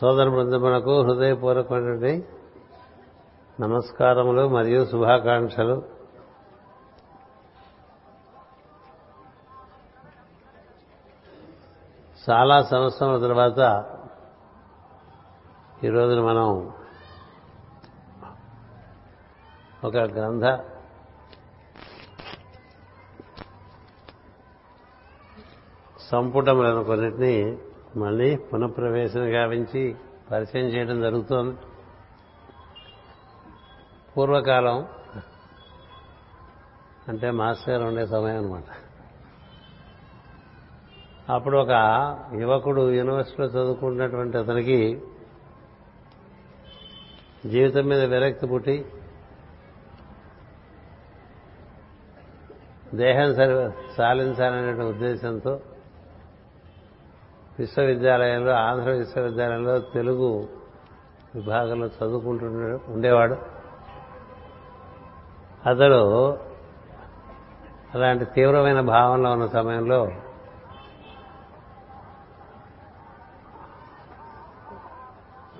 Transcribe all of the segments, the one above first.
సోదర బృందమునకు హృదయపూర్వకమైనటువంటి నమస్కారములు మరియు శుభాకాంక్షలు. చాలా సంవత్సరాల తర్వాత ఈరోజున మనం ఒక గ్రంథ సంపుటములను కొన్నిటిని మళ్ళీ పునఃప్రవేశం గావించి పరిచయం చేయడం జరుగుతోంది. పూర్వకాలం అంటే మాస్టర్ గారు ఉండే సమయం అనమాట అప్పుడు ఒక యువకుడు యూనివర్సిటీలో చదువుకుంటున్నటువంటి అతనికి జీవితం మీద విరక్తి పుట్టి దేహం సాలించాలనే ఉద్దేశంతో విశ్వవిద్యాలయంలో ఆంధ్ర విశ్వవిద్యాలయంలో తెలుగు విభాగంలో చదువుకుంటు ఉండేవాడు. అతడు అలాంటి తీవ్రమైన భావనలో ఉన్న సమయంలో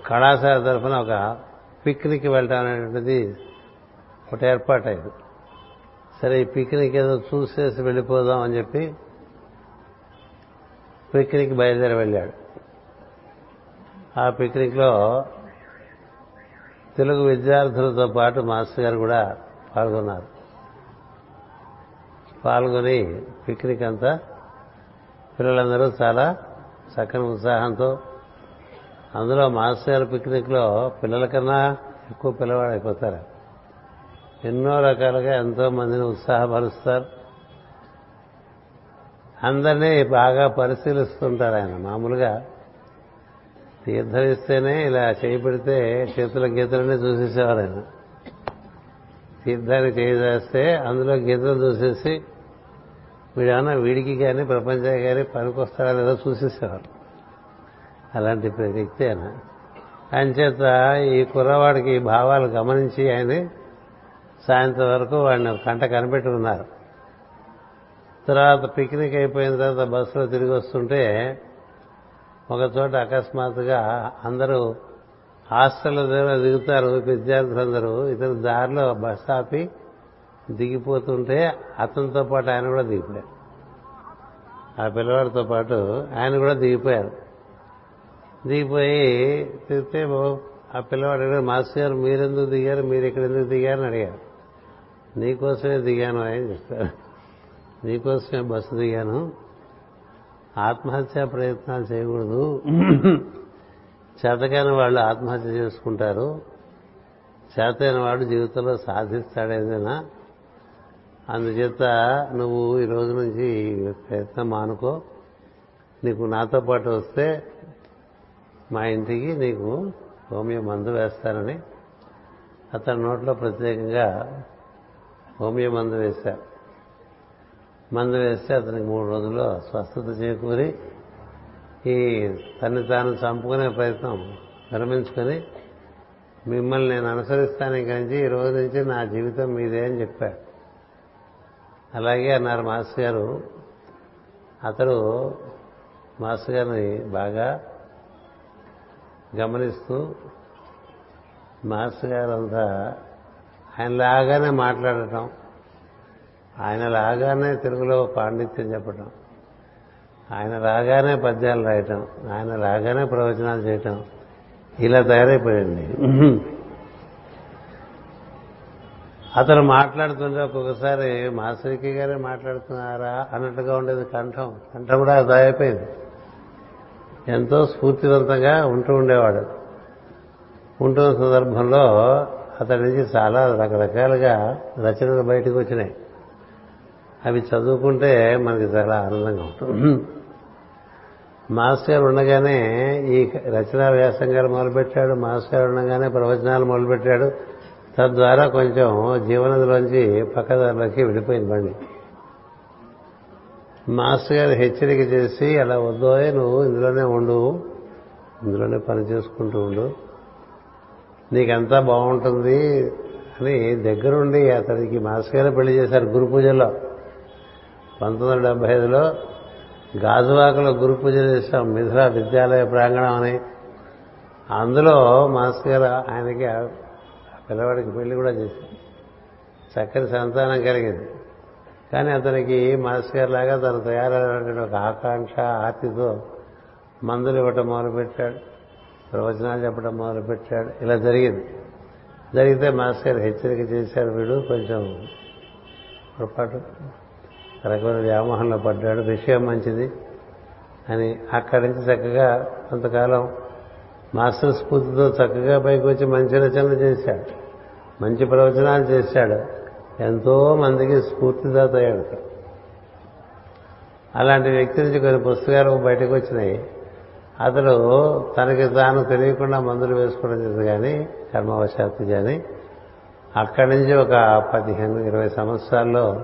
కళాశాల తరఫున ఒక పిక్నిక్ వెళ్ళటం అనేటువంటిది ఒకటి ఏర్పాటైంది. సరే ఈ పిక్నిక్ ఏదో చూసేసి వెళ్ళిపోదాం అని చెప్పి పిక్నిక్ బయలుదేరి వెళ్ళాడు ఆ పిక్నిక్లో తెలుగు విద్యార్థులతో పాటు మాస్టర్ గారు కూడా పాల్గొన్నారు. పాల్గొని పిక్నిక్ అంతా పిల్లలందరూ చాలా చక్కని ఉత్సాహంతో అందులో మాస్టర్ గారి పిక్నిక్లో పిల్లల కన్నా ఎక్కువ పిల్లవాడు అయిపోతారు. ఎన్నో రకాలుగా ఎంతో మందిని ఉత్సాహపరుస్తారు. అందరినీ బాగా పరిశీలిస్తుంటారు ఆయన. మామూలుగా తీర్థం ఇస్తేనే ఇలా చేయి పెడితే చేతుల గీతలన్నీ చూసేసేవారు ఆయన. తీర్థాన్ని చేయి చేస్తే అందులో గీతలు చూసేసి వీడేమన్నా వీడికి కానీ ప్రపంచానికి కానీ పనికొస్తాడా లేదో చూసేసేవారు. అలాంటి వ్యక్తి ఆయన. అంచేత ఈ కుర్రవాడికి భావాలు గమనించి ఆయన సాయంత్రం వరకు వాడిని కంట కనిపెట్టుకున్నారు. తర్వాత పిక్నిక్ అయిపోయిన తర్వాత బస్సులో తిరిగి వస్తుంటే ఒక చోట అకస్మాత్తుగా అందరూ హాస్టల్ దగ్గర దిగుతారు విద్యార్థులందరూ ఇతను దారిలో బస్ ఆపి దిగిపోతుంటే అతనితో పాటు ఆయన కూడా దిగిపోయారు. ఆ పిల్లవాడితో పాటు ఆయన కూడా దిగిపోయారు. దిగిపోయి తిరిగితే ఆ పిల్లవాడు అడిగారు మాస్టర్ గారు మీరెందుకు దిగారు? మీరు ఇక్కడ ఎందుకు దిగారని అడిగారు. నీకోసమే దిగాను అని చెప్పారు. నీకోసమే బస్సు దిగాను. ఆత్మహత్యా ప్రయత్నాలు చేయకూడదు. చేతకాని వాళ్ళు ఆత్మహత్య చేసుకుంటారు. చేతైన వాడు జీవితంలో సాధిస్తాడేదైనా అందుచేత నువ్వు ఈ రోజు నుంచి ప్రయత్నం మానుకో. నీకు నాతో పాటు వస్తే మా ఇంటికి నీకు హోమియో మందు వేస్తానని. అతని నోట్లో ప్రత్యేకంగా హోమియో మందు వేశారు మందు వేస్తే అతనికి మూడు రోజుల్లో స్వస్థత చేకూరి ఈ తన్ని తాను చంపుకునే ప్రయత్నం విరమించుకొని మిమ్మల్ని నేను అనుసరిస్తాను కానీ ఈ రోజు నుంచి నా జీవితం మీదే అని చెప్పాడు అలాగే అన్నారు మాస్టర్ గారు అతడు మాస్టర్ గారిని బాగా గమనిస్తూ మాస్టర్ గారు అంతా ఆయన లాగానే మాట్లాడటం ఆయన లాగానే తెలుగులో పాండిత్యం చెప్పటం. ఆయన లాగానే పద్యాలు రాయటం. ఆయన లాగానే ప్రవచనాలు చేయటం. ఇలా తయారైపోయింది. అతను మాట్లాడుతుంటే ఒక్కొక్కసారి మాస్టర్కి గారే మాట్లాడుతున్నారా అన్నట్టుగా ఉండేది కంఠం. కంఠం కూడా అయిపోయింది ఎంతో స్ఫూర్తివంతంగా ఉంటూ ఉండేవాడు. ఉంటున్న సందర్భంలో అతడి నుంచి చాలా రకరకాలుగా రచనలు బయటకు వచ్చినాయి. అవి చదువుకుంటే మనకి చాలా ఆనందంగా ఉంటుంది. మాస్టర్ గారు ఉండగానే ఈ రచనా వ్యాసంగాలు మొదలుపెట్టాడు మాస్టర్ గారు ఉండగానే ప్రవచనాలు మొదలుపెట్టాడు. తద్వారా కొంచెం జీవనదిలోంచి పక్కదారిలోకి వెళ్ళిపోయింది బండి. మాస్టర్ గారు హెచ్చరిక చేసి అలా వద్దోయే నువ్వు ఇందులోనే ఉండు ఇందులోనే పని చేసుకుంటూ ఉండు. నీకంతా బాగుంటుంది అని దగ్గరుండి అతనికి మాస్టర్ గారే పెళ్ళి చేశారు గురు పూజలో పంతొమ్మిది వందల డెబ్బై ఐదులో గాజువాకలో గురు పూజ చేశాం మిథుల విద్యాలయ ప్రాంగణం అని. అందులో మాస్టర్ గారు ఆయనకి ఆ పిల్లవాడికి పెళ్ళి కూడా చేశారు. చక్కని సంతానం కలిగింది. కానీ అతనికి మాస్టర్ గారు లాగా తను తయారైనటువంటి ఒక ఆకాంక్ష ఆర్తితో మందులు ఇవ్వటం మొదలుపెట్టాడు ప్రవచనాలు చెప్పడం మొదలుపెట్టాడు. ఇలా జరిగింది. జరిగితే మాస్టర్ గారు హెచ్చరిక చేశారు వీడు కొంచెం పొరపాటు. రకమైన వ్యామోహంలో పడ్డాడు విషయం మంచిది అని అక్కడి నుంచి చక్కగా కొంతకాలం మాస్టర్ స్ఫూర్తితో చక్కగా పైకి వచ్చి మంచి రచనలు చేశాడు. మంచి ప్రవచనాలు చేశాడు. ఎంతో మందికి స్ఫూర్తిదాత అయ్యాడు. అలాంటి వ్యక్తి నుంచి కొన్ని పుస్తకాలు బయటకు వచ్చినాయి అతడు తనకి తాను తెలియకుండా మందులు వేసుకోవడం చేసి కానీ కర్మవశాత్తు కానీ అక్కడి నుంచి ఒక పదిహేను ఇరవై సంవత్సరాల్లో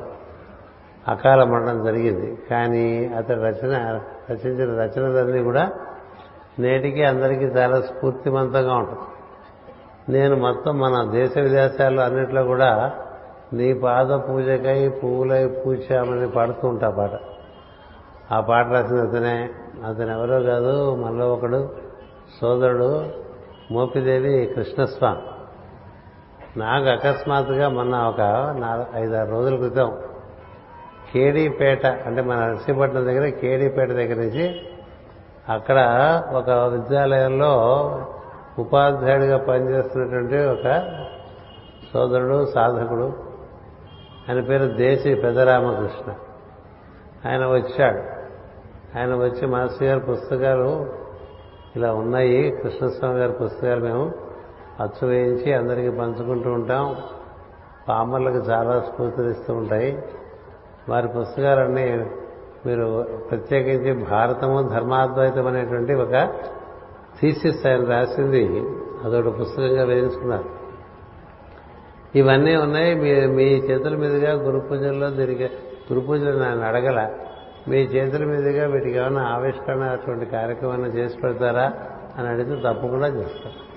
అకాల మరణం జరిగింది. కానీ అతడు రచన రచించిన రచనలన్నీ కూడా నేటికి అందరికీ చాలా స్ఫూర్తిమంతంగా ఉంటుంది. నేను మొత్తం మన దేశ విదేశాల్లో అన్నిట్లో కూడా నీ పాద పూజకై పువ్వులై పూచామని పాడుతూ ఉంటా పాట. ఆ పాట రాసిన అతనే అతను ఎవరో కాదు మనలో ఒకడు సోదరుడు మోపిదేవి కృష్ణస్వామి. నాకు అకస్మాత్తుగా మొన్న ఒక నాలుగు ఐదారు రోజుల క్రితం కేడీపేట అంటే మన నర్సీపట్నం దగ్గర కేడీపేట దగ్గర నుంచి అక్కడ ఒక విద్యాలయంలో ఉపాధ్యాయుడిగా పనిచేస్తున్నటువంటి ఒక సోదరుడు సాధకుడు. ఆయన పేరు దేశీ పెద్దరామకృష్ణ ఆయన వచ్చాడు. ఆయన వచ్చి మాస్టర్ గారి పుస్తకాలు ఇలా ఉన్నాయి. కృష్ణస్వామి గారి పుస్తకాలు మేము అచ్చు వేయించి అందరికీ పంచుకుంటూ ఉంటాం. పామర్లకు చాలా స్ఫూర్తినిస్తూ ఉంటాయి. వారి పుస్తకాలన్నీ మీరు ప్రత్యేకించి భారతము ధర్మాద్వైతం అనేటువంటి ఒక థీసిస్ ఆయన రాసింది. అదొక పుస్తకంగా వేయించుకున్నారు. ఇవన్నీ ఉన్నాయి. మీ మీ చేతుల మీదుగా గురు పూజల్లో దీనికి గురు పూజలు నేను అడగల. మీ చేతుల మీదుగా వీటికి ఏమైనా ఆవిష్కరణ అటువంటి కార్యక్రమాన్ని చేసి పెడతారా అని అడిగితే తప్పకుండా చేస్తారు.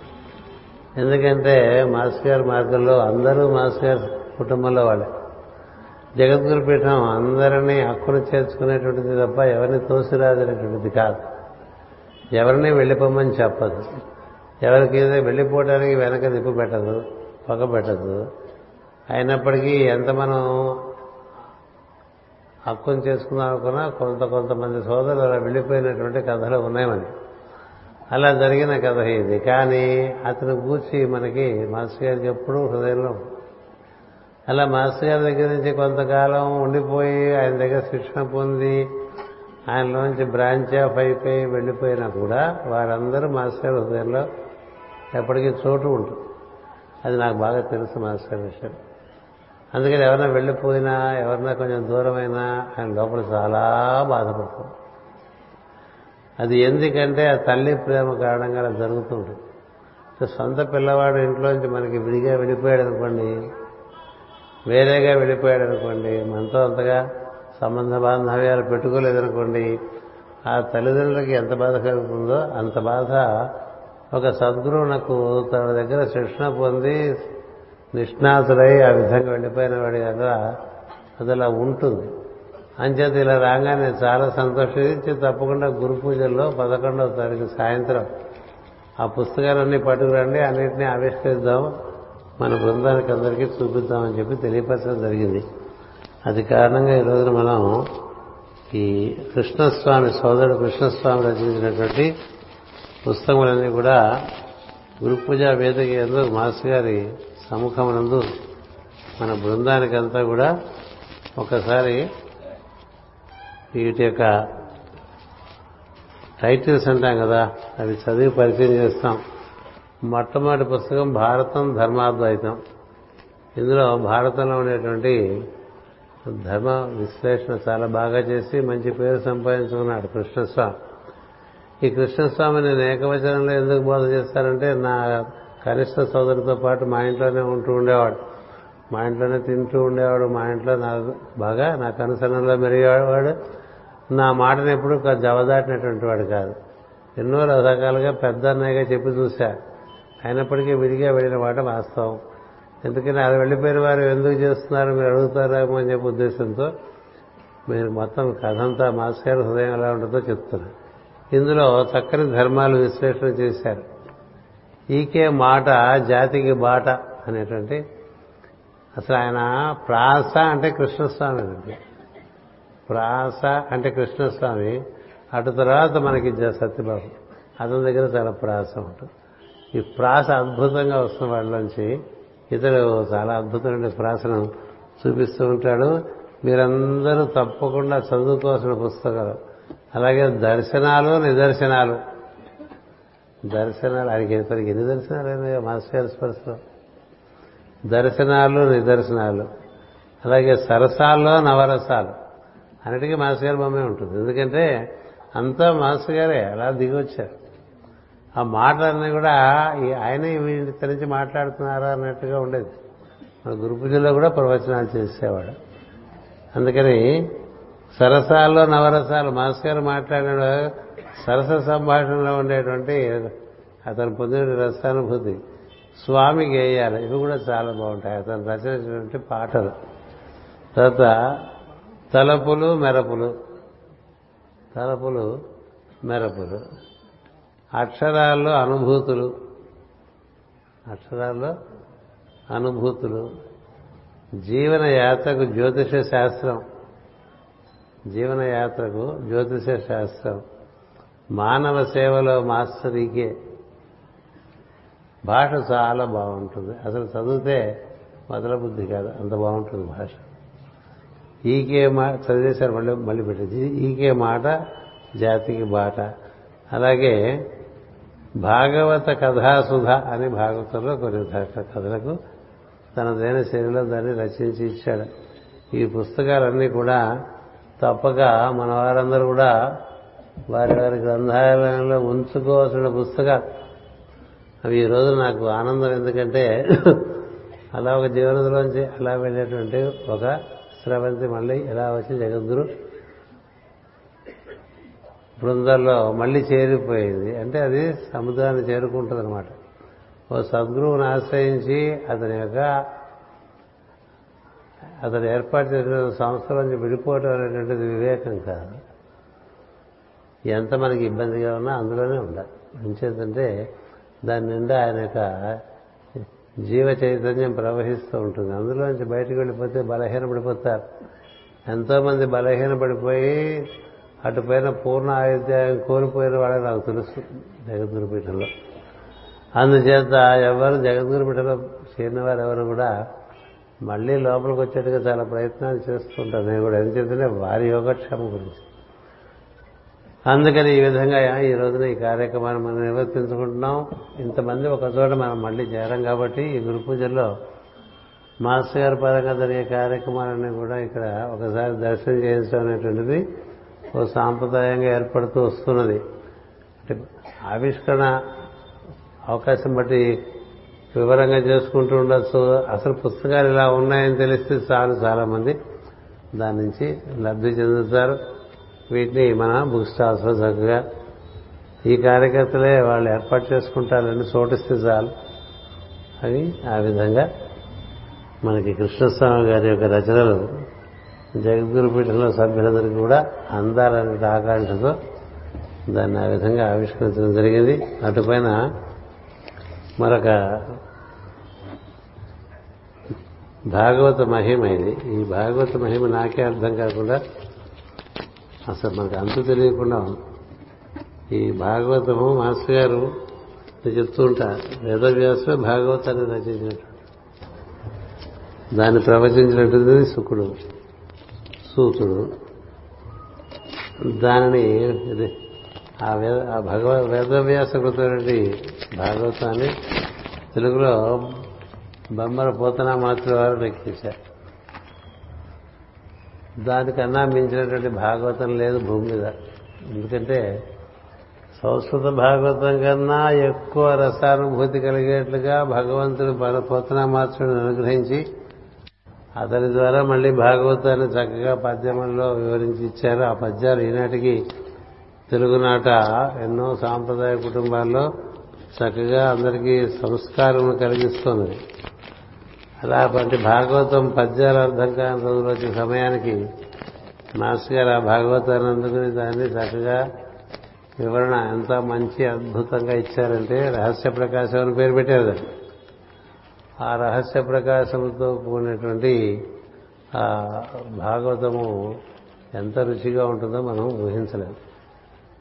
ఎందుకంటే మాస్టర్ గారి మార్గంలో అందరూ మాస్టర్ గారి కుటుంబంలో వాళ్ళే. జగద్గురు పీఠం అందరినీ హక్కును చేర్చుకునేటువంటిది తప్ప ఎవరిని తోసిరాదనేటువంటిది కాదు. ఎవరిని వెళ్ళిపోమని చెప్పదు. ఎవరికి వెళ్ళిపోవడానికి వెనక దిప్పు పెట్టదు పగ పెట్టదు. అయినప్పటికీ ఎంత మనం హక్కును చేసుకుందాం అనుకున్నా కొంత కొంతమంది సోదరులు అలా వెళ్ళిపోయినటువంటి కథలు ఉన్నాయని అలా జరిగిన కథ ఇది. కానీ అతను కూర్చి మనకి మాస్టర్ గారికి ఎప్పుడూ హృదయంలో అలా మాస్టర్ గారి దగ్గర నుంచి కొంతకాలం ఉండిపోయి ఆయన దగ్గర శిక్షణ పొంది ఆయనలోంచి బ్రాంచ్ ఆఫ్ అయిపోయి వెళ్ళిపోయినా కూడా వారందరూ మాస్టర్ గారి హృదయంలో ఎప్పటికీ చోటు ఉంటుంది. అది నాకు బాగా తెలుసు మాస్టర్ విషయం. అందుకని ఎవరైనా వెళ్ళిపోయినా ఎవరైనా కొంచెం దూరమైనా ఆయన లోపల చాలా బాధపడుతుంది. అది ఎందుకంటే ఆ తల్లి ప్రేమ కారణంగా అలా జరుగుతుంటుంది సొంత పిల్లవాడు ఇంట్లోంచి మనకి విడిగా వెళ్ళిపోయాడు అనుకోండి వేరేగా వెళ్ళిపోయాడు అనుకోండి మనతో అంతగా సంబంధ బాంధవ్యాలు పెట్టుకోలేదనుకోండి ఆ తల్లిదండ్రులకి ఎంత బాధ కలుగుతుందో అంత బాధ ఒక సద్గురువు నాకు తన దగ్గర శిక్షణ పొంది నిష్ణాతుడై ఆ విధంగా వెళ్ళిపోయిన వాడి దగ్గర అది అలా ఉంటుంది. అంచేత ఇలా రాగానే చాలా సంతోషించి తప్పకుండా గురు పూజల్లో పదకొండవ తారీఖు సాయంత్రం ఆ పుస్తకాలన్నీ పట్టుకురండి అన్నింటినీ ఆవిష్కరిద్దాం. మన బృందానికి అందరికీ చూపిద్దామని చెప్పి తెలియపరచడం జరిగింది. అది కారణంగా ఈ రోజున మనం ఈ కృష్ణస్వామి సోదరుడు కృష్ణస్వామి రచించినటువంటి పుస్తకములన్నీ కూడా గురు పూజా వేదిక ఎందు మాస్ గారి సముఖమునందు మన బృందానికంతా కూడా ఒకసారి వీటి యొక్క టైటిల్స్ అంటాం కదా అవి చదివి పరిచయం చేస్తాం. మొట్టమొదటి పుస్తకం భారతం ధర్మాద్వైతం. ఇందులో భారతంలో ఉండేటువంటి ధర్మ విశ్లేషణ చాలా బాగా చేసి మంచి పేరు సంపాదించుకున్నాడు కృష్ణస్వామి. ఈ కృష్ణస్వామి నేను ఏకవచనంలో ఎందుకు బోధ చేస్తారంటే నా కనిష్ట సోదరుతో పాటు మా ఇంట్లోనే ఉంటూ ఉండేవాడు. మా ఇంట్లోనే తింటూ ఉండేవాడు మా ఇంట్లో నా బాగా నా కనుసరణలో మెరిగేవాడు. నా మాటను ఎప్పుడు జవదాటినటువంటి వాడు కాదు. ఎన్నో రకాలుగా పెద్ద అన్నయ్యగా చెప్పి చూశాడు అయినప్పటికీ విడిగా వెళ్ళిన మాట వాస్తవం. ఎందుకని అది వెళ్ళిపోయిన వారు ఎందుకు చేస్తున్నారు మీరు అడుగుతారేమో అని చెప్పే ఉద్దేశంతో మీరు మొత్తం కథంతా అంతా గారి హృదయం ఎలా ఉంటుందో చెప్తున్నారు. ఇందులో చక్కని ధర్మాలు విశ్లేషణ చేశారు. ఈకే మాట జాతికి బాట అనేటువంటి అసలు ఆయన ప్రాస అంటే కృష్ణస్వామి అండి. ప్రాస అంటే కృష్ణస్వామి. అటు తర్వాత మనకి జ- సత్యబాబు. అతని దగ్గర చాలా ప్రాస ఉంటుంది. ఈ ప్రాస అద్భుతంగా వస్తున్న వాళ్ళలోంచి ఇతడు చాలా అద్భుతమైన ప్రాసను చూపిస్తూ ఉంటాడు. మీరందరూ తప్పకుండా చదువుకోవాల్సిన పుస్తకాలు. అలాగే దర్శనాలు నిదర్శనాలు. దర్శనాలు ఆయనకి ఇతనికి ఎన్ని దర్శనాలు అయినాయో మాస్టర్ స్పర్శలో? దర్శనాలు నిదర్శనాలు. అలాగే సరసాల్లో నవరసాలు. అన్నిటికీ మాస్టర్ గారి బొమ్మే ఉంటుంది. ఎందుకంటే అంతా మాస్టర్ గారే అలా దిగొచ్చారు. ఆ మాటలన్నీ కూడా ఈ ఆయన వీటి నుంచి మాట్లాడుతున్నారా అన్నట్టుగా ఉండేది. మన గురు పూజలో కూడా ప్రవచనాలు చేసేవాడు. అందుకని సరసాల్లో నవరసాలు మాస్టర్ గారు మాట్లాడిన సరస సంభాషణలో ఉండేటువంటి అతను పొందిన రసానుభూతి స్వామి గేయాలు ఇవి కూడా చాలా బాగుంటాయి. అతను రచించినటువంటి పాటలు. తర్వాత తలపులు మెరపులు. తలపులు మెరపులు. అక్షరాల్లో అనుభూతులు. అక్షరాల్లో అనుభూతులు. జీవన యాత్రకు జ్యోతిష శాస్త్రం. జీవన యాత్రకు జ్యోతిష శాస్త్రం. మానవ సేవలో మాస్టరీకే. భాష చాలా బాగుంటుంది. అసలు చదివితే మొదల బుద్ధి కాదు. అంత బాగుంటుంది భాష. ఈకే మాట చదివేశారు మళ్ళీ మళ్ళీ పెట్టేది ఈకే మాట జాతికి బాట. అలాగే భాగవత కథాసుధ అని భాగవతంలో కొన్ని కథలకు తనదైన శైలిలో దాన్ని రచించి ఇచ్చాడు. ఈ పుస్తకాలన్నీ కూడా తప్పక మన వారందరూ కూడా వారి వారి గ్రంథాలయంలో ఉంచుకోవాల్సిన పుస్తకాలు. అవి ఈ రోజు నాకు ఆనందం ఎందుకంటే అలా ఒక జీవనంలోంచి అలా వెళ్ళేటువంటి ఒక స్రవంతి మళ్ళీ ఎలా వచ్చి జగద్గురు బృందంలో మళ్ళీ చేరిపోయింది. అంటే అది సముద్రాన్ని చేరుకుంటుంది అనమాట ఓ సద్గురువుని ఆశ్రయించి అతని యొక్క అతను ఏర్పాటు చేసిన సంస్థల నుంచి విడిపోవటం అనేటువంటిది వివేకం కాదు. ఎంత మనకి ఇబ్బందిగా ఉన్నా అందులోనే ఉండాలి. ఉంచేదంటే దాని నిండా ఆయన యొక్క జీవ చైతన్యం ప్రవహిస్తూ ఉంటుంది. అందులోంచి బయటకు వెళ్ళిపోతే బలహీనపడిపోతారు. ఎంతోమంది బలహీనపడిపోయి అటుపైన పూర్ణ ఆయుధ్యాయం కోల్పోయిన వాళ్ళని నాకు తెలుసు జగద్గురు పీఠంలో. అందుచేత ఎవరు జగద్గురు పీఠంలో చేరిన వారు ఎవరు కూడా మళ్ళీ లోపలికి వచ్చేట్టుగా చాలా ప్రయత్నాలు చేస్తుంటారు. నేను కూడా ఏం చేస్తుంటే వారి యోగక్షేమం గురించి. అందుకని ఈ విధంగా ఈ రోజున ఈ కార్యక్రమాన్ని మనం నిర్వర్తించుకుంటున్నాం. ఇంతమంది ఒక చోట మనం మళ్ళీ చేరం కాబట్టి ఈ గురు పూజల్లో మాస్టర్ గారి పరంగా జరిగే కార్యక్రమాలన్నీ కూడా ఇక్కడ ఒకసారి దర్శనం చేయించడం అనేటువంటిది ఓ సాంప్రదాయంగా ఏర్పడుతూ వస్తున్నది. అంటే ఆవిష్కరణ అవకాశం బట్టి వివరంగా చేసుకుంటూ ఉండొచ్చు. అసలు పుస్తకాలు ఇలా ఉన్నాయని తెలిస్తే చాలు చాలామంది దాని నుంచి లబ్ధి చెందుతారు. వీటిని మన బుక్ స్టాల్స్లో చక్కగా ఈ కార్యకర్తలే వాళ్ళు ఏర్పాటు చేసుకుంటారని చోటిస్తే చాలు. అని ఆ విధంగా మనకి కృష్ణస్వామి గారి యొక్క రచనలు జగద్గురు పీఠంలో సభ్యులందరికీ కూడా అందాలనే ఆకాంక్షతో దాన్ని ఆ విధంగా ఆవిష్కరించడం జరిగింది. అటుపైన మరొక భాగవత మహిమ ఇది. ఈ భాగవత మహిమ నాకే అర్థం కాకుండా అసలు మనకు అంతు తెలియకుండా ఉంది. ఈ భాగవతము మాస్టర్ గారు చెప్తూ ఉంటారు వేదవ్యాసమే భాగవతాన్ని రచించినట్టు. దాన్ని ప్రవచించినట్టుంది శుకుడు సూతుడు దానిని ఇది ఆ వేద ఆ భగవ వేదవ్యాస కృతమైనటువంటి భాగవతాన్ని తెలుగులో బొమ్మల పోతన మాతృ వారు లెక్కించారు దానికన్నా మించినటువంటి భాగవతం లేదు భూమి మీద. ఎందుకంటే సంస్కృత భాగవతం కన్నా ఎక్కువ రసానుభూతి కలిగేట్లుగా భగవంతుడు పోతనా మాతృని అనుగ్రహించి అతని ద్వారా మళ్ళీ భాగవతాన్ని చక్కగా పద్యములలో వివరించి ఇచ్చారు. ఆ పద్యాలు ఈనాటికి తెలుగునాట ఎన్నో సాంప్రదాయ కుటుంబాల్లో చక్కగా అందరికీ సంస్కారం కలిగిస్తుంది అలాంటి భాగవతం పద్యాలు అర్థం కాని రోజులు వచ్చే సమయానికి మాస్టర్ గారు ఆ భాగవతాన్ని అందుకుని దాన్ని చక్కగా వివరణ ఎంత మంచి అద్భుతంగా ఇచ్చారంటే రహస్య ప్రకాశం అని పేరు పెట్టారు దాన్ని. ఆ రహస్య ప్రకాశంతో కూడినటువంటి ఆ భాగవతము ఎంత రుచిగా ఉంటుందో మనం ఊహించలేము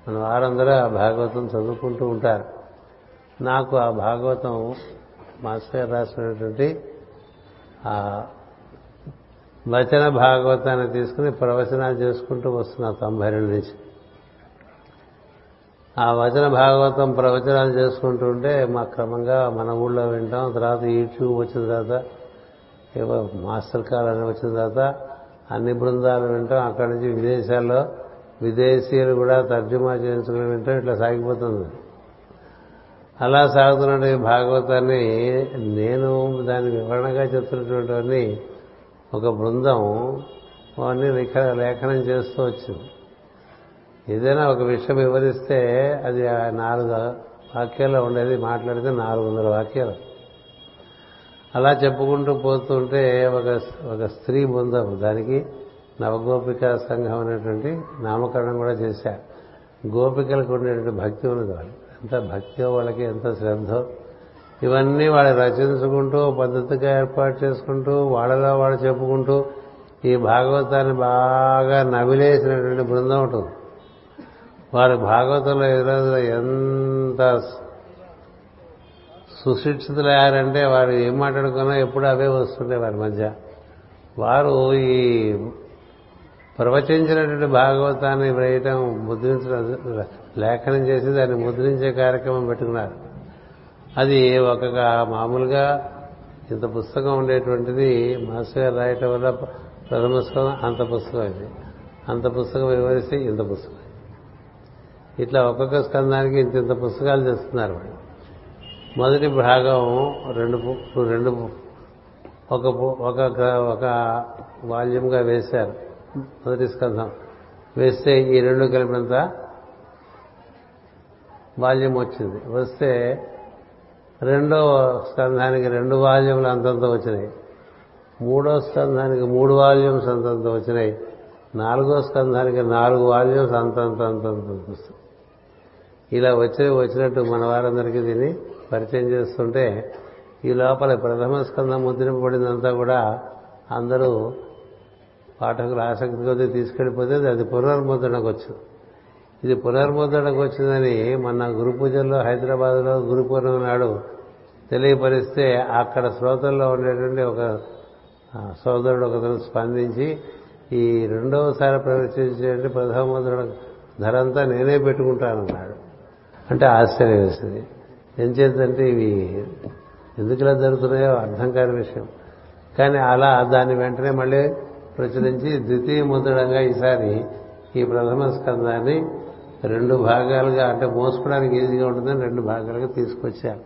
మన వారందరూ ఆ భాగవతం చదువుకుంటూ ఉంటారు. నాకు ఆ భాగవతం మాస్టర్ గారు రాసినటువంటి ఆ వచన భాగవతాన్ని తీసుకుని ప్రవచనాలు చేసుకుంటూ వస్తున్నా తొంభై రెండు నుంచి. ఆ వచన భాగవతం ప్రవచనాలు చేసుకుంటుంటే మా క్రమంగా మన ఊళ్ళో వింటాం. తర్వాత యూట్యూబ్ వచ్చిన తర్వాత ఏవో మాస్టర్ అని వచ్చిన తర్వాత అన్ని బృందాలు వింటాం. అక్కడి నుంచి విదేశాల్లో విదేశీయులు కూడా తర్జుమా చేయించుకుని వింటాం. ఇట్లా సాగిపోతుంది. అలా సాగుతున్న ఈ భాగవతాన్ని నేను దాని వివరణగా చెప్తున్నటువంటివన్నీ ఒక బృందం అవన్నీ లేఖనం చేస్తూ వచ్చింది. ఏదైనా ఒక విషయం వివరిస్తే అది నాలుగు వాక్యాల్లో ఉండేది మాట్లాడితే నాలుగు వందల వాక్యాలు. అలా చెప్పుకుంటూ పోతుంటే ఒక ఒక స్త్రీ బృందం దానికి నవగోపిక సంఘం అనేటువంటి నామకరణం కూడా చేశారు గోపికలకు ఉండేటువంటి భక్తి ఉన్నది వాళ్ళు ఎంత భక్తియో వాళ్ళకి ఎంత శ్రద్ధో. ఇవన్నీ వాళ్ళు రచించుకుంటూ పద్ధతిగా ఏర్పాటు చేసుకుంటూ వాళ్ళలో వాళ్ళు చెప్పుకుంటూ ఈ భాగవతాన్ని బాగా నవిలేసినటువంటి బృందం ఉంటుంది వారు భాగవతంలో ఈరోజు ఎంత సుశిక్షితులయ్యారంటే వారు ఏం మాట్లాడుకున్నా ఎప్పుడు అవే వస్తుంటాయి వారి మధ్య. వారు ఈ ప్రవచించినటువంటి భాగవతాన్ని వేయటం ముద్రించడం లేఖనం చేసి దాన్ని ముద్రించే కార్యక్రమం పెట్టుకున్నారు. అది ఒక మామూలుగా ఇంత పుస్తకం ఉండేటువంటిది మాస్టర్ గారు రాయటం వల్ల ప్రథమ అంత పుస్తకం ఇది. అంత పుస్తకం వివరిస్తే ఇంత పుస్తకం. ఇట్లా ఒక్కొక్క స్కందానికి ఇంత ఇంత పుస్తకాలు తెస్తున్నారు వాళ్ళు. మొదటి భాగం రెండు రెండు ఒక ఒక ఒక వాల్యూమ్గా వేశారు. మొదటి స్కంధం వేస్తే ఈ రెండు కలిపినంత వాల్యూమ్ వచ్చింది. వస్తే రెండో స్కంధానికి రెండు వాల్యూములు అంతంత వచ్చినాయి. మూడో స్కంధానికి మూడు వాల్యూమ్స్ అంతంత వచ్చినాయి. నాలుగో స్కంధానికి నాలుగు వాల్యూమ్స్ అంతంత అంతంత పుస్తకం ఇలా వచ్చి వచ్చినట్టు మన వారందరికీ దీన్ని పరిచయం చేస్తుంటే ఈ లోపల ప్రథమ స్కందం ముద్రింపబడిందంతా కూడా అందరూ పాఠకులు ఆసక్తి కొద్దీ తీసుకెళ్ళిపోతే అది పునర్ముద్రణకు వచ్చింది. ఇది పునర్ముద్రణకు వచ్చిందని మొన్న గురు పూజల్లో హైదరాబాద్లో గురు పూర్ణిమ నాడు తెలియపరిస్తే అక్కడ శ్రోతల్లో ఉండేటువంటి ఒక సోదరుడు ఒకతను స్పందించి ఈ రెండవసారి ప్రవేశించే ప్రథమ ముద్రణ ధరంతా నేనే పెట్టుకుంటానన్నాడు. అంటే ఆశ్చర్యం వేసింది. ఏం చేద్దంటే ఇవి ఎందుకు ఇలా జరుగుతున్నాయో అర్థం కాని విషయం. కానీ అలా దాన్ని వెంటనే మళ్ళీ ప్రచురించి ద్వితీయ ముద్రణంగా ఈసారి ఈ ప్రథమ స్కందాన్ని రెండు భాగాలుగా అంటే మోసుకోవడానికి ఈజీగా ఉంటుందని రెండు భాగాలుగా తీసుకొచ్చారు.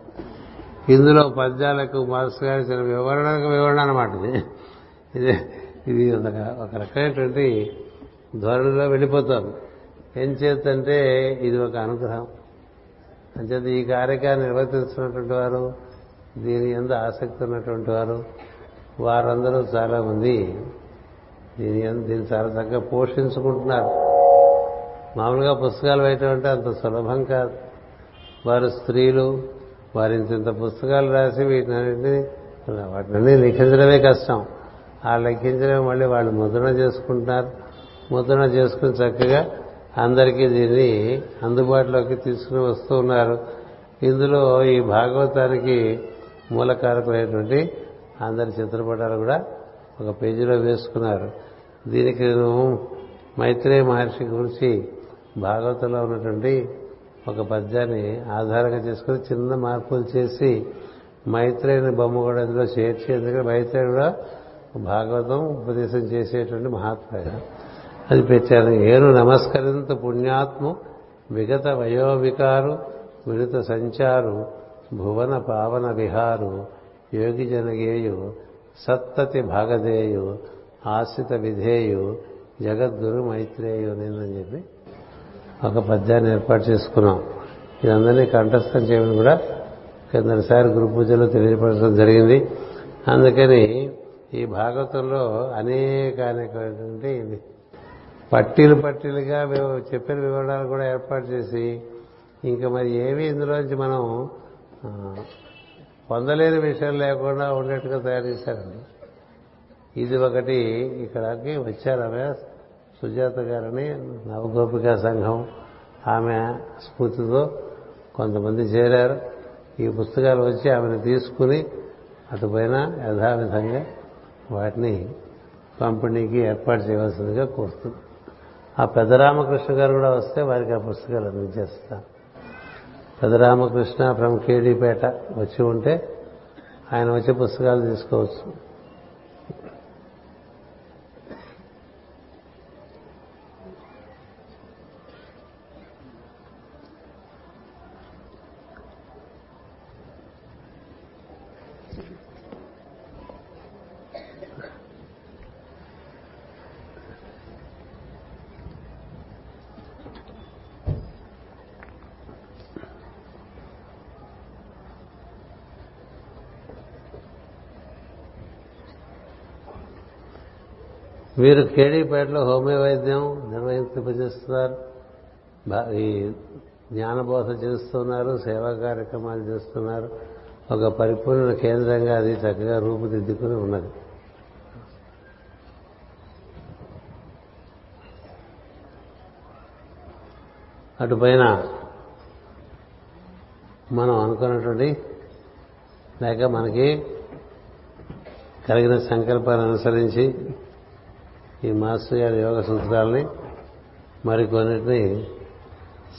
ఇందులో పద్యాలకు మాస్టర్ గారు ఇచ్చిన వివరణకు వివరణ అనమాట ఇది. ఇది ఒక రకమైనటువంటి ధోరణిలో వెళ్ళిపోతాం ఏం చేతంటే ఇది ఒక అనుగ్రహం. అంచేత ఈ కార్యక్రమాన్ని నిర్వర్తిస్తున్నటువంటి వారు దీని ఎందు ఆసక్తి ఉన్నటువంటి వారు వారందరూ చాలా మంది దీని దీన్ని చాలా చక్కగా పోషించుకుంటున్నారు. మామూలుగా పుస్తకాలు వేయటం అంటే అంత సులభం కాదు. వారు స్త్రీలు వారి ఇంత పుస్తకాలు రాసి వీటిని వాటిని లిఖించడమే కష్టం. ఆ లెక్కించడం మళ్ళీ వాళ్ళు ముద్రణ చేసుకుంటున్నారు. ముద్రణ చేసుకుని చక్కగా అందరికీ దీన్ని అందుబాటులోకి తీసుకుని వస్తూ ఉన్నారు. ఇందులో ఈ భాగవతానికి మూలకారకమైనటువంటి అందరి చిత్రపటాలు కూడా ఒక పేజీలో వేసుకున్నారు. దీనికి నేను మైత్రేయ మహర్షి గురించి భాగవతంలో ఉన్నటువంటి ఒక పద్యాన్ని ఆధారంగా చేసుకుని చిన్న మార్పులు చేసి మైత్రేయుని బొమ్మ కూడా ఇందులో చేర్చి ఎందుకంటే మైత్రేయుడు కూడా భాగవతం ఉపదేశం చేసేటువంటి మహాత్మ అది పెట్టాను ఏను నమస్కరింత పుణ్యాత్ము విగత వయోవికారు వినుత సంచారు భువన పావన విహారు యోగి జనగేయు సత్తతి భాగదేయు ఆశ్రిత విధేయు జగద్గురు మైత్రేయు నేనని చెప్పి ఒక పద్యాన్ని ఏర్పాటు చేసుకున్నాం. ఇదందరినీ కంఠస్థం చేయమని కూడా కిందసారి గురు పూజలో తెలియపరచడం జరిగింది. అందుకని ఈ భాగవతంలో అనేక అనేకమైనటువంటి పట్టీలు పట్టీలుగా మేము చెప్పిన వివరాలు కూడా ఏర్పాటు చేసి ఇంకా మరి ఏవి ఇందులోంచి మనం పొందలేని విషయం లేకుండా ఉండేట్టుగా తయారు చేశారండి. ఇది ఒకటి ఇక్కడికి వచ్చారు ఆమె సుజాత గారని నవగోపికా సంఘం. ఆమె స్ఫూర్తితో కొంతమంది చేరారు. ఈ పుస్తకాలు వచ్చి ఆమెను తీసుకుని అటుపైన యథావిధంగా వాటిని పంపిణీకి ఏర్పాటు చేయవలసిందిగా కోరుతుంది ఆ పెద్ద రామకృష్ణ గారు కూడా వస్తే వారికి ఆ పుస్తకాలు అందించేస్తాం పెదరామకృష్ణ ఫ్రమ్ కేడీపేట వచ్చి ఉంటే ఆయన వచ్చి పుస్తకాలు తీసుకోవచ్చు. వీరు కేడీపేటలో హోమియో వైద్యం నిర్వహింపజేస్తున్నారు ఈ జ్ఞానబోధ చేస్తున్నారు సేవా కార్యక్రమాలు చేస్తున్నారు. ఒక పరిపూర్ణ కేంద్రంగా అది చక్కగా రూపుదిద్దుకుని ఉన్నది. అటుపైన మనం అనుకున్నటువంటి లేక మనకి కలిగిన సంకల్పాన్ని అనుసరించి ఈ మాస్టర్ గారి యోగ సూత్రాలని మరికొన్నిటిని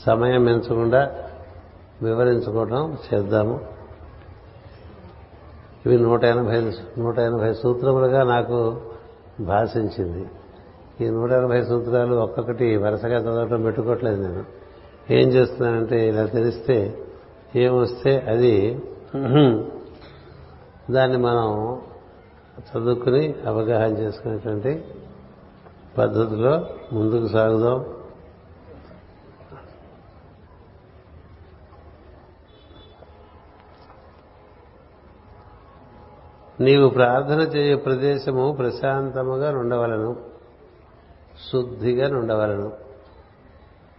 సమయం ఎంచకుండా వివరించుకోవటం చేద్దాము. ఇవి నూట ఎనభై నూట ఎనభై సూత్రములుగా నాకు భాషించింది. ఈ నూట ఎనభై సూత్రాలు ఒక్కొక్కటి వరుసగా చదవటం పెట్టుకోవట్లేదు నేను. ఏం చేస్తున్నానంటే ఇలా తెలిస్తే ఏమొస్తే అది దాన్ని మనం చదువుకుని అవగాహన చేసుకునేటువంటి పద్ధతిలో ముందుకు సాగుదాం. నీవు ప్రార్థన చేయ ప్రదేశము ప్రశాంతముగా ఉండవలను శుద్ధిగా ఉండవలను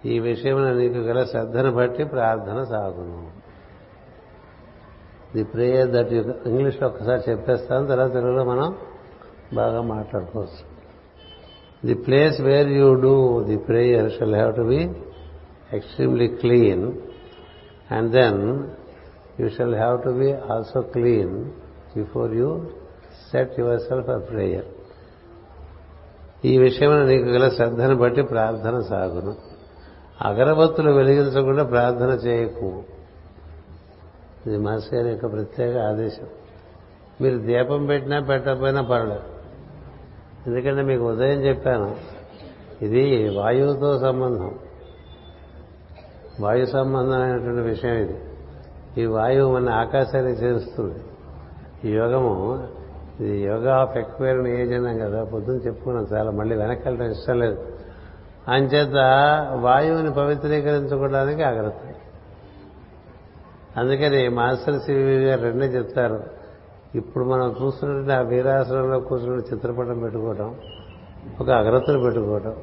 ఈ విషయమున నీకు గల శ్రద్ధను బట్టి ప్రార్థన సాగును. ది ప్రేయర్ దట్ యు ఇంగ్లీష్లో ఒక్కసారి చెప్పేస్తాను తర్వాత తెలుగులో మనం బాగా మాట్లాడుకోవచ్చు. The place where you do the prayer shall have to be extremely clean and then you shall have to be also clean before you set yourself a prayer ఈ విషయమైన నీకు గల శ్రద్ధను బట్టి ప్రార్థన సాగును. అగరబత్తులు వెలిగించకుండా ప్రార్థన చేయకు. ఇది మాస్టర్ గారి యొక్క ప్రత్యేక ఆదేశం. మీరు దీపం పెట్టినా పెట్టకపోయినా పర్లేదు. ఎందుకంటే మీకు ఉదయం చెప్పాను ఇది వాయువుతో సంబంధం. వాయు సంబంధమైనటువంటి విషయం ఇది. ఈ వాయువు మన ఆకాశానికి చేరుస్తుంది. ఈ యోగము ఇది యోగా ఆఫ్ ఎక్వైర్డ్ ఏజ్ అన్నాం కదా పొద్దున్న చెప్పుకున్నాం చాలా మళ్ళీ వెనక్కి వెళ్ళడం ఇష్టం లేదు. అంచేత వాయువుని పవిత్రీకరించుకోవడానికి ఆగ్రత అందుకని మాస్టర్ సివి గారు రెండే చెప్తారు. ఇప్పుడు మనం చూస్తున్నటువంటి ఆ వీరాసనంలో కూర్చున్న చిత్రపటం పెట్టుకోవటం ఒక అగ్రతను పెట్టుకోవటం.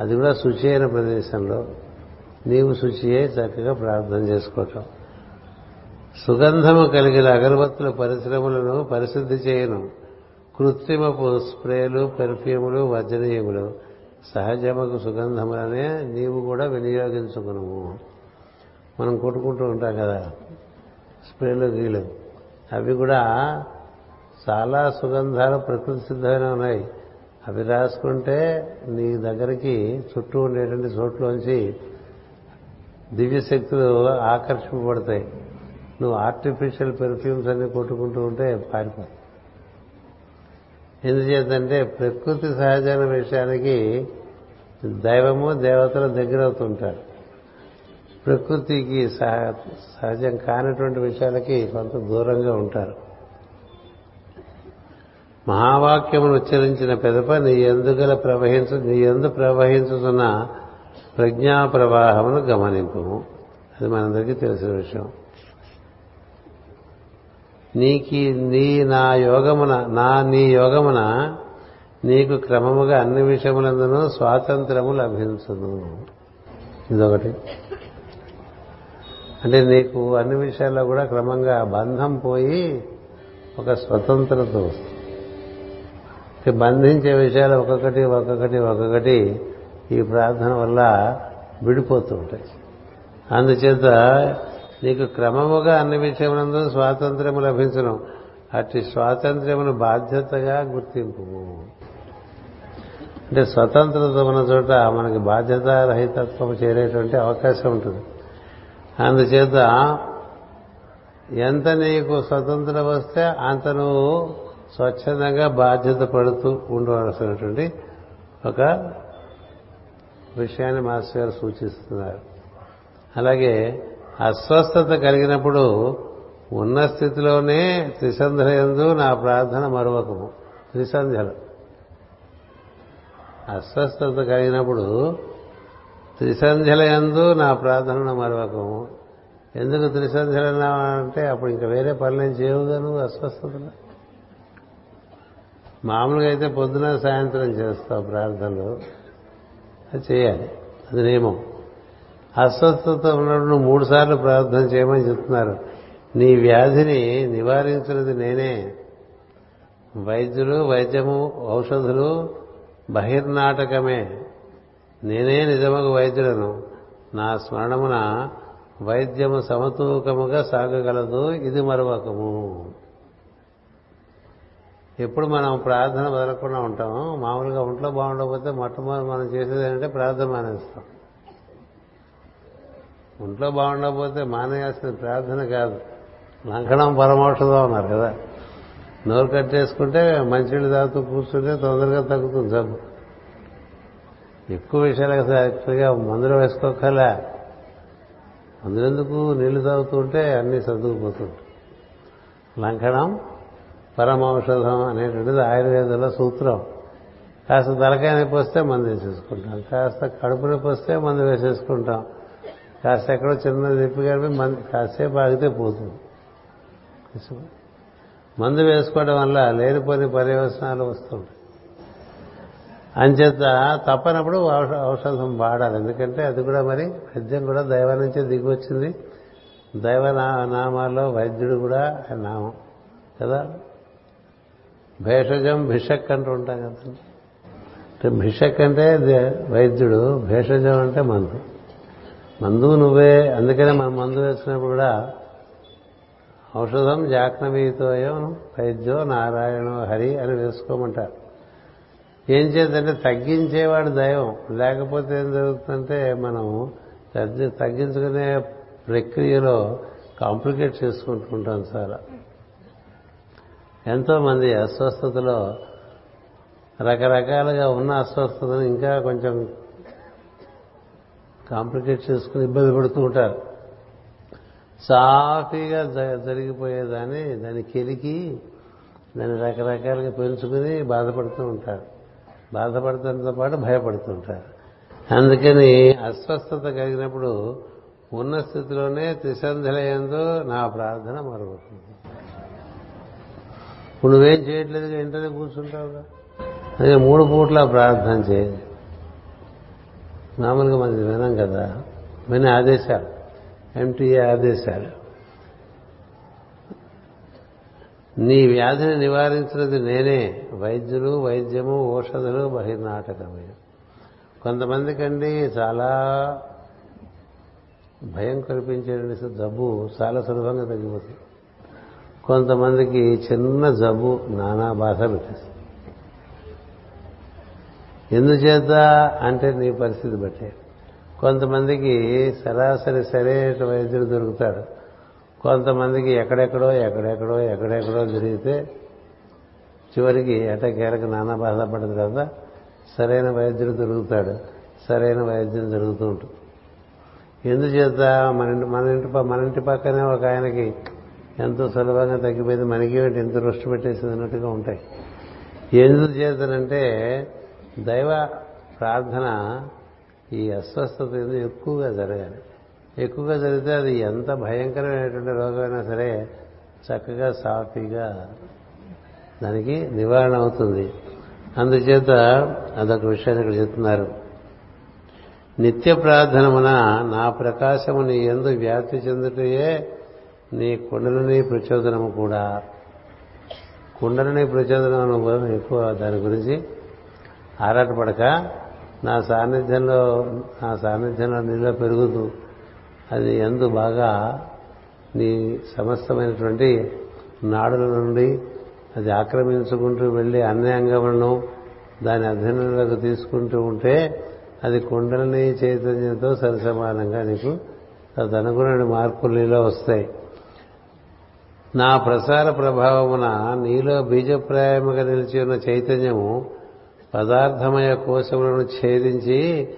అది కూడా శుచి అయిన ప్రదేశంలో. నీవు శుచి అయి చక్కగా ప్రార్థన చేసుకోవటం. సుగంధము కలిగిన అగరబత్తుల పరిశ్రమలను పరిశుద్ధి చేయను. కృత్రిమపు స్ప్రేలు పెర్ఫ్యూములు వర్జనీయములు. సహజముకు సుగంధములనే నీవు కూడా వినియోగించుకును మనం కొట్టుకుంటూ ఉంటాం కదా. స్ప్రేలు గీలు. అవి కూడా చాలా సుగంధాలు ప్రకృతి సిద్ధమైన ఉన్నాయి. అవి రాసుకుంటే నీ దగ్గరికి చుట్టూ ఉండేటువంటి చోట్లోంచి దివ్యశక్తులు ఆకర్షింపబడతాయి. నువ్వు ఆర్టిఫిషియల్ పెర్ఫ్యూమ్స్ అన్ని కొట్టుకుంటూ ఉంటే పారిపోతాయి ఎందుచేతంటే ప్రకృతి సహజమైన విషయానికి దైవము దేవతలు దగ్గర అవుతుంటారు ప్రకృతికి సహజం కానటువంటి విషయాలకి కొంత దూరంగా ఉంటారు. మహావాక్యమును ఉచ్చరించిన పెదప నీ ఎందుగల ప్రవహించు నీ ఎందు ప్రవహించుతున్న ప్రజ్ఞా ప్రవాహమును గమనింపు. అది మనందరికీ తెలిసిన విషయం. నీకి నీ నా యోగమున నా నీ యోగమున నీకు క్రమముగా అన్ని విషయములందునూ స్వాతంత్రము లభించును. ఇదొకటి. అంటే నీకు అన్ని విషయాల్లో కూడా క్రమంగా బంధం పోయి ఒక స్వతంత్రత వస్తుంది. బంధించే విషయాలు ఒక్కొక్కటి ఒక్కొక్కటి ఒక్కొక్కటి ఈ ప్రార్థన వల్ల విడిపోతూ ఉంటాయి. అందుచేత నీకు క్రమముగా అన్ని విషయములందు స్వాతంత్ర్యము లభించను. అట్టి స్వాతంత్ర్యమును బాధ్యతగా గుర్తింపు. అంటే స్వతంత్రత ఉన్న చోట మనకి బాధ్యత రహితత్వం చేరేటువంటి అవకాశం ఉంటుంది. అందుచేత ఎంత నీకు స్వతంత్రం వస్తే అంత నువ్వు స్వచ్ఛందంగా బాధ్యత పడుతూ ఉండవలసినటువంటి ఒక విషయాన్ని మాస్టర్ గారు సూచిస్తున్నారు. అలాగే అస్వస్థత కలిగినప్పుడు ఉన్న స్థితిలోనే త్రిసంధ్రయందు నా ప్రార్థన మరొకము. త్రిసంధ్యలు. అస్వస్థత కలిగినప్పుడు త్రిసంధ్యలయందు నా ప్రార్థన మరవకము. ఎందుకు త్రిసంధ్యలు అంటే అప్పుడు ఇంకా వేరే పనులేం చేయవుగా నువ్వు అస్వస్థతలు. మామూలుగా అయితే పొద్దున సాయంత్రం చేస్తావు ప్రార్థనలు. అది చేయాలి. అది నియమం. అస్వస్థత ఉన్నప్పుడు నువ్వు మూడు సార్లు ప్రార్థన చేయమని చెప్తున్నారు. నీ వ్యాధిని నివారించినది నేనే. వైద్యులు వైద్యము ఔషధులు బహిర్నాటకమే. నేనే నిజమగు వైద్యులను నా స్మరణమున వైద్యము సమతూకముగా సాగగలదు ఇది మరొకము. ఎప్పుడు మనం ప్రార్థన వదలకుండా ఉంటాము మామూలుగా ఒంట్లో బాగుండకపోతే మొట్టమొదటి మనం చేసేది ఏంటంటే ప్రార్థన మానేస్తాం. ఒంట్లో బాగుండకపోతే మానేయాల్సిన ప్రార్థన కాదు. లంకణం పరమౌషధం ఉన్నారు కదా. నోరు కట్టేసుకుంటే మంచినీళ్ళు తాగుతూ కూర్చుంటే తొందరగా తగ్గుతుంది జబ్బు. ఎక్కువ విషయాలకు సరిగ్గా మందులు వేసుకోకలే అందులెందుకు నీళ్ళు తాగుతుంటే అన్నీ సర్దుకుపోతుంటాయి. లంకణం పరమౌషధం అనేటువంటిది ఆయుర్వేదంలో సూత్రం. కాస్త తలకాయ నొప్పి వస్తే మందు వేసేసుకుంటాం. కాస్త కడుపు నొప్పి వస్తే మందు వేసేసుకుంటాం. కాస్త ఎక్కడో చిన్న నొప్పి కలిపి మందు కాసేపు ఆగితే పోతుంది. మందు వేసుకోవడం వల్ల లేనిపోని పర్యవసనాలు వస్తుంటాయి. అంచేత తప్పనప్పుడు ఔషధం వాడాలి. ఎందుకంటే అది కూడా మరి వైద్యం కూడా దైవం నుంచే దిగి వచ్చింది దైవ నామాల్లో వైద్యుడు కూడా నామం. కదా? భేషజం భిషక్ అంటూ ఉంటాం కదండి అంటే భిషక్ అంటే వైద్యుడు. భేషజం అంటే మందు. మందు నువ్వే. అందుకనే మనం మందు వేసినప్పుడు కూడా ఔషధం జాహ్నవీతోయం వైద్యో నారాయణో హరి అని వేసుకోమంటారు. ఏం చేద్దంటే తగ్గించేవాడు దైవం. లేకపోతే ఏం జరుగుతుందంటే మనం తగ్గించుకునే ప్రక్రియలో కాంప్లికేట్ చేసుకుంటూ ఉంటాం చాలా ఎంతోమంది అస్వస్థతలో రకరకాలుగా ఉన్న అస్వస్థతను ఇంకా కొంచెం కాంప్లికేట్ చేసుకుని ఇబ్బంది పడుతూ ఉంటారు. సాఫీగా జరిగిపోయేదాన్ని దాన్ని కెలికి దాన్ని రకరకాలుగా పెంచుకుని బాధపడుతూ ఉంటారు. బాధపడటంతో పాటు భయపడుతుంటారు. అందుకని అస్వస్థత కలిగినప్పుడు ఉన్న స్థితిలోనే త్రిసంధులయందు నా ప్రార్థన మరుగుతుంది ఇప్పుడు నువ్వేం చేయట్లేదు ఇంటనే కూర్చుంటావుగా? అదే మూడు పూట్ల ప్రార్థన చేయాలి. మామూలుగా మనకి వినం కదా. వినే ఆదేశాలు. ఎంటీఏ ఆదేశాలు. నీ వ్యాధిని నివారించినది నేనే. వైద్యులు వైద్యము ఔషధులు బహిర్నాటకమే. కొంతమందికండి చాలా భయం కల్పించే జబ్బు చాలా సులభంగా తగ్గిపోతుంది. కొంతమందికి చిన్న జబ్బు నానా బాధ పెట్టేస్తుంది. ఎందుచేత అంటే నీ పరిస్థితి బట్టే. కొంతమందికి సరాసరి సరైన వైద్యుడు దొరుకుతాడు. కొంతమందికి ఎక్కడెక్కడో ఎక్కడెక్కడో ఎక్కడెక్కడో తిరిగితే చివరికి ఎటకేరకు నానా బాధపడిన తర్వాత సరైన వైద్యుడు దొరుకుతాడు. సరైన వైద్యం జరుగుతూ ఉంటుంది ఎందుచేత మన ఇంటి మన ఇంటి మన ఇంటి పక్కనే ఒక ఆయనకి ఎంతో సులభంగా తగ్గిపోయింది. మనకి ఎంత రుష్టి పెట్టేసింది అన్నట్టుగా ఉంటాయి. ఎందుకు చేతనంటే దైవ ప్రార్థన ఈ అస్వస్థత ఎక్కువగా జరగాలి? ఎక్కువగా జరిగితే అది ఎంత భయంకరమైనటువంటి రోగమైనా సరే చక్కగా సాఫీగా దానికి నివారణ అవుతుంది. అందుచేత అదొక విషయాన్ని ఇక్కడ చెప్తున్నారు. నిత్య ప్రార్థనమున నా ప్రకాశము నీ ఎందు వ్యాప్తి చెందుటయే నీ కుండలని ప్రచోదనము కూడా. కుండలని ప్రచోదనం ఎక్కువ దాని గురించి ఆరాటపడక నా సాన్నిధ్యంలో నా సాన్నిధ్యంలో నీలో పెరుగుతూ అది ఎందు బాగా నీ సమస్తమైనటువంటి నాడుల నుండి అది ఆక్రమించుకుంటూ వెళ్ళి అన్ని అంగములను దాని అధ్యయనంలోకి తీసుకుంటూ ఉంటే అది కుండలని చైతన్యంతో సరిసమానంగా నీకు తదనుగుణ మార్పులు నీలో వస్తాయి. నా ప్రసార ప్రభావమున నీలో బీజప్రాయముగా నిలిచి ఉన్న చైతన్యము పదార్థమయ కోశములను ఛేదించి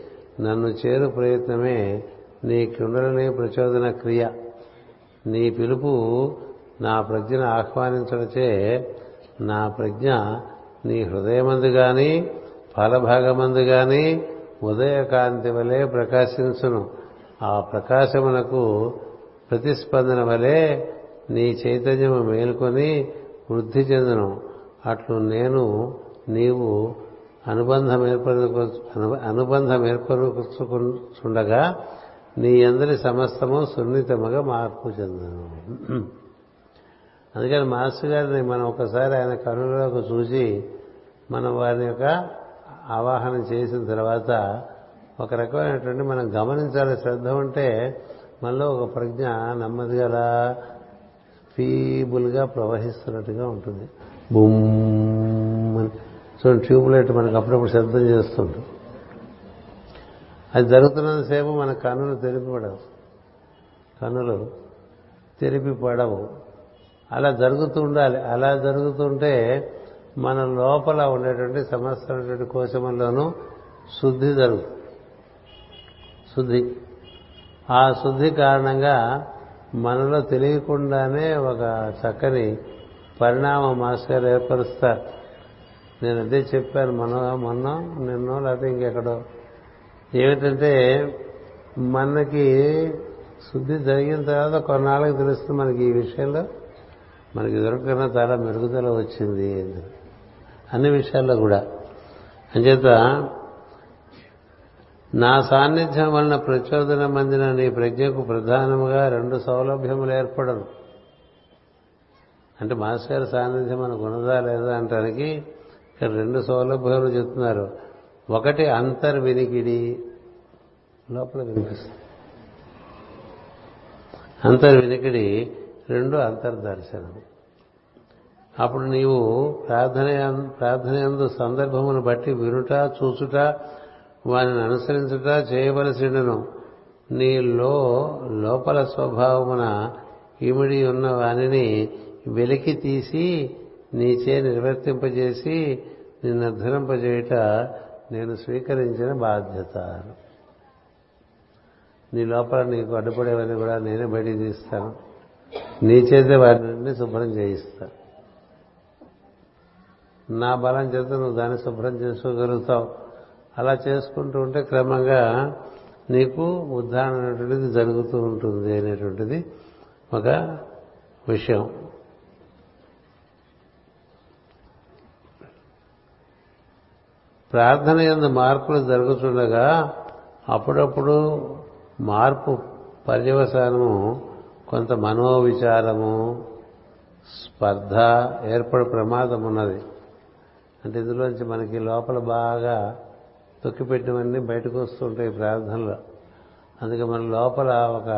నన్ను చేరు ప్రయత్నమే నీ కుండలని ప్రచోదన క్రియ నీ పిలుపు నా ప్రజ్ఞను ఆహ్వానించడచే నా ప్రజ్ఞ నీ హృదయమందు గాని ఫలభాగమందు గాని ఉదయకాంతి వలె ప్రకాశించును ఆ ప్రకాశమునకు ప్రతిస్పందన వలె నీ చైతన్యము మేల్కొని వృద్ధి చెందును అట్లు నేను నీవు అనుబంధం ఏర్పరు అనుబంధం ఏర్పరుచుకుండగా నీ అందరి సమస్తము సున్నితముగా మార్పు చెందను. అందుకని మాస్టర్ గారిని మనం ఒకసారి ఆయన కనులోకి చూసి మనం వారి యొక్క ఆవాహనం చేసిన తర్వాత ఒక రకమైనటువంటి మనం గమనించాలి. శ్రద్ధ ఉంటే మనలో ఒక ప్రజ్ఞ నెమ్మదిగా ఫీబుల్గా ప్రవహిస్తున్నట్టుగా ఉంటుంది. బుమ్ అని. చూడండి ట్యూబ్ లైట్ మనకు అప్పుడప్పుడు శబ్దం చేస్తుంటాం అది జరుగుతున్నంతసేపు మన కన్నులు తెరిపిపడవు. కన్నులు తెరిపి పడవు అలా జరుగుతూ ఉండాలి. అలా జరుగుతుంటే మన లోపల ఉండేటువంటి సమస్తమైనటువంటి కోశముల్లోనూ శుద్ధి జరుగుతుంది శుద్ధి. ఆ శుద్ధి కారణంగా మనలో తెలియకుండానే ఒక చక్కని పరిణామ మాస్టర్ ఏర్పరుస్తారు. నేను అదే చెప్పాను మన మొన్న నిన్నో లేకపోతే ఇంకెక్కడో. ఏమిటంటే మనకి శుద్ధి జరిగిన తర్వాత కొన్నాళ్ళకి తెలుస్తుంది మనకి ఈ విషయంలో మనకి దొరకకుండా చాలా మెరుగుదల వచ్చింది అన్ని విషయాల్లో కూడా. అంచేత నా సాన్నిధ్యం వలన ప్రచోదనం అందిన నీ ప్రజ్ఞకు ప్రధానముగా రెండు సౌలభ్యములు ఏర్పడరు అంటే మాస్టర్ సాన్నిధ్యం మనకు ఉన్నదా లేదా అంటానికి ఇక్కడ రెండు సౌలభ్యాలు చెప్తున్నారు. ఒకటి అంతర్వినికిడి లోపల వినిపిస్తుంది. అంతర్వినికిడి రెండు అంతర్దర్శనం అప్పుడు నీవు ప్రార్థన ప్రార్థనయందు సందర్భమును బట్టి వినుట చూచుట వారిని అనుసరించుట చేయవలసినను. నీలో లోపల స్వభావమున ఇమిడి ఉన్న వానిని వెలికి తీసి నీచే నిర్వర్తింపజేసి నిన్ను నేను స్వీకరించిన బాధ్యత నీ లోపల నీకు అడ్డుపడేవన్నీ కూడా నేనే బయటికి తీస్తాను. నీ చేతే వాటిని శుభ్రం చేయిస్తాను నా బలం చేత నువ్వు దాన్ని శుభ్రం చేసుకోగలుగుతావు. అలా చేసుకుంటూ ఉంటే క్రమంగా నీకు ఉద్ధారణ అనేటువంటిది జరుగుతూ ఉంటుంది అనేటువంటిది ఒక విషయం. ప్రార్థన ఎందు మార్పులు జరుగుతుండగా అప్పుడప్పుడు మార్పు పర్యవసానము కొంత మనోవిచారము స్పర్ధ ఏర్పడే ప్రమాదం ఉన్నది. అంటే ఇందులోంచి మనకి లోపల బాగా తొక్కిపెట్టినవన్నీ బయటకు వస్తుంటాయి ప్రార్థనలో. అందుకే మన లోపల ఒక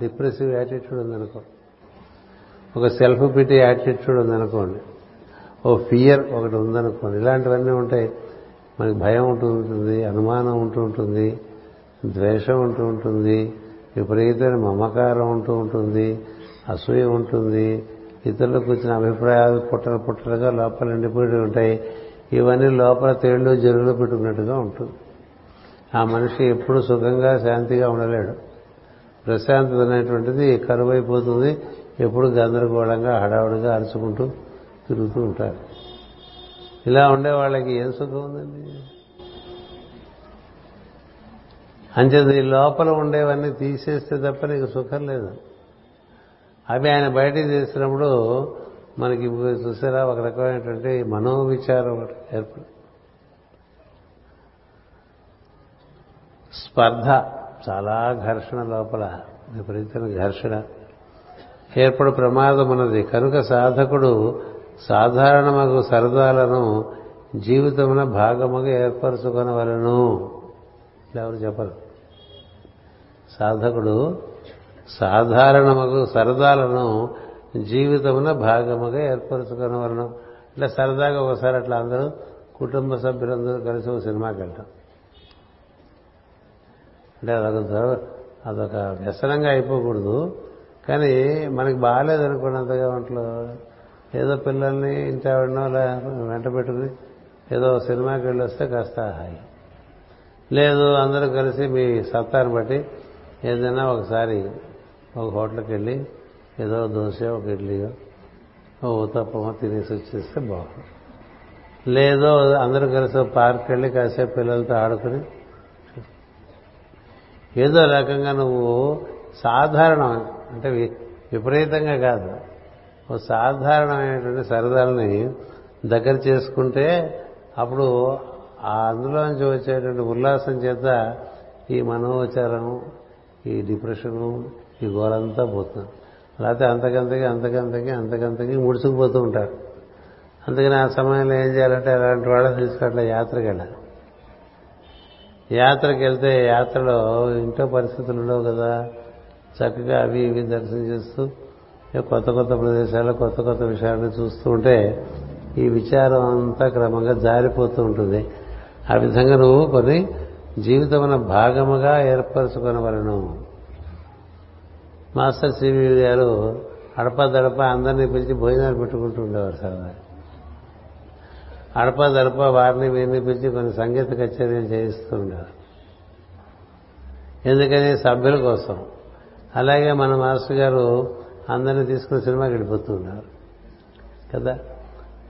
డిప్రెసివ్ యాటిట్యూడ్ ఉందనుకో ఒక సెల్ఫ్ పిటీ యాటిట్యూడ్ ఉందనుకోండి ఓ ఫియర్ ఒకటి ఉందనుకోండి ఇలాంటివన్నీ ఉంటాయి. మనకి భయం ఉంటూ ఉంటుంది అనుమానం ఉంటూ ఉంటుంది ద్వేషం ఉంటూ ఉంటుంది విపరీతమైన మమకారం ఉంటూ ఉంటుంది అసూయ ఉంటుంది. ఇతరులకు వచ్చిన అభిప్రాయాలు పుట్టలు పుట్టలుగా లోపల నిండిపోయి ఉంటాయి. ఇవన్నీ లోపల తేళ్ళు జరువులు పెట్టుకున్నట్టుగా ఉంటుంది. ఆ మనిషి ఎప్పుడు సుఖంగా శాంతిగా ఉండలేడు. ప్రశాంతత అనేటువంటిది కరువైపోతుంది. ఎప్పుడు గందరగోళంగా హడావుడిగా అరుచుకుంటూ తిరుగుతూ ఉంటారు. ఇలా ఉండే వాళ్ళకి ఏం సుఖం ఉందండి? అంచేది ఈ లోపల ఉండేవన్నీ తీసేస్తే తప్ప నీకు సుఖం లేదు. అవి ఆయన బయటికి చేసినప్పుడు మనకి చూసారా ఒక రకమైనటువంటి మనోవిచారం ఒకటి ఏర్పడి స్పర్ధ చాలా ఘర్షణ లోపల విపరీతమైన ఘర్షణ. ఏర్పడు ప్రమాదం ఉన్నది. కనుక సాధకుడు సాధారణమగు సరదాలను జీవితమున భాగముగా ఏర్పరచుకొనవలను. ఎవరు చెప్పరు. సాధకుడు సాధారణమగు సరదాలను జీవితమున భాగముగా ఏర్పరచుకొనవలను. ఇట్లా సరదాగా ఒకసారి అట్లా అందరూ కుటుంబ సభ్యులందరూ కలిసి ఒక సినిమాకి వెళ్తాం. అంటే అదొక అదొక వ్యసనంగా అయిపోకూడదు. కానీ మనకి బాగాలేదు అనుకున్నంతగా ఒంట్లో. ఏదో పిల్లల్ని ఇంటి ఆవిడనో వెంట పెట్టుకుని ఏదో సినిమాకి వెళ్ళి వస్తే కాస్త హాయి. లేదు అందరూ కలిసి మీ సత్తాన్ని బట్టి ఏదైనా ఒకసారి ఒక హోటల్కి వెళ్ళి ఏదో దోశ ఒక ఇడ్లీయో ఓ ఉత్తప్పమో తినేసి వచ్చేస్తే బాగుంది లేదో అందరూ కలిసి పార్క్ వెళ్ళి కాసేపు పిల్లలతో ఆడుకుని ఏదో రకంగా నువ్వు సాధారణం అంటే విపరీతంగా కాదు. ఓ సాధారణమైనటువంటి సరదాలని దగ్గర చేసుకుంటే అప్పుడు ఆ అందులోంచి వచ్చేటువంటి ఉల్లాసం చేత ఈ మనోచారం ఈ డిప్రెషను ఈ గోలంతా పోతుంది. లేకపోతే అంతకంతకి అంతకంతకి అంతకంతకి ముడుచుకుపోతూ ఉంటారు. అందుకని ఆ సమయంలో ఏం చేయాలంటే అలాంటి వాళ్ళని తీసుకెళ్ళ యాత్రకి వెళ్ళాలి. యాత్రకి వెళ్తే యాత్రలో ఇంట్లో పరిస్థితులు ఉండవు కదా. చక్కగా అవి ఇవి దర్శనం చేస్తూ కొత్త కొత్త ప్రదేశాల్లో కొత్త కొత్త విషయాలను చూస్తూ ఉంటే ఈ విచారం అంతా క్రమంగా జారిపోతూ ఉంటుంది. ఆ విధంగా నువ్వు కొన్ని జీవితమున భాగముగా ఏర్పరచుకునవలను. మాస్టర్ సివి గారు అడప దడప అందరినీ పిలిచి భోజనాలు పెట్టుకుంటూ ఉండేవారు సరదా అడప దడప వారిని వీరిని పిలిచి కొన్ని సంగీత కచేరీలు చేయిస్తూ ఉండేవారు. ఎందుకని? సభ్యుల కోసం. అలాగే మన మాస్టర్ గారు అందరినీ తీసుకుని సినిమాకి వెళ్ళిపోతూ ఉన్నారు. కదా?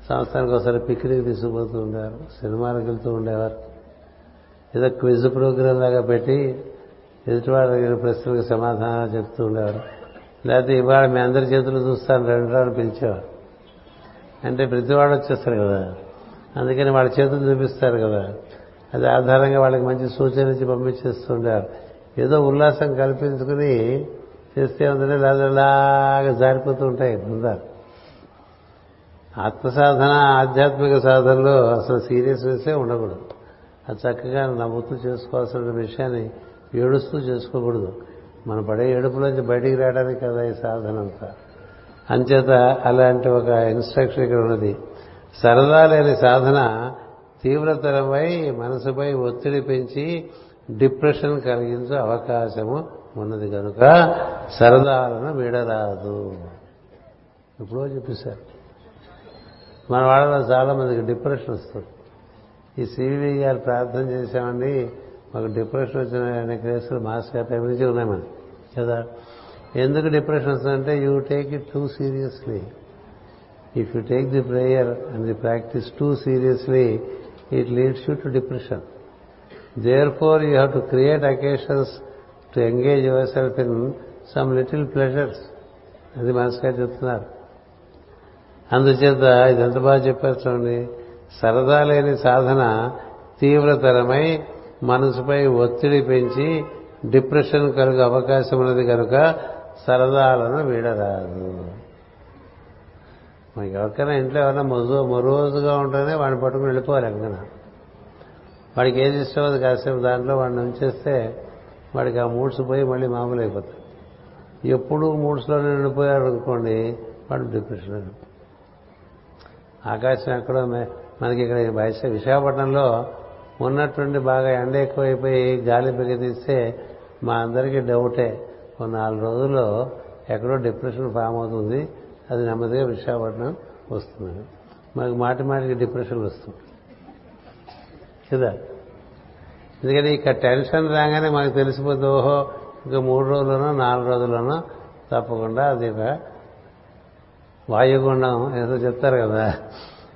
సంవత్సరానికి ఒకసారి పిక్నిక్ తీసుకుపోతూ ఉండేవారు సినిమాలకు వెళ్తూ ఉండేవారు. ఏదో క్విజ్ ప్రోగ్రాం లాగా పెట్టి ఎదుటివాడు ప్రశ్నలకు సమాధానాలు చెప్తూ ఉండేవారు. లేకపోతే ఇవాళ మీ అందరి చేతులు చూస్తాను రెండు రాళ్ళు పిలిచేవారు. అంటే ప్రతివాడు వచ్చేస్తారు కదా. అందుకని వాళ్ళ చేతులు చూపిస్తారు కదా. అది ఆధారంగా వాళ్ళకి మంచి సూచన ఇచ్చి పంపించేస్తూ ఉండేవారు. ఏదో ఉల్లాసం కల్పించుకుని చేస్తే ఉందంటే లాగా జారిపోతూ ఉంటాయి బృందాలు ఆత్మసాధన ఆధ్యాత్మిక సాధనలో అసలు సీరియస్నెస్సే ఉండకూడదు. అది చక్కగా నవ్వుతూ చేసుకోవాల్సిన విషయాన్ని ఏడుస్తూ చేసుకోకూడదు. మనం పడే ఏడుపులోంచి బయటికి రావడానికి కదా ఈ సాధన అంతా. అంచేత అలాంటి ఒక ఇన్స్ట్రక్షన్ ఇక్కడ ఉన్నది. సరదా లేని సాధన తీవ్రతరమై మనసుపై ఒత్తిడి పెంచి డిప్రెషన్ కలిగించే అవకాశము ఉన్నది కనుక సరదాలను వీడరాదు. ఎప్పుడో చెప్పేశారు. మన వాళ్ళలో చాలా మందికి డిప్రెషన్ వస్తుంది. ఈ సివి గారు ప్రార్థన చేశామండి. మాకు డిప్రెషన్ వచ్చిన కేసులు మాస్ గారి టైం నుంచి ఉన్నాయి మనకి. కదా? ఎందుకు డిప్రెషన్ వస్తుందంటే you take it too seriously. If you take the prayer and the practice too seriously it leads you to depression. Therefore you have to create occasions to engage yourself in some little pleasures అది మనసుగా చెప్తున్నారు. అందుచేత ఇది ఎంత బాగా చెప్పారు చూడండి సరదా లేని సాధన తీవ్రతరమై మనసుపై ఒత్తిడి పెంచి డిప్రెషన్ కలుగు అవకాశం ఉన్నది కనుక సరదాలను వీడరాదు. మనకి ఎవరికైనా ఇంట్లో ఎవరైనా మొజు మొరోజుగా ఉంటేనే వాడిని పట్టుకుని వెళ్ళిపోవాలి ఎక్కడైనా వాడికి ఏది ఇష్టం అది కాసేపు దాంట్లో వాడిని ఉంచేస్తే వాడికి ఆ మూడ్స్ పోయి మళ్ళీ మామూలు అయిపోతాడు ఎప్పుడు మూడ్స్లోనే నిండిపోయాడు అనుకోండి వాడు డిప్రెషన్ ఆకాశం ఎక్కడో మనకి ఇక్కడ విశాఖపట్నంలో ఉన్నటువంటి బాగా ఎండ ఎక్కువైపోయి గాలి తీస్తే మా అందరికీ డౌటే. ఒక నాలుగు రోజుల్లో ఎక్కడో డిప్రెషన్ ఫామ్ అవుతుంది. అది నెమ్మదిగా విశాఖపట్నం వస్తుంది. మాకు మాటి మాటికి డిప్రెషన్ వస్తుంది. కదా? ఎందుకంటే ఇక టెన్షన్ రాగానే మనకు తెలిసిపోతుంది ఓహో ఇంకా మూడు రోజుల్లోనో నాలుగు రోజుల్లోనో తప్పకుండా అది ఒక వాయుగుండం ఏదో చెప్తారు కదా.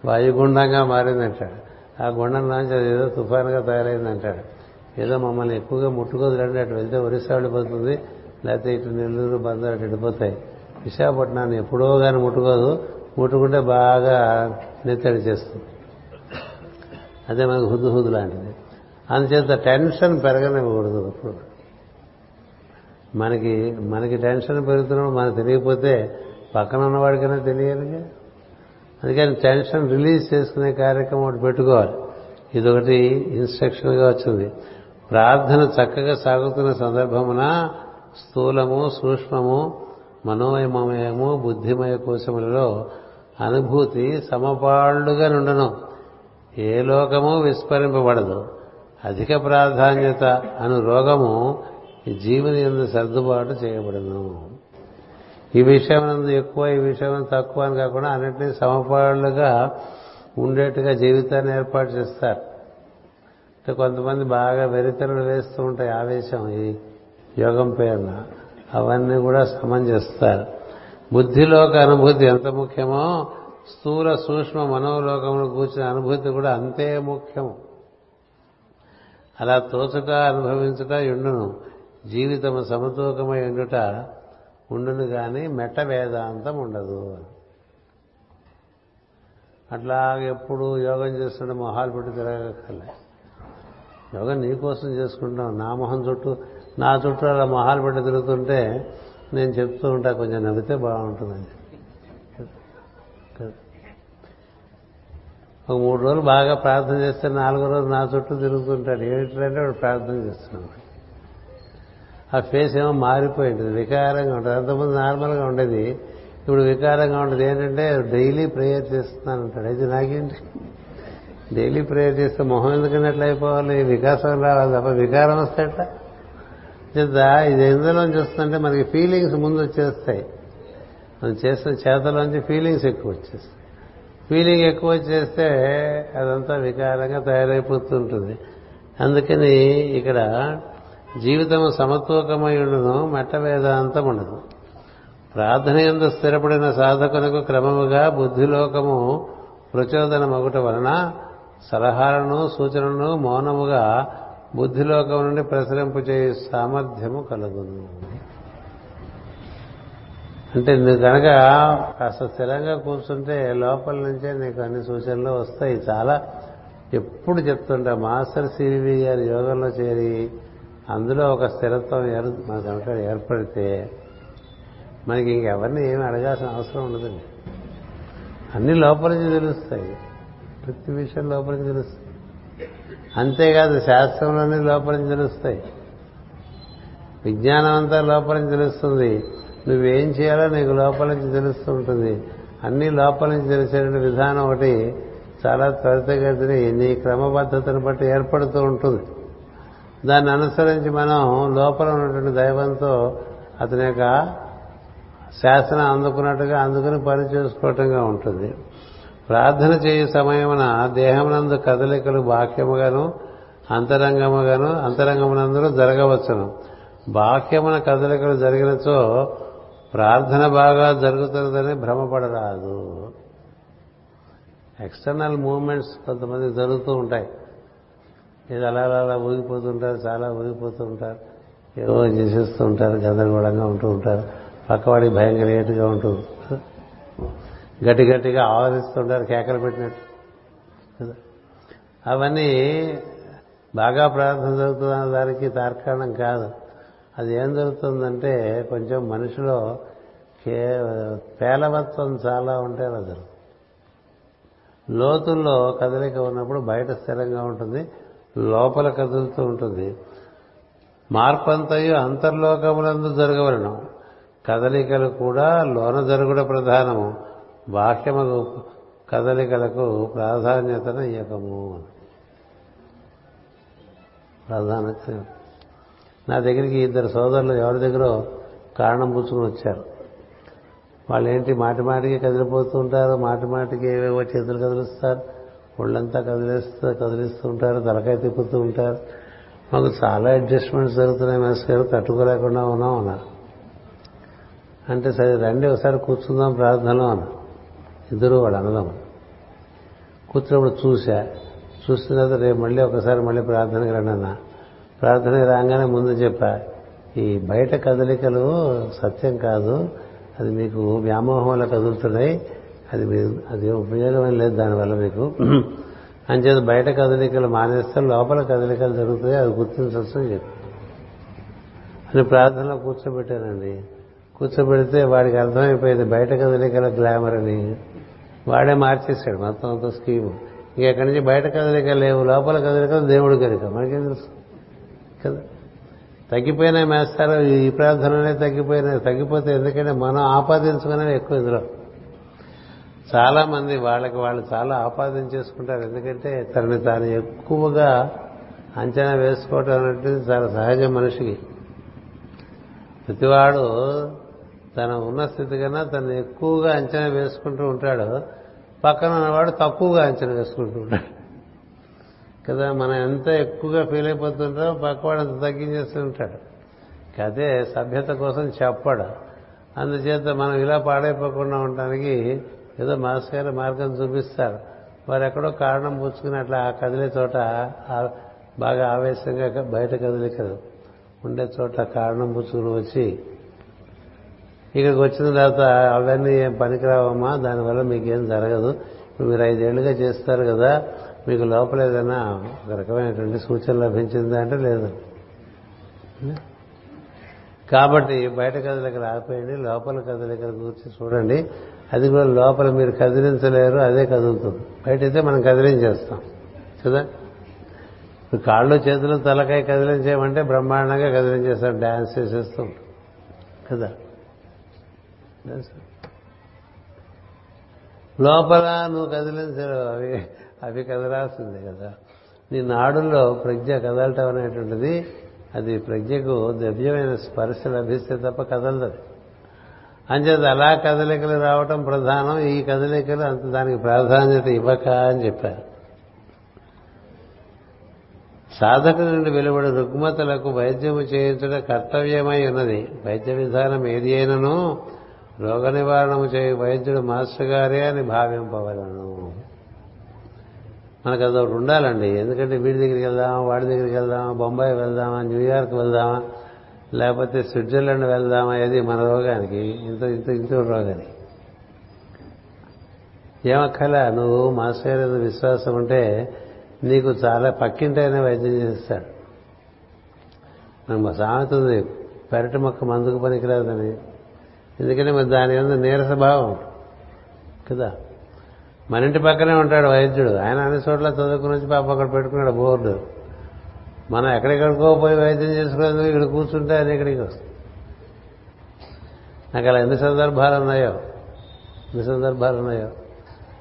వాయుగుండంగా మారిందంటాడు. ఆ గుండం నుంచి అది ఏదో తుఫానుగా తయారైందంటాడు. ఏదో మమ్మల్ని ఎక్కువగా ముట్టుకోదు రండి అటు వెళ్తే ఒరిస్సా వెళ్ళిపోతుంది లేకపోతే ఇటు నెల్లూరు బందరు అటు వెళ్ళిపోతాయి. విశాఖపట్నాన్ని ఎప్పుడో కానీ ముట్టుకోదు ముట్టుకుంటే బాగా నెత్తడి చేస్తుంది. అదే మనకు హుద్దు హుద్దు లాంటిది. అందుచేత టెన్షన్ పెరగనివ్వకూడదు ఇప్పుడు మనకి మనకి టెన్షన్ పెరుగుతున్నప్పుడు మనకు తెలియకపోతే పక్కన ఉన్నవాడికైనా తెలియాలిగా? అందుకని టెన్షన్ రిలీజ్ చేసుకునే కార్యక్రమం ఒకటి పెట్టుకోవాలి. ఇదొకటి ఇన్స్ట్రక్షన్గా వచ్చింది. ప్రార్థన చక్కగా సాగుతున్న సందర్భమున స్థూలము సూక్ష్మము మనోమయము బుద్ధిమయ కోశములలో అనుభూతి సమపాళ్ళుగా నుండను. ఏ లోకము విస్మరింపబడదు. అధిక ప్రాధాన్యత అను రోగము జీవుని ఎందు సర్దుబాటు చేయబడను. ఈ విషయం ఎక్కువ ఈ విషయం తక్కువ అని కాకుండా అన్నింటినీ సమపాళ్ళుగా ఉండేట్టుగా జీవితాన్ని ఏర్పాటు చేస్తారు. అంటే కొంతమంది బాగా వెరితలు వేస్తూ ఉంటాయి ఆవేశం ఈ యోగం పేరున. అవన్నీ కూడా సమం చేస్తారు. బుద్ధిలోక అనుభూతి ఎంత ముఖ్యమో స్థూల సూక్ష్మ మనోలోకమును కూర్చున్న అనుభూతి కూడా అంతే ముఖ్యము. అలా తోచుక అనుభవించుట ఎండును జీవితము సమతూకమై ఉండుట ఉండును కానీ మెట్ట వేదాంతం ఉండదు. అట్లా ఎప్పుడు యోగం చేస్తుంటే మొహాలు పెట్టి తిరగక్కర్లే. యోగం నీకోసం చేసుకుంటాం. నా మొహం చుట్టూ నా చుట్టూ అలా మొహాలు పెట్టి తిరుగుతుంటే నేను చెప్తూ ఉంటా కొంచెం నవ్వితే బాగుంటుందని. ఒక మూడు రోజులు బాగా ప్రార్థన చేస్తే నాలుగో రోజు నా చుట్టూ తిరుగుతుంటాడు. ఏమిటంటే వాడు ప్రార్థన చేస్తున్నాడు. ఆ ఫేస్ ఏమో మారిపోయింది. వికారంగా ఉంటుంది. అంతకుముందు నార్మల్గా ఉండేది. ఇప్పుడు వికారంగా ఉంటుంది ఏంటంటే డైలీ ప్రేయర్ చేస్తున్నాను అంటాడు అయితే నాకేంటి? డైలీ ప్రేయర్ చేస్తే మొహం ఎందుకని ఎట్లా అయిపోవాలి? వికాసం రావాలి తప్ప వికారం వస్తే ఎట్లా? చేత ఇది ఎందులో చూస్తుంటే మనకి ఫీలింగ్స్ ముందు వచ్చేస్తాయి. మనం చేసిన చేతలోంచి ఫీలింగ్స్ ఎక్కువ వచ్చేస్తాయి. ఫీలింగ్ ఎక్కువ చేస్తే అదంతా వికారంగా తయారైపోతుంటుంది. అందుకని ఇక్కడ జీవితం సమతూకమై ఉండను మెట్ట వేదాంతం ఉండదు. ప్రార్థన ఎందు స్థిరపడిన సాధకునకు క్రమముగా బుద్ధిలోకము ప్రచోదనమగుట వలన సలహాలను సూచనలను మౌనముగా బుద్ధిలోకం నుండి ప్రసరింపు చేయ సామర్థ్యము కలుగును అంటే నువ్వు కనుక కాస్త స్థిరంగా కూర్చుంటే లోపల నుంచే నీకు అన్ని సూచనలు వస్తాయి. చాలా ఎప్పుడు చెప్తుంటా మాస్టర్ సిరివి గారి యోగంలో చేరి అందులో ఒక స్థిరత్వం ఏర్ మన కనుక ఏర్పడితే మనకి ఇంకెవరిని ఏమి అడగాల్సిన అవసరం ఉండదండి. అన్ని లోపలికి నుంచి తెలుస్తాయి. ప్రతి విషయం లోపలికి తెలుస్తాయి. అంతేకాదు శాస్త్రంలోనే లోపలికి తెలుస్తాయి. విజ్ఞానం అంతా లోపలికి నుంచి తెలుస్తుంది. నువ్వేం చేయాలో నీకు లోపల నుంచి తెలుస్తూ ఉంటుంది. అన్ని లోపల నుంచి తెలిసేటువంటి విధానం ఒకటి చాలా త్వరితగతిని నీ క్రమబద్ధతను బట్టి ఏర్పడుతూ ఉంటుంది. దాన్ని అనుసరించి మనం లోపల ఉన్నటువంటి దైవంతో అతని యొక్క శాసనం అందుకున్నట్టుగా అందుకుని పని చేసుకోవటంగా ఉంటుంది. ప్రార్థన చేయు సమయమున దేహమునందు కదలికలు బాహ్యముగాను అంతరంగముగాను అంతరంగమునందు జరగవచ్చును. బాహ్యమున కదలికలు జరిగినచో ప్రార్థన బాగా జరుగుతున్నదని భ్రమపడరాదు. ఎక్స్టర్నల్ మూమెంట్స్ కొంతమంది జరుగుతూ ఉంటాయి. ఇది అలా అలా ఊగిపోతుంటారు చాలా ఊగిపోతుంటారు ఏవో చేసేస్తూ ఉంటారు గందరగోళంగా ఉంటూ ఉంటారు పక్కవాడికి భయం కలిగేట్టుగా ఉంటూ గట్టి గట్టిగా ఆవరిస్తుంటారు కేకలు పెట్టినట్టు. కదా? అవన్నీ బాగా ప్రార్థన జరుగుతున్న దానికి తార్కాణం కాదు. అది ఏం జరుగుతుందంటే కొంచెం మనిషిలో కే పేలవత్వం చాలా ఉంటే అలా జరుగుతుంది లోతుల్లో కదలిక ఉన్నప్పుడు బయట స్థిరంగా ఉంటుంది లోపల కదులుతూ ఉంటుంది. మార్పంతయు అంతర్లోకములందు జరగవలను. కదలికలు కూడా లోన జరుగుడ ప్రధానము. బాహ్యము కదలికలకు ప్రాధాన్యతను ఇవ్వకము ప్రాధాన్యత నా దగ్గరికి ఇద్దరు సోదరులు ఎవరి దగ్గర కారణం పుచ్చుకుని వచ్చారు. వాళ్ళు ఏంటి మాటి మాటికి కదిలిపోతూ ఉంటారు మాటి మాటికి ఏవేవో చేతులు కదిలిస్తారు ఒళ్ళంతా కదిలిస్తూ కదిలిస్తూ ఉంటారు తలకాయ తిప్పుతూ ఉంటారు. మాకు చాలా అడ్జస్ట్మెంట్స్ జరుగుతున్నాయి మాస్టర్ గారు తట్టుకోలేకుండా ఉన్నాం అన్నారు. అంటే సరే రండి ఒకసారి కూర్చుందాం ప్రార్థనలో అన్న ఇద్దరు వాడు అనదాం కూర్చున్నప్పుడు చూశా. చూసిన తర్వాత రేపు మళ్ళీ ఒకసారి మళ్ళీ ప్రార్థనకి రండి అన్న. ప్రార్థనకి రాగానే ముందు చెప్పా ఈ బయట కదలికలు సత్యం కాదు అది మీకు వ్యామోహంలో కదులుతున్నాయి అది మీ అది ఉపయోగం లేదు దానివల్ల మీకు. అంచేది బయట కదలికలు మానేస్తే లోపల కదలికలు జరుగుతాయి అది గుర్తించవచ్చు అని చెప్పి. అని ప్రార్థనలో కూర్చోబెట్టానండి. కూర్చోబెడితే వాడికి అర్థమైపోయింది బయట కదలికల గ్లామర్ అని. వాడే మార్చేశాడు మొత్తం అంత స్కీము. ఇంకెక్కడి నుంచి బయట కదలికలు లేవు లోపల కదలికలు దేవుడు కనుక. మనకేం తెలుసు? కదా. తగ్గిపోయినాయి మేస్తారు ఈ ప్రార్థనలే తగ్గిపోయినాయి తగ్గిపోతే ఎందుకంటే మనం ఆపాదించుకునే ఎక్కువ ఇందులో. చాలా మంది వాళ్ళకి వాళ్ళు చాలా ఆపాదించేసుకుంటారు ఎందుకంటే తనని తాను ఎక్కువగా అంచనా వేసుకోవటం అనేది చాలా సహజం మనిషికి. ప్రతివాడు తన ఉన్న స్థితి కన్నా తను ఎక్కువగా అంచనా వేసుకుంటూ ఉంటాడు పక్కన ఉన్నవాడు తక్కువగా అంచనా వేసుకుంటూ ఉంటాడు. కదా మనం ఎంత ఎక్కువగా ఫీల్ అయిపోతుంటారో పక్కవాడు అంత తగ్గించేస్తూ ఉంటాడు. అదే సభ్యత కోసం చెప్పడు. అందుచేత మనం ఇలా పాడైపోకుండా ఉండడానికి ఏదో మాస్ గారి మార్గం చూపిస్తారు. వారు ఎక్కడో కారణం పుచ్చుకుని అట్లా ఆ కదిలే చోట బాగా ఆవేశంగా బయట కదిలికలు. ఉండే చోట కారణం పుచ్చుకుని వచ్చి ఇక్కడికి వచ్చిన తర్వాత అవన్నీ ఏం పనికిరావమ్మా దానివల్ల మీకేం జరగదు. ఇప్పుడు మీరు ఐదేళ్ళుగా చేస్తారు కదా మీకు లోపల ఏదైనా ఒక రకమైనటువంటి సూచన లభించిందా అంటే లేదు. కాబట్టి బయట కదలికలు ఆపేయండి లోపల కదలికలు గురించి చూడండి. అది కూడా లోపల మీరు కదిలించలేరు అదే కదులుతుంది. బయట అయితే మనం కదిలించేస్తాం. కదా కాళ్ళు చేతులు తలకాయ కదిలించేయమంటే బ్రహ్మాండంగా కదిలించేస్తాం డ్యాన్స్ చేసేస్తాం కదా? లోపల నువ్వు కదిలించరు అవి అవి కదలాల్సిందే కదా. నీ నాడుల్లో ప్రజ్ఞ కదలటం అనేటువంటిది అది ప్రజ్ఞకు ద్రవ్యమైన స్పర్శ లభిస్తే తప్ప కదలదు అంచేది అలా కదలికలు రావటం ప్రధానం ఈ కదలికలు అంత దానికి ప్రాధాన్యత ఇవ్వక అని చెప్పారు. సాధక నుండి వెలువడి రుగ్మతలకు వైద్యము చేయించడం కర్తవ్యమై ఉన్నది. వైద్య విధానం ఏది అయినను రోగ నివారణము చేయ వైద్యుడు మాస్టర్ గారే అని భావింపవలను. మనకు అది ఒకటి ఉండాలండి. ఎందుకంటే వీడి దగ్గరికి వెళ్దామా వాడి దగ్గరికి వెళ్దామా బొంబాయి వెళ్దామా న్యూయార్క్ వెళ్దామా లేకపోతే స్విట్జర్లాండ్ వెళ్దామా ఏది మన రోగానికి ఇంత ఇంత ఇంత రోగానికి. ఏమక్కల నువ్వు మాస్టర్ గారి విశ్వాసం ఉంటే నీకు చాలా పక్కింటైనా వైద్యం చేస్తాడు. నాకు మా సామెత ఉంది పెరటి మొక్క మందుకు పనికిరాదని. ఎందుకంటే మరి దాని మీద నీరస భావం కదా? మన ఇంటి పక్కనే ఉంటాడు వైద్యుడు. ఆయన అన్ని చోట్ల చదువుకుని వచ్చి పాప అక్కడ పెట్టుకున్నాడు బోర్డు. మనం ఎక్కడెక్కడికో పోయి వైద్యం చేసుకునేందుకు ఇక్కడ కూర్చుంటే అది ఇక్కడికి వస్తుంది? నాకు అలా ఎన్ని సందర్భాలు ఉన్నాయో? ఎన్ని సందర్భాలు ఉన్నాయో?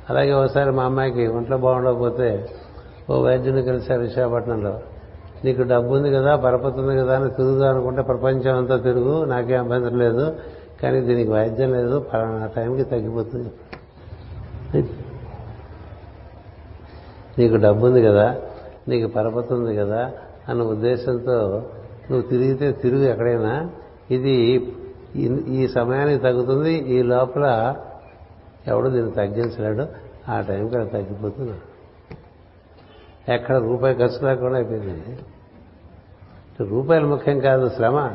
అలాగే ఒకసారి మా అమ్మాయికి ఒంట్లో బాగుండకపోతే ఓ వైద్యుని కలిశారు విశాఖపట్నంలో. నీకు డబ్బు ఉంది కదా పరపతి ఉంది కదా అని తిరుగుదా అనుకుంటే ప్రపంచం అంతా తిరుగు నాకేం అభ్యంతరం లేదు. కానీ దీనికి వైద్యం లేదు పలానా టైంకి తగ్గిపోతుంది. నీకు డబ్బు ఉంది కదా నీకు పరపతి ఉంది కదా అన్న ఉద్దేశంతో నువ్వు తిరిగితే తిరుగు ఎక్కడైనా. ఇది ఈ- సమయానికి తగ్గుతుంది ఈ లోపల ఎవడు దీన్ని తగ్గించలేడు ఆ టైంకి అది తగ్గిపోతుంది ఎక్కడ రూపాయి ఖర్చు లేకుండా అయిపోయింది. రూపాయలు ముఖ్యం కాదు శ్రమ.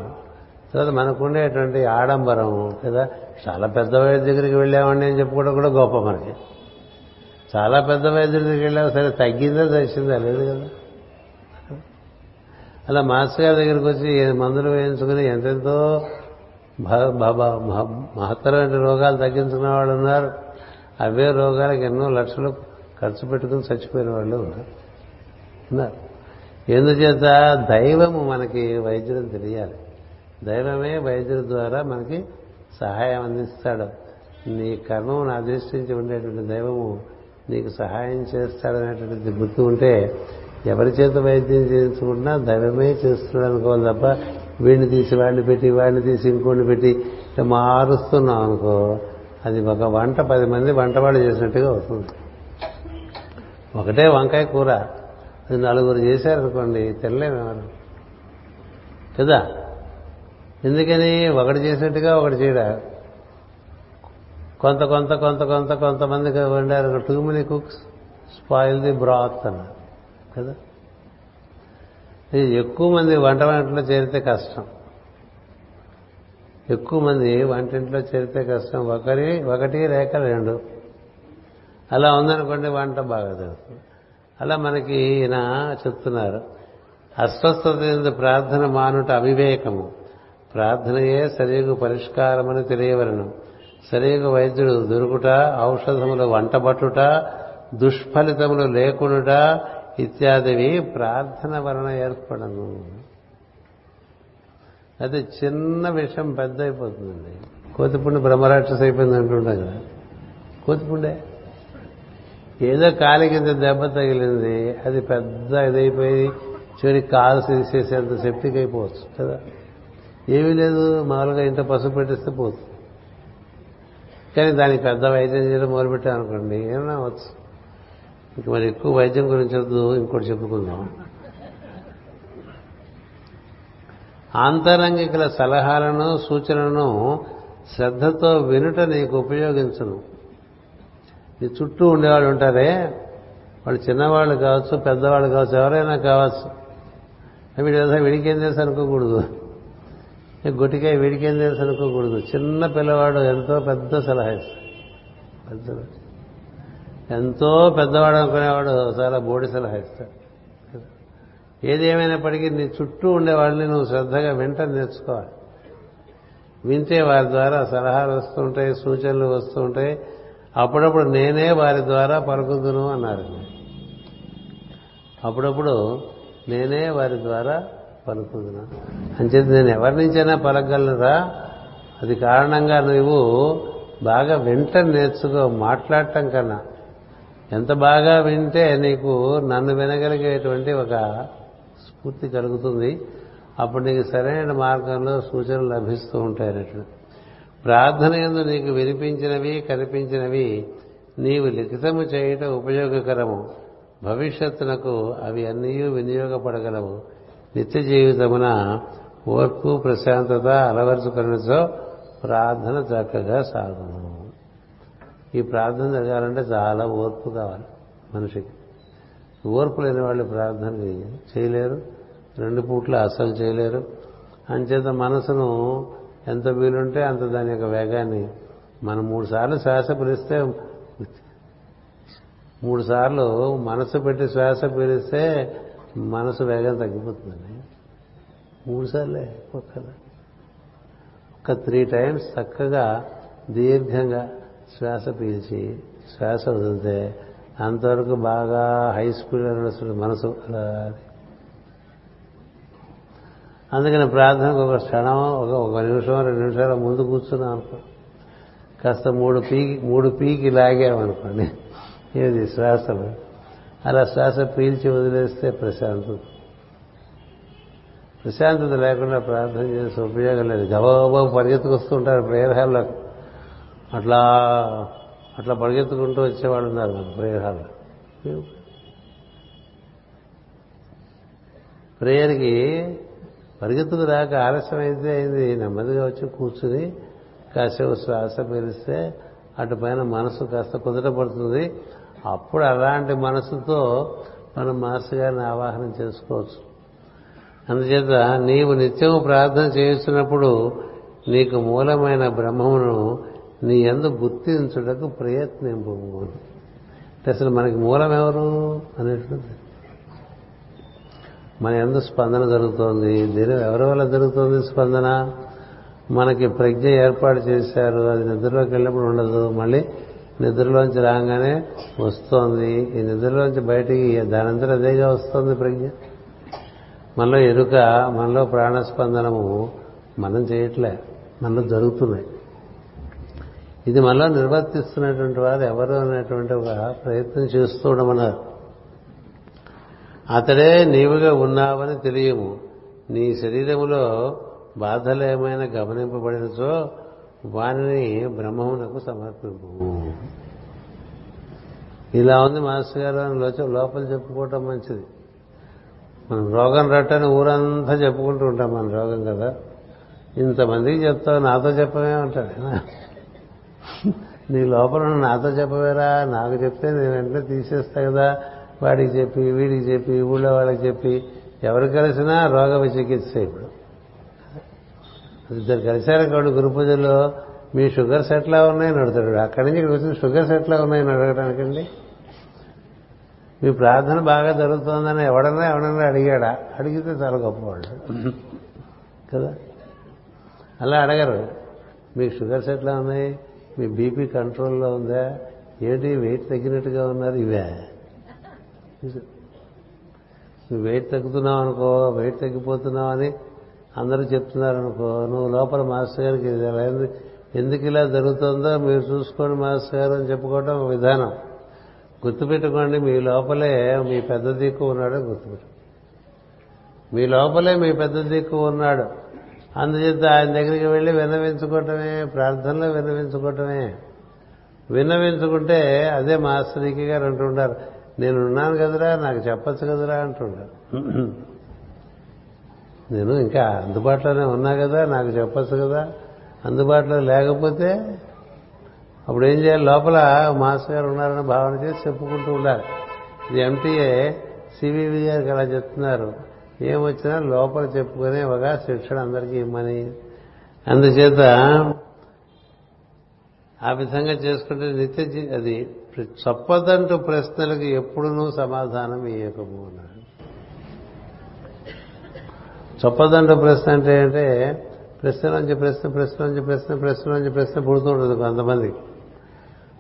తర్వాత మనకుండేటువంటి ఆడంబరం కదా చాలా పెద్ద వైద్య దగ్గరికి వెళ్ళామండి అని చెప్పుకోవడం కూడా గొప్ప మనకి. చాలా పెద్ద వైద్యుడి దగ్గరికి వెళ్ళావు సరే తగ్గిందా తెచ్చిందా లేదు కదా? అలా మాస్టర్ గారి దగ్గరికి వచ్చి మందులు వేయించుకుని ఎంతెంతో భ- మహ- మహత్తరమైన రోగాలు తగ్గించుకున్న వాళ్ళు ఉన్నారు. అవే రోగాలకు ఎన్నో లక్షలు ఖర్చు పెట్టుకుని చచ్చిపోయిన వాళ్ళు ఉన్నారు. ఎందుచేత దైవము మనకి వైద్యుడు తెలియాలి. దైవమే వైద్యుడి ద్వారా మనకి సహాయం అందిస్తాడు. నీ కర్మమును అధిష్ఠించి ఉండేటువంటి దైవము నీకు సహాయం చేస్తాడనేటువంటిది గుర్తు ఉంటే ఎవరి చేత వైద్యం చేయించుకుంటున్నా దైవమే చేస్తున్నాడు అనుకోవాలి తప్ప వీడిని తీసి వాడిని పెట్టి వాడిని తీసి ఇంకోడిని పెట్టి ఇట్లా మారుస్తున్నాం అనుకో అది ఒక వంట పది మంది వంటవాళ్ళు చేసినట్టుగా అవుతుంది. ఒకటే వంకాయ కూర. అది నలుగురు చేశారనుకోండి తినలేమెవరు కదా? ఎందుకని? ఒకటి చేసినట్టుగా ఒకటి చేయడా? కొంత కొంత కొంత కొంత కొంతమందికి వండారు too many cooks spoil the broth అన్నారు కదా? ఇది ఎక్కువ మంది వంట వంటలో చేరితే కష్టం. ఎక్కువ మంది వంటింట్లో చేరితే కష్టం. ఒకరి ఒకటి లేక రెండు. అలా ఉందనుకోండి వంట బాగా తెలుస్తుంది అలా మనకి ఈయన చెప్తున్నారు. అస్వస్థత ప్రార్థన మానుట అవివేకము. ప్రార్థనయే సరియగు పరిష్కారమని తెలియవలను. సరియగు వైద్యుడు దొరుకుట ఔషధములు వంటబట్టుట దుష్ఫలితములు లేకుండుట ఇత్యాదివి ప్రార్థన వలన ఏర్పడను. అయితే చిన్న విషయం పెద్ద అయిపోతుందండి కోతిపుండు బ్రహ్మరాక్షస్ అయిపోయింది అంటుంటాం కదా. కోతిపుండే. ఏదో కాలి కింద దెబ్బ తగిలింది అది పెద్ద ఇదైపోయి చివరికి కాలు తీసేసేంత సెప్టిక్ అయిపోవచ్చు కదా. ఏమీ లేదు మామూలుగా ఇంత పసుపు పెట్టిస్తే పోతుంది. కానీ దానికి పెద్ద వైద్యం చేయడం మొదలుపెట్టామనుకోండి ఏమన్నా అవచ్చు ఇంక మరి ఎక్కువ వైద్యం గురించి వద్దు ఇంకోటి చెప్పుకుందాం. ఆంతరంగికుల సలహాలను సూచనలను శ్రద్ధతో వినుట నీకు ఉపయోగించను. నీ చుట్టూ ఉండేవాళ్ళు ఉంటారే? వాళ్ళు చిన్నవాళ్ళు కావచ్చు పెద్దవాళ్ళు కావచ్చు ఎవరైనా కావచ్చు. వీడి ఏదో వీడికేం తెలుసు అనుకోకూడదు. గుటికాయ వీడికేం తెలుసు అనుకోకూడదు. చిన్న పిల్లవాడు ఎంతో పెద్ద సలహా ఇస్తాడు. పెద్ద ఎంతో పెద్దవాడు అనుకునేవాడు చాలా బోడి సలహా ఇస్తాడు. ఏది ఏమైనప్పటికీ నీ చుట్టూ ఉండేవాళ్ళని నువ్వు శ్రద్ధగా వెంట నేర్చుకోవాలి. వింటే వారి ద్వారా సలహాలు వస్తుంటాయి సూచనలు వస్తుంటాయి అప్పుడప్పుడు నేనే వారి ద్వారా పలుకుదును అన్నారు. అప్పుడప్పుడు నేనే వారి ద్వారా పలుకుదును అంచేది నేను ఎవరి నుంచైనా పలకగలనురా అది కారణంగా నువ్వు బాగా వింట నేర్చుకో మాట్లాడటం కన్నా. ఎంత బాగా వింటే నీకు నన్ను వినగలిగేటువంటి ఒక స్ఫూర్తి కలుగుతుంది. అప్పుడు నీకు సరైన మార్గంలో సూచనలు లభిస్తూ ఉంటాయి అన్నట్లు. ప్రార్థన ఎందు నీకు వినిపించినవి కనిపించినవి నీవు లిఖితము చేయటం ఉపయోగకరము. భవిష్యత్తునకు అవి అన్నీ వినియోగపడగలవు. నిత్య జీవితమున ఓర్పు ప్రశాంతత అలవరుచుకున్నచో ప్రార్థన చక్కగా సాగును. ఈ ప్రార్థన జరగాలంటే చాలా ఓర్పు కావాలి మనిషికి. ఓర్పు లేని వాళ్ళు ప్రార్థన చేయలేరు. రెండు పూట్ల అస్సలు చేయలేరు. అంచేత మనసును ఎంత వీలుంటే అంత దాని యొక్క వేగాన్ని మనం మూడు సార్లు శ్వాస పిలిస్తే మూడు సార్లు మనసు పెట్టి శ్వాస పీలిస్తే మనసు వేగం తగ్గిపోతుందండి. మూడుసార్లే సార్లే ఒక త్రీ టైమ్స్ చక్కగా దీర్ఘంగా శ్వాస పీల్చి శ్వాస వదిలితే అంతవరకు బాగా హై స్పీడ్లో నడుస్తుంది మనసు అలా అందుకని ప్రార్థనకు ఒక క్షణం ఒక ఒక నిమిషం రెండు నిమిషాల ముందు కూర్చున్నాం అనుకో. కాస్త మూడు పీకి మూడు పీకి లాగామనుకోండి. ఏది శ్వాసలు? అలా శ్వాస పీల్చి వదిలేస్తే ప్రశాంతత. ప్రశాంతత లేకుండా ప్రార్థన చేసే ఉపయోగం లేదు. గబగబా పరిగెత్తుకొస్తుంటారు ప్రేయర్ హాల్లో అట్లా అట్లా పరిగెత్తుకుంటూ వచ్చేవాళ్ళు ఉన్నారు నాకు ప్రేయర్ హాల్లో ప్రేయర్కి పరిగెత్తుకు రాక ఆలస్యం అయితే అయింది నెమ్మదిగా వచ్చి కూర్చుని కాసేపు శ్వాస పీలిస్తే అటు పైన మనసు కాస్త కుదట పడుతుంది. అప్పుడు అలాంటి మనసుతో మనం మాస్టర్ గారిని ఆవాహనం చేసుకోవచ్చు. అందుచేత నీవు నిత్యం ప్రార్థన చేస్తున్నప్పుడు నీకు మూలమైన బ్రహ్మమును నీ ఎందు గుర్తించుటకు ప్రయత్నింపు. అంటే అసలు మనకి మూలం ఎవరు అనేటువంటి మన ఎందు స్పందన జరుగుతోంది. దీని ఎవరి వల్ల జరుగుతోంది స్పందన? మనకి ప్రజ్ఞ ఏర్పాటు చేశారు. అది నిద్రలోకి వెళ్ళినప్పుడు ఉండదు. మళ్ళీ నిద్రలోంచి రాగానే వస్తోంది. ఈ నిద్రలోంచి బయటికి దానంతరం అదేగా వస్తుంది ప్రజ్ఞ. మనలో ఎరుక మనలో ప్రాణస్పందనము మనం చేయట్లే. మనలో జరుగుతున్నాయి. ఇది మనలో నిర్వర్తిస్తున్నటువంటి వారు ఎవరు అనేటువంటి ఒక ప్రయత్నం చేస్తూ ఉండమన్నారు. అతడే నీవుగా ఉన్నావని తెలియము. నీ శరీరములో బాధలు ఏమైనా గమనింపబడినచో వానిని బ్రహ్మమునకు సమర్పింపు. ఇలా ఉంది మాస్టర్ గారు అని లోపల చెప్పుకోవటం మంచిది. మనం రోగం రట్టని ఊరంతా చెప్పుకుంటూ ఉంటాం మన రోగం కదా. ఇంతమందికి చెప్తావు నాతో చెప్పమే ఉంటాడు నీ లోపల నాతో చెప్పవేరా? నాకు చెప్తే నేను వెంటనే తీసేస్తా కదా. వాడికి చెప్పి వీడికి చెప్పి ఊళ్ళో వాళ్ళకి చెప్పి ఎవరు కలిసినా రోగ చికిత్స ఇప్పుడు. ఇద్దరు కలిశారనుకోండి గురు పూజల్లో మీ షుగర్ సెట్లా ఉన్నాయని అడుగుతాడు. అక్కడి నుంచి ఇక్కడికి వచ్చిన షుగర్ సెట్లా ఉన్నాయని అడగడానికండి మీ ప్రార్థన బాగా జరుగుతుందని ఎవడన్నా ఎవడన్నా అడిగాడా? అడిగితే చాలా గొప్పవాళ్ళు. కదా? అలా అడగరు. మీకు షుగర్ సెట్లా ఉన్నాయి? మీ బీపీ కంట్రోల్లో ఉందా? ఏంటి వెయిట్ తగ్గినట్టుగా ఉన్నారు? ఇవే. నువ్వు వెయిట్ తగ్గుతున్నావు అనుకో వెయిట్ తగ్గిపోతున్నావు అని అందరూ చెప్తున్నారు అనుకో నువ్వు లోపల మాస్టర్ గారికి ఇది ఎలా ఎందుకు ఇలా జరుగుతుందో మీరు చూసుకోండి మాస్టర్ గారు అని చెప్పుకోవటం విధానం. గుర్తుపెట్టుకోండి మీ లోపలే మీ పెద్ద దిక్కు ఉన్నాడు గుర్తుపెట్టు మీ లోపలే మీ పెద్ద దిక్కు ఉన్నాడు. అందుచేత ఆయన దగ్గరికి వెళ్ళి విన్నవించుకోవటమే ప్రార్థనలో విన్నవించుకోవటమే. విన్నవించుకుంటే అదే మాస్టరీకి గారు అంటుంటారు నేను ఉన్నాను కదరా నాకు చెప్పచ్చు కదరా అంటుంటారు. నేను ఇంకా అందుబాటులోనే ఉన్నా కదా నాకు చెప్పచ్చు కదా. అందుబాటులో లేకపోతే అప్పుడు ఏం చేయాలి? లోపల మాస్టర్ గారు ఉన్నారని భావన చేసి చెప్పుకుంటూ ఉండాలి. ఇది ఎంటీఏ సివివి గారికి అలా చెప్తున్నారు. ఏమొచ్చినా లోపల చెప్పుకునే ఒక శిక్షణ అందరికీ ఇమ్మని. అందుచేత ఆ విధంగా చేసుకుంటే నిత్య అది చెప్పదంటూ ప్రశ్నలకు ఎప్పుడునూ సమాధానం ఇయ్యకము అన్నాడు చొప్పదంటు ప్రశ్న అంటే అంటే ప్రశ్నలోంచి ప్రశ్న ప్రశ్నలోంచి ప్రశ్న ప్రశ్నలోంచి ప్రశ్న పుడుతూ ఉంటుంది కొంతమంది.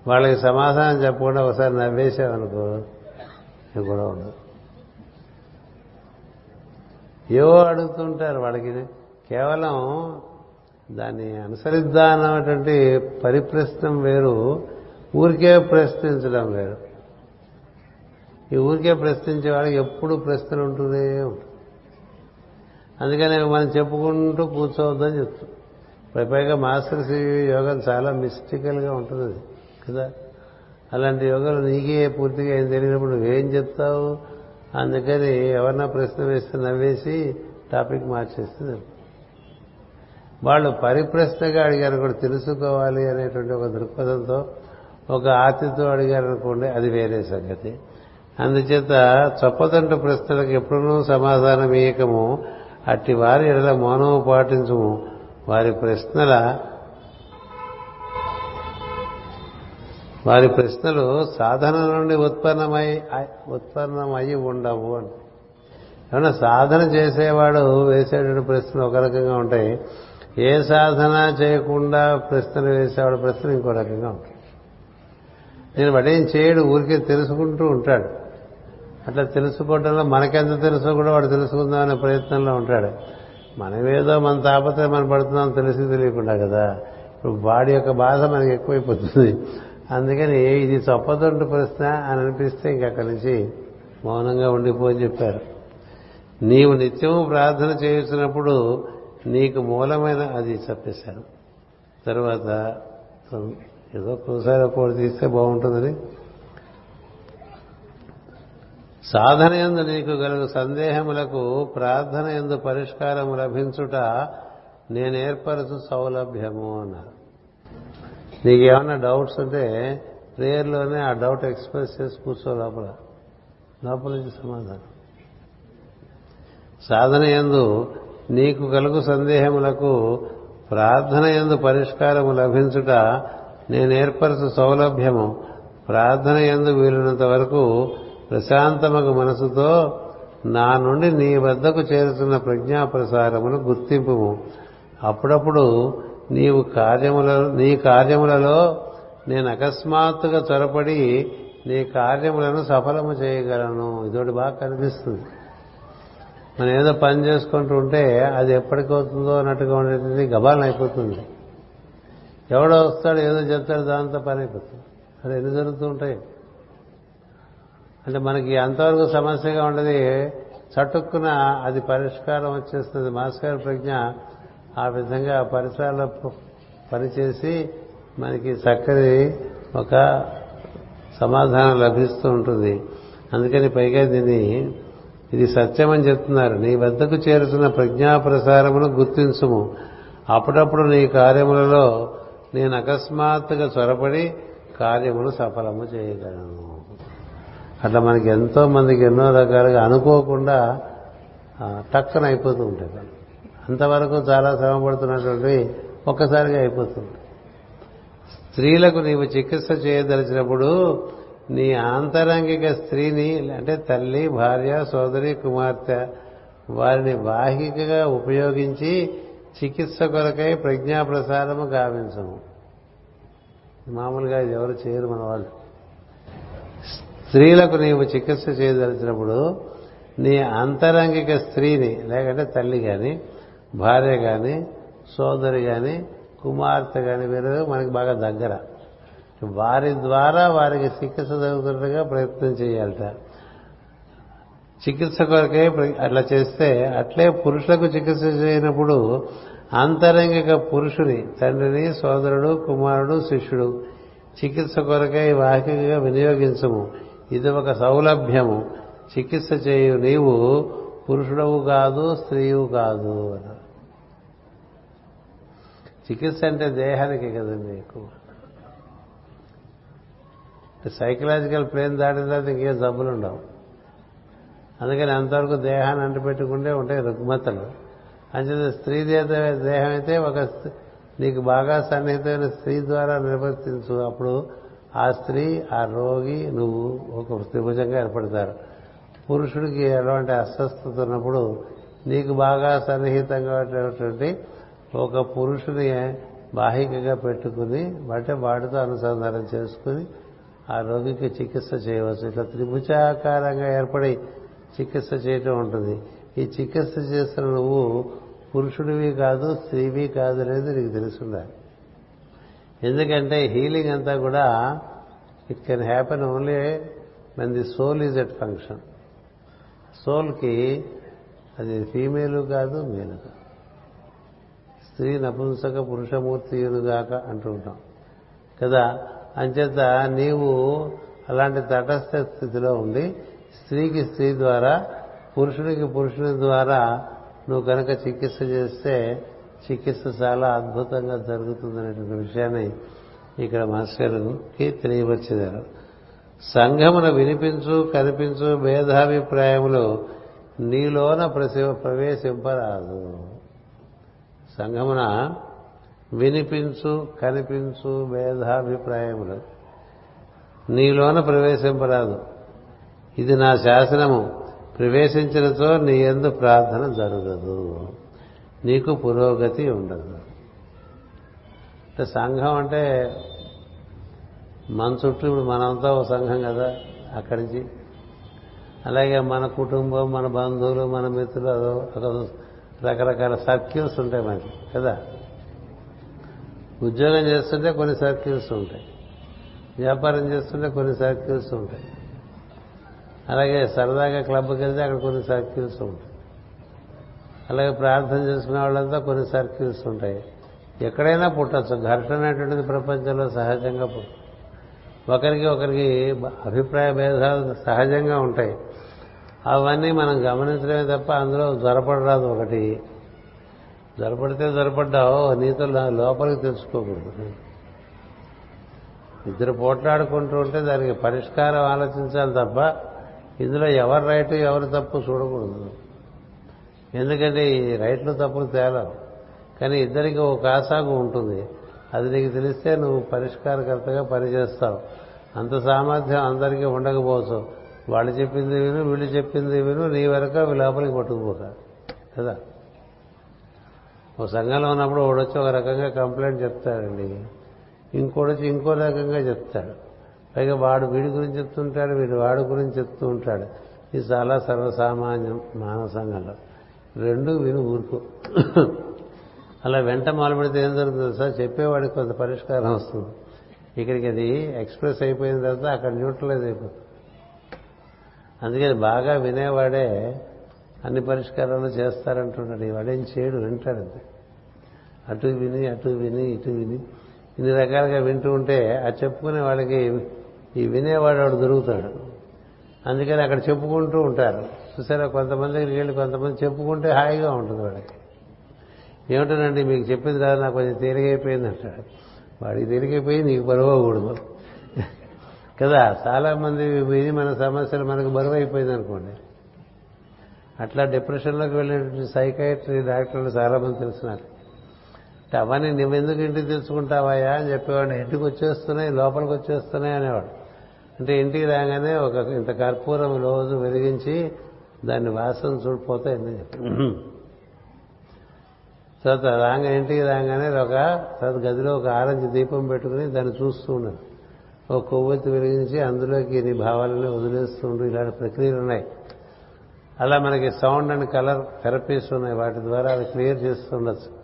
వాళ్ళకి సమాధానం చెప్పకుండా ఒకసారి నవ్వేసామనుకో కూడా ఉండదు. ఏవో అడుగుతుంటారు వాళ్ళకి. కేవలం దాన్ని అనుసరిద్దామన్నటువంటి పరిప్రశ్నం వేరు ఊరికే ప్రశ్నించడం వేరు. ఈ ఊరికే ప్రశ్నించే వాళ్ళకి ఎప్పుడు ప్రశ్నలు ఉంటూనే ఉంటుంది అందుకని మనం చెప్పుకుంటూ కూర్చోవద్దని చెప్తాం. పైగా మాస్టర్ యోగం చాలా మిస్టికల్గా ఉంటుంది అది కదా? అలాంటి యోగాలు నీకే పూర్తిగా ఏం తెలియనప్పుడు నువ్వేం చెప్తావు? అందుకని ఎవరన్నా ప్రశ్న వేస్తే నవ్వేసి టాపిక్ మార్చేస్తుంది వాళ్ళు పరిప్రశ్నగా అడిగారు కూడా తెలుసుకోవాలి అనేటువంటి ఒక దృక్పథంతో ఒక ఆతితో అడిగారనుకోండి అది వేరే సంగతి. అందుచేత చొప్పదంటు ప్రశ్నలకు ఎప్పుడూ సమాధానం ఇయకము అట్టి వారి ఎడల మౌనము పాటించము వారి ప్రశ్నల వారి ప్రశ్నలు సాధన నుండి ఉత్పన్నమై ఉత్పన్నమయ్యి ఉండవు అని. ఏమన్నా సాధన చేసేవాడు వేసేటువంటి ప్రశ్నలు ఒక రకంగా ఉంటాయి. ఏ సాధన చేయకుండా ప్రశ్నలు వేసేవాడు ప్రశ్నలు ఇంకో రకంగా ఉంటాయి. నేను వాడేం చేయడు ఊరికే తెలుసుకుంటూ ఉంటాడు. అట్లా తెలుసుకోవడంలో మనకెంత తెలుసో కూడా వాడు తెలుసుకుందామనే ప్రయత్నంలో ఉంటాడు. మనమేదో మన తాపత్రయం మనం పడుతున్నాం తెలిసి తెలియకుండా కదా. ఇప్పుడు వాడి యొక్క బాధ మనకి ఎక్కువైపోతుంది. అందుకని ఇది చొప్పదొంటు ప్రశ్న అని అనిపిస్తే ఇంక అక్కడి నుంచి మౌనంగా ఉండిపోని చెప్పారు. నీవు నిత్యము ప్రార్థన చేస్తున్నప్పుడు నీకు మూలమైన అది చెప్పేశారు. తర్వాత ఏదో ఒకసారి ఒకటి తీస్తే బాగుంటుందని సాధన ఎందు నీకు గలుగు సందేహములకు ప్రార్థన ఎందు పరిష్కారము లభించుట నేను ఏర్పరచు సౌలభ్యము అన్నారు. నీకేమన్నా డౌట్స్ ఉంటే ప్రేయర్లోనే ఆ డౌట్ ఎక్స్ప్రెస్ చేసి కూర్చో లోపల. లోపల నుంచి సమాధానం. సాధన ఎందు నీకు కలుగు సందేహములకు ప్రార్థన ఎందు పరిష్కారము లభించుట నేను ఏర్పరచు సౌలభ్యము. ప్రార్థన ఎందు వీలున్నంత వరకు ప్రశాంతమగు మనసుతో నా నుండి నీ వద్దకు చేరుతున్న ప్రజ్ఞా ప్రసారమును గుర్తింపుము. అప్పుడప్పుడు నీవు కార్యముల నీ కార్యములలో నేను అకస్మాత్తుగా చొరపడి నీ కార్యములను సఫలము చేయగలను. ఇదోటి బాగా కనిపిస్తుంది. మనం ఏదో పని చేసుకుంటూ ఉంటే అది ఎప్పటికవుతుందో అన్నట్టుగా ఉండేది గబాలం అయిపోతుంది. ఎవడో వస్తాడు ఏదో చెప్తాడు దాంతో పని అయిపోతుంది. అది ఎన్ని జరుగుతూ ఉంటాయి. అంటే మనకి అంతవరకు సమస్యగా ఉండదు చటుక్కున అది పరిష్కారం వచ్చేస్తుంది. మాస్టర్ ప్రజ్ఞ ఆ విధంగా పరిసరాల్లో పనిచేసి మనకి చక్కని ఒక సమాధానం లభిస్తూ ఉంటుంది. అందుకని పైగా దీన్ని ఇది సత్యమని చెప్తున్నారు. నీ వద్దకు చేరుతున్న ప్రజ్ఞా ప్రసారమును గుర్తించుము. అప్పుడప్పుడు నీ కార్యములలో నేను అకస్మాత్తుగా చొరపడి కార్యమును సఫలము చేయగలను. అట్లా మనకి ఎంతో మందికి ఎన్నో రకాలుగా అనుకోకుండా టక్కన అయిపోతూ ఉంటాయి. అంతవరకు చాలా శ్రమ పడుతున్నటువంటి ఒక్కసారిగా అయిపోతుంది స్త్రీలకు నీవు చికిత్స చేయదలిచినప్పుడు నీ ఆంతరంగిక స్త్రీని అంటే తల్లి భార్య సోదరి కుమార్తె వారిని బాహికగా ఉపయోగించి చికిత్స కొరకై ప్రజ్ఞా ప్రసారము గావించము. మామూలుగా ఎవరు చేయరు మన వాళ్ళు. స్త్రీలకు నీవు చికిత్స చేయదలిచినప్పుడు నీ అంతరంగిక స్త్రీని లేకంటే తల్లి కానీ భార్య కానీ సోదరి కానీ కుమార్తె కానీ వేరే మనకి బాగా దగ్గర. వారి ద్వారా వారికి చికిత్స జరుగుతున్నట్టుగా ప్రయత్నం చేయాలట. చికిత్స కొరకే అట్లా చేస్తే అట్లే పురుషులకు చికిత్స చేయనప్పుడు అంతరంగిక పురుషుని తండ్రిని సోదరుడు కుమారుడు శిష్యుడు చికిత్స కొరకై వాహికగా వినియోగించము. ఇది ఒక సౌలభ్యము. చికిత్స చేయు నీవు పురుషుడవు కాదు స్త్రీవు కాదు చికిత్స అంటే దేహానికి కదండి ఎక్కువ. సైకలాజికల్ ప్లేన్ దాటిన తర్వాత ఇంకేం జబ్బులు ఉండవు. అందుకని అంతవరకు దేహాన్ని అంటిపెట్టుకుంటే ఉంటాయి రుగ్మతలు. అంచేత స్త్రీ దేహం అయితే ఒక నీకు బాగా సన్నిహితమైన స్త్రీ ద్వారా నిర్వర్తించు. అప్పుడు ఆ స్త్రీ ఆ రోగి నువ్వు ఒక త్రిభుజంగా ఏర్పడతారు. పురుషుడికి ఎలాంటి అస్వస్థత ఉన్నప్పుడు నీకు బాగా సన్నిహితంగా ఉండేటువంటి ఒక పురుషుని బాహికగా పెట్టుకుని అంటే వాటితో అనుసంధానం చేసుకుని ఆ రోగికి చికిత్స చేయవచ్చు. ఇట్లా త్రిభుజాకారంగా ఏర్పడి చికిత్స చేయటం ఉంటుంది. ఈ చికిత్స చేస్తున్న నువ్వు పురుషుడివి కాదు స్త్రీవి కాదు అనేది నీకు తెలుసుండాలి. ఎందుకంటే హీలింగ్ అంతా కూడా it can happen only when the soul is at function. సోల్కి అది ఫీమేలు కాదు మేలు కాదు. స్త్రీ నపుంసక పురుషమూర్తియునుగాక అంటూ ఉంటాం. కదా? అంచేత నీవు అలాంటి తటస్థ స్థితిలో ఉండి స్త్రీకి స్త్రీ ద్వారా పురుషుడికి పురుషుని ద్వారా నువ్వు కనుక చికిత్స చేస్తే చికిత్స చాలా అద్భుతంగా జరుగుతుందనేటువంటి విషయాన్ని ఇక్కడ మాస్టర్కి తెలియవచ్చేదారు సంఘమున వినిపించు కనిపించు భేదాభిప్రాయములు నీలోన ప్రవేశింపరాదు. సంఘమున వినిపించు కనిపించు భేదాభిప్రాయములు నీలోన ప్రవేశింపరాదు. ఇది నా శాసనము. ప్రవేశించినతో నీ ఎందు ప్రార్థన జరగదు. నీకు పురోగతి ఉండదు. అంటే సంఘం అంటే మన చుట్టూ ఇప్పుడు మనంతా ఒక సంఘం కదా అక్కడి నుంచి అలాగే మన కుటుంబం మన బంధువులు మన మిత్రులు అదో రకరకాల సర్కిల్స్ ఉంటాయి మనకి కదా? ఉద్యోగం చేస్తుంటే కొన్ని సర్కిల్స్ ఉంటాయి. వ్యాపారం చేస్తుంటే కొన్ని సర్కిల్స్ ఉంటాయి. అలాగే సరదాగా క్లబ్కి వెళ్తే అక్కడ కొన్ని సర్కిల్స్ ఉంటాయి. అలాగే ప్రార్థన చేసుకునే వాళ్ళంతా కొన్ని సర్కిల్స్ ఉంటాయి. ఎక్కడైనా పుట్టచ్చు. ఘర్షణ అనేటువంటిది ప్రపంచంలో సహజంగా పుట్టు ఒకరికి ఒకరికి అభిప్రాయ భేదాలు సహజంగా ఉంటాయి. అవన్నీ మనం గమనించడమే తప్ప అందులో జ్వరపడరాదు ఒకటి. జ్వరపడితే జ్వరపడ్డావు నీతో లోపలికి తెలుసుకోకూడదు ఇద్దరు పోట్లాడుకుంటూ ఉంటే దానికి పరిష్కారం ఆలోచించాలి తప్ప ఇందులో ఎవరు రైట్ ఎవరు తప్పు చూడకూడదు. ఎందుకంటే ఈ రైట్లు తప్పులు తేలవు కానీ ఇద్దరికి ఒక కాసాగు ఉంటుంది. అది నీకు తెలిస్తే నువ్వు పరిష్కారకర్తగా పనిచేస్తావు. అంత సామర్థ్యం అందరికీ ఉండకపోవచ్చు. వాళ్ళు చెప్పింది విను వీళ్ళు చెప్పింది విను నీ వరకు అవి లోపలికి పట్టుకుపోతారు. కదా? ఓ సంఘంలో ఉన్నప్పుడు వాడొచ్చి ఒక రకంగా కంప్లైంట్ చెప్తాడండి. ఇంకోడొచ్చి ఇంకో రకంగా చెప్తాడు. పైగా వాడు వీడి గురించి చెప్తుంటాడు వీడు వాడి గురించి చెప్తూ ఉంటాడు. ఇది చాలా సర్వసామాన్యం మానవ సంఘంలో. రెండు విను ఊరుకో. అలా వెంట మొదలుపెడితే ఏం జరుగుతుంది సార్? చెప్పేవాడికి కొంత పరిష్కారం వస్తుంది. ఇక్కడికి అది ఎక్స్ప్రెస్ అయిపోయిన తర్వాత అక్కడ న్యూట్రలైజ్ అయిపోతుంది. అందుకని బాగా వినేవాడే అన్ని పరిష్కారాలు చేస్తారంటున్నాడు. వాడేం చేయడు వింటాడు అంతే. అటు విని అటు విని ఇటు విని. ఇన్ని రకాలుగా వింటూ ఉంటే ఆ చెప్పుకునే వాళ్ళకి ఈ వినేవాడు వాడు దొరుకుతాడు. అందుకని అక్కడ చెప్పుకుంటూ ఉంటారు. చూసారా? కొంతమంది దగ్గరికి వెళ్ళి కొంతమంది చెప్పుకుంటే హాయిగా ఉంటుంది వాళ్ళకి ఏమిటనండి మీకు చెప్పింది కాదు నాకు కొంచెం తేలిగైపోయింది అంటాడు. వాడికి తేలిగైపోయి నీకు బరువకూడదు కదా చాలా మంది విని మన సమస్యలు మనకు బరువు అయిపోయింది అనుకోండి. అట్లా డిప్రెషన్లోకి వెళ్ళినటువంటి సైకైట్రీ డాక్టర్లు చాలా మంది తెలుసు నాకు అంటే అవన్నీ నువ్వెందుకు ఇంటికి తెలుసుకుంటావాయా అని చెప్పేవాడు ఇంటికి వచ్చేస్తున్నాయి లోపలికి వచ్చేస్తున్నాయి అనేవాడు. అంటే ఇంటికి రాగానే ఒక ఇంత కర్పూరం రోజు వెలిగించి దాన్ని వాసన చూడిపోతే తర్వాత రాగా ఇంటికి రాగానే ఒక తర్వాత గదిలో ఒక ఆరెంజ్ దీపం పెట్టుకుని దాన్ని చూస్తూ ఉండదు ఒక కొవ్వొత్తి వెలిగించి అందులోకి నీ భావాలని వదిలేస్తుండ్రు ఇలాంటి ప్రక్రియలు ఉన్నాయి. అలా మనకి సౌండ్ అండ్ కలర్ థెరపీస్ ఉన్నాయి. వాటి ద్వారా అది క్లియర్ చేస్తుండొచ్చు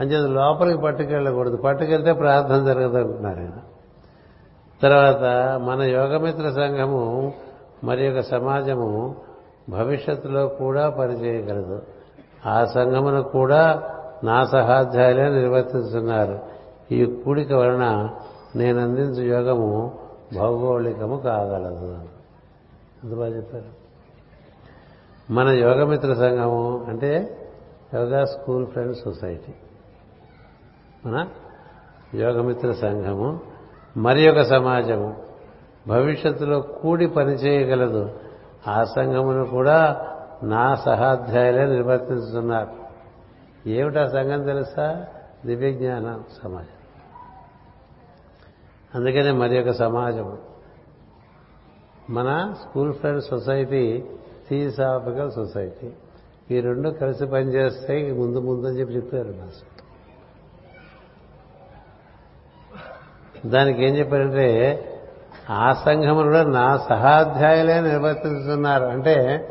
అంచేది లోపలికి పట్టుకెళ్ళకూడదు. పట్టుకెళ్తే ప్రార్థన జరగదు అనుకున్నారు ఆయన. తర్వాత మన యోగమిత్ర సంఘము మరి యొక్క సమాజము భవిష్యత్తులో కూడా పనిచేయగలదు. ఆ సంఘమును కూడా నా సహాధ్యాయులే నిర్వర్తిస్తున్నారు. ఈ కూడిక వలన నేను అందించు యోగము భౌగోళికము కాగలదు. అంత బాగా చెప్పారు? మన యోగమిత్ర సంఘము అంటే యోగా స్కూల్ ఫ్రెండ్స్ సొసైటీ. మన యోగమిత్ర సంఘము మరి ఒక సమాజము. భవిష్యత్తులో కూడి పనిచేయగలదు. ఆ సంఘమును కూడా నా సహాధ్యాయులే నిర్వర్తిస్తున్నారు. ఏమిటా సంఘం తెలుసా? దివ్యజ్ఞాన సమాజం. అందుకనే మరి ఒక సమాజం మన school friends society theosophical society ఈ రెండు కలిసి పనిచేస్తే ముందు ముందు అని చెప్పి చెప్పారు మాస్టర్ దానికి ఏం చెప్పారంటే ఆ సంఘములో నా సహాధ్యాయులే నిర్వర్తిస్తున్నారు. అంటే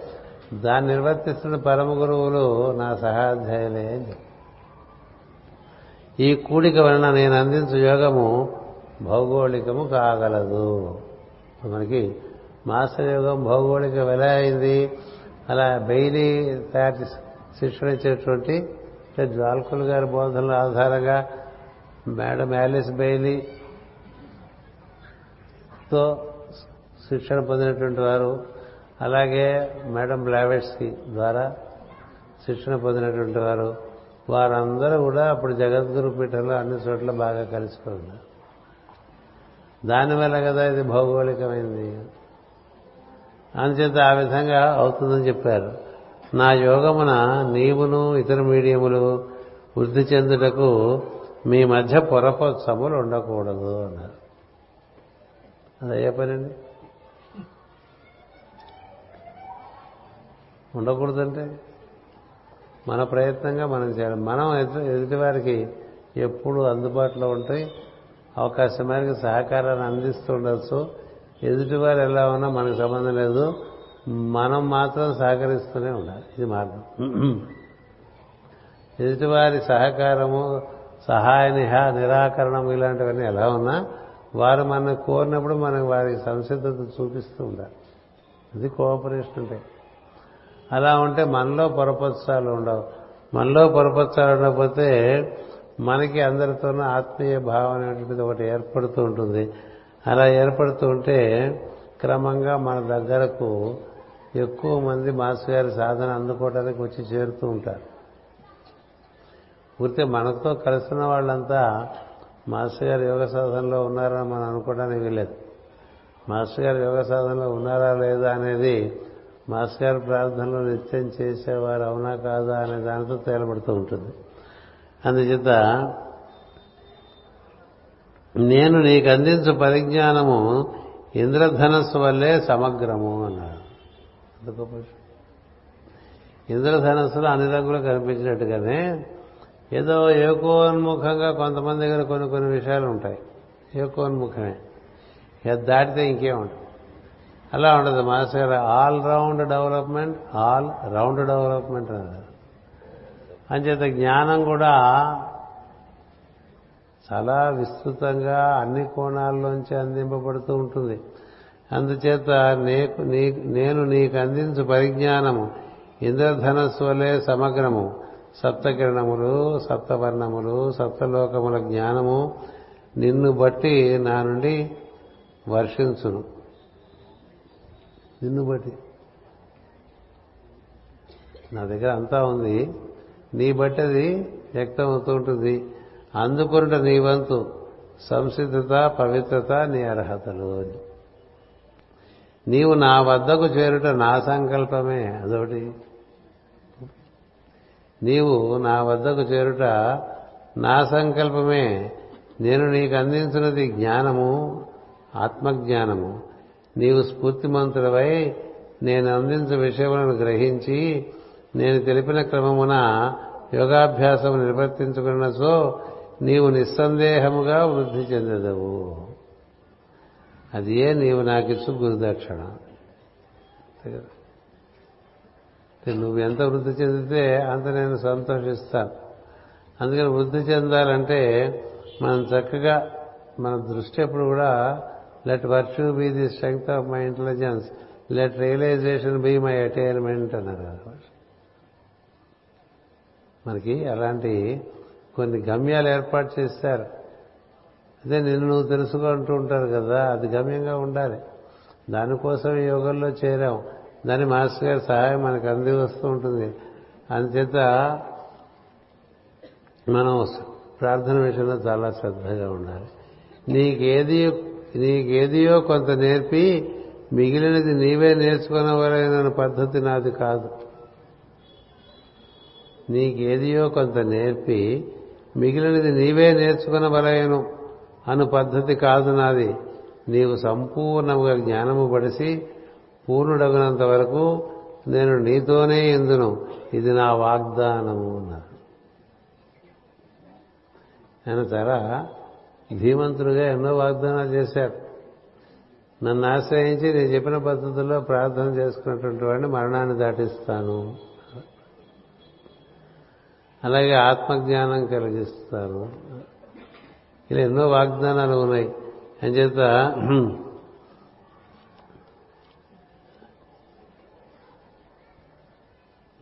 దాన్ని నిర్వర్తిస్తున్న పరమ గురువులు నా సహాధ్యాయులే అని ఈ కూడిక వలన నేను అందించు యోగము భౌగోళికము కాగలదు. మనకి మాస్టర్ యోగం భౌగోళికం ఎలా అయింది? అలా బెయిలీ తయారు శిక్షణ ఇచ్చేటువంటి జ్వాల్కుల్ గారి బోధనల ఆధారంగా మేడం యాలిస్ బెయిలీ తో శిక్షణ పొందినటువంటి వారు అలాగే మేడం బ్లావెట్స్కి ద్వారా శిక్షణ పొందినటువంటి వారు వారందరూ కూడా అప్పుడు జగద్గురు పీఠంలో అన్ని చోట్ల బాగా కలిసిపోయినారు దానివల్ల కదా ఇది భౌగోళికమైంది. అందుచేత ఆ విధంగా అవుతుందని చెప్పారు. నా యోగమున నీవును ఇతర మీడియములు వృద్ధి చెందుటకు మీ మధ్య పొరపచ్చములు ఉండకూడదు అన్నారు. అది అయ్యే పనండి ఉండకూడదంటే మన ప్రయత్నంగా మనం చేయాలి. మనం ఎదుటివారికి ఎప్పుడు అందుబాటులో ఉంటాయి అవకాశం మేరకు సహకారాన్ని అందిస్తూ ఉండొచ్చు. ఎదుటివారు ఎలా ఉన్నా మనకు సంబంధం లేదు. మనం మాత్రం సహకరిస్తూనే ఉండాలి. ఇది మార్గం. ఎదుటివారి సహకారము సహాయ నిహా నిరాకరణము ఇలాంటివన్నీ ఎలా ఉన్నా వారు మన కోరినప్పుడు మనం వారి సంసిద్ధత చూపిస్తూ ఉండాలి. ఇది కోఆపరేషన్ అంటే. అలా ఉంటే మనలో పొరపత్సాలు ఉండవు. మనలో పొరపత్సాలు ఉండకపోతే మనకి అందరితోనూ ఆత్మీయ భావం అనేటువంటిది ఒకటి ఏర్పడుతూ ఉంటుంది. అలా ఏర్పడుతూ ఉంటే క్రమంగా మన దగ్గరకు ఎక్కువ మంది మాస్ గారి సాధన అందుకోవడానికి వచ్చి చేరుతూ ఉంటారు. పూర్తి మనతో కలిసిన వాళ్ళంతా మాస్టర్ గారు యోగ సాధనలో ఉన్నారని మనం అనుకోవడానికి వీలేదు మాస్టర్ గారు యోగ సాధనలో ఉన్నారా లేదా అనేది మాస్టర్ గారు ప్రార్థనలో నిత్యం చేసేవారు అవునా కాదా అనే దానితో తేలబడుతూ ఉంటుంది. అందుచేత నేను నీకు అందించు పరిజ్ఞానము ఇంద్రధనస్సు వల్లే సమగ్రము అన్నాడు. ఇంద్రధనస్సులో అన్ని రంగులు కనిపించినట్టుగానే ఏదో ఏకోన్ముఖంగా కొంతమంది దగ్గర కొన్ని కొన్ని విషయాలు ఉంటాయి. ఏకోన్ముఖమే. అది దాటితే ఇంకేముంటుంది అలా ఉండదు. మాస్టర్ గారు all round development all round development అన్నారు. అంచేత జ్ఞానం కూడా చాలా విస్తృతంగా అన్ని కోణాల్లోంచి అందింపబడుతూ ఉంటుంది. అందుచేత నీకు నేను నీకు అందించు పరిజ్ఞానము ఇంద్రధనస్సు వలె సమగ్రము. సప్తకిరణములు సప్తవర్ణములు సప్తలోకముల జ్ఞానము నిన్ను బట్టి నా నుండి వర్షించును. నిన్ను బట్టి. నా దగ్గర అంతా ఉంది. నీ బట్టి అది వ్యక్తం అవుతూ ఉంటుంది. అందుకుంట నీ వంతు సంసిద్ధత పవిత్రత నీ అర్హతలు అని. నీవు నా వద్దకు చేరుట నా సంకల్పమే. అదొకటి. నీవు నా వద్దకు చేరుట నా సంకల్పమే. నేను నీకు అందించినది జ్ఞానము ఆత్మజ్ఞానము. నీవు స్ఫూర్తిమంతుడవై నేను అందించే విషయములను గ్రహించి నేను తెలిపిన క్రమమున యోగాభ్యాసం నిర్వర్తించుకున్నచో నీవు నిస్సందేహముగా వృద్ధి చెందదవు. అది ఏ నీవు నాకిచ్చు గురుదక్షిణ. నువ్వు ఎంత వృద్ధి చెందితే అంత నేను సంతోషిస్తాను. అందుకని వృద్ధి చెందాలంటే మనం చక్కగా మన దృష్టి ఎప్పుడు కూడా let virtue be the strength of my intelligence let realisation be my attainment అన్నారు మనకి అలాంటి కొన్ని గమ్యాలు ఏర్పాటు చేస్తారు. అదే నిన్ను నువ్వు తెలుసుకుంటూ ఉంటారు కదా అది గమ్యంగా ఉండాలి. దానికోసం యోగంలో చేరాం. దాని మాస్టర్ గారి సహాయం మనకు అంది వస్తూ ఉంటుంది. అందుచేత మనం ప్రార్థన విషయంలో చాలా శ్రద్ధగా ఉండాలి. నీకేది నీకేదియో కొంత నేర్పి మిగిలినది నీవే నేర్చుకునవలైన పద్ధతి నాది కాదు. నీకేదియో కొంత నేర్పి మిగిలినది నీవే నేర్చుకునవలయను అను పద్ధతి కాదు నాది. నీవు సంపూర్ణముగా జ్ఞానము పడిసి పూర్ణుడగినంత వరకు నేను నీతోనే ఎందును? ఇది నా వాగ్దానము అన్నారు ఆయన చాలా ధీమంతుడుగా ఎన్నో వాగ్దానాలు చేశారు. నన్ను ఆశ్రయించి నేను చెప్పిన పద్ధతుల్లో ప్రార్థన చేసుకున్నటువంటి వాడిని మరణాన్ని దాటిస్తాను. అలాగే ఆత్మజ్ఞానం కలిగిస్తాను ఇలా ఎన్నో వాగ్దానాలు ఉన్నాయి. అంచేత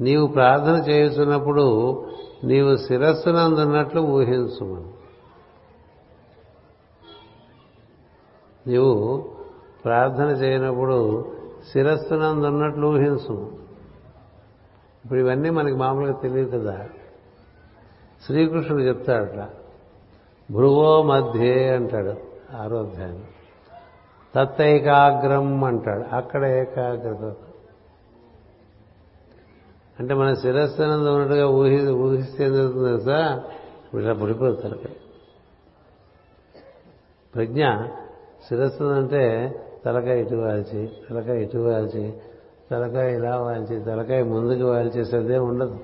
నీవు ప్రార్థన చేస్తున్నప్పుడు నీవు శిరస్సునందున్నట్లు ఊహించుమను. నీవు ప్రార్థన చేయనప్పుడు శిరస్సునందున్నట్లు ఊహించు ఇప్పుడు ఇవన్నీ మనకి మామూలుగా తెలియదు కదా. శ్రీకృష్ణుడు చెప్తాడట భ్రువో మధ్యే అంటాడు ఆరోధ్యాన్ని తత్తైకాగ్రం అంటాడు అక్కడ ఏకాగ్రత. అంటే మన శిరస్థానంలో ఉన్నట్టుగా ఊహి ఊహిస్తే ఏం జరుగుతుంది తెలుసా? ఇలా పుడిపోతారు ప్రజ్ఞ శిరస్సు అంటే తలకాయ ఇటు వాల్చి తలకాయ ఇటు వాల్చి తలకాయ ఇలా వాల్చి తలకాయ ముందుకు వాల్చేసేదే ఉండదు.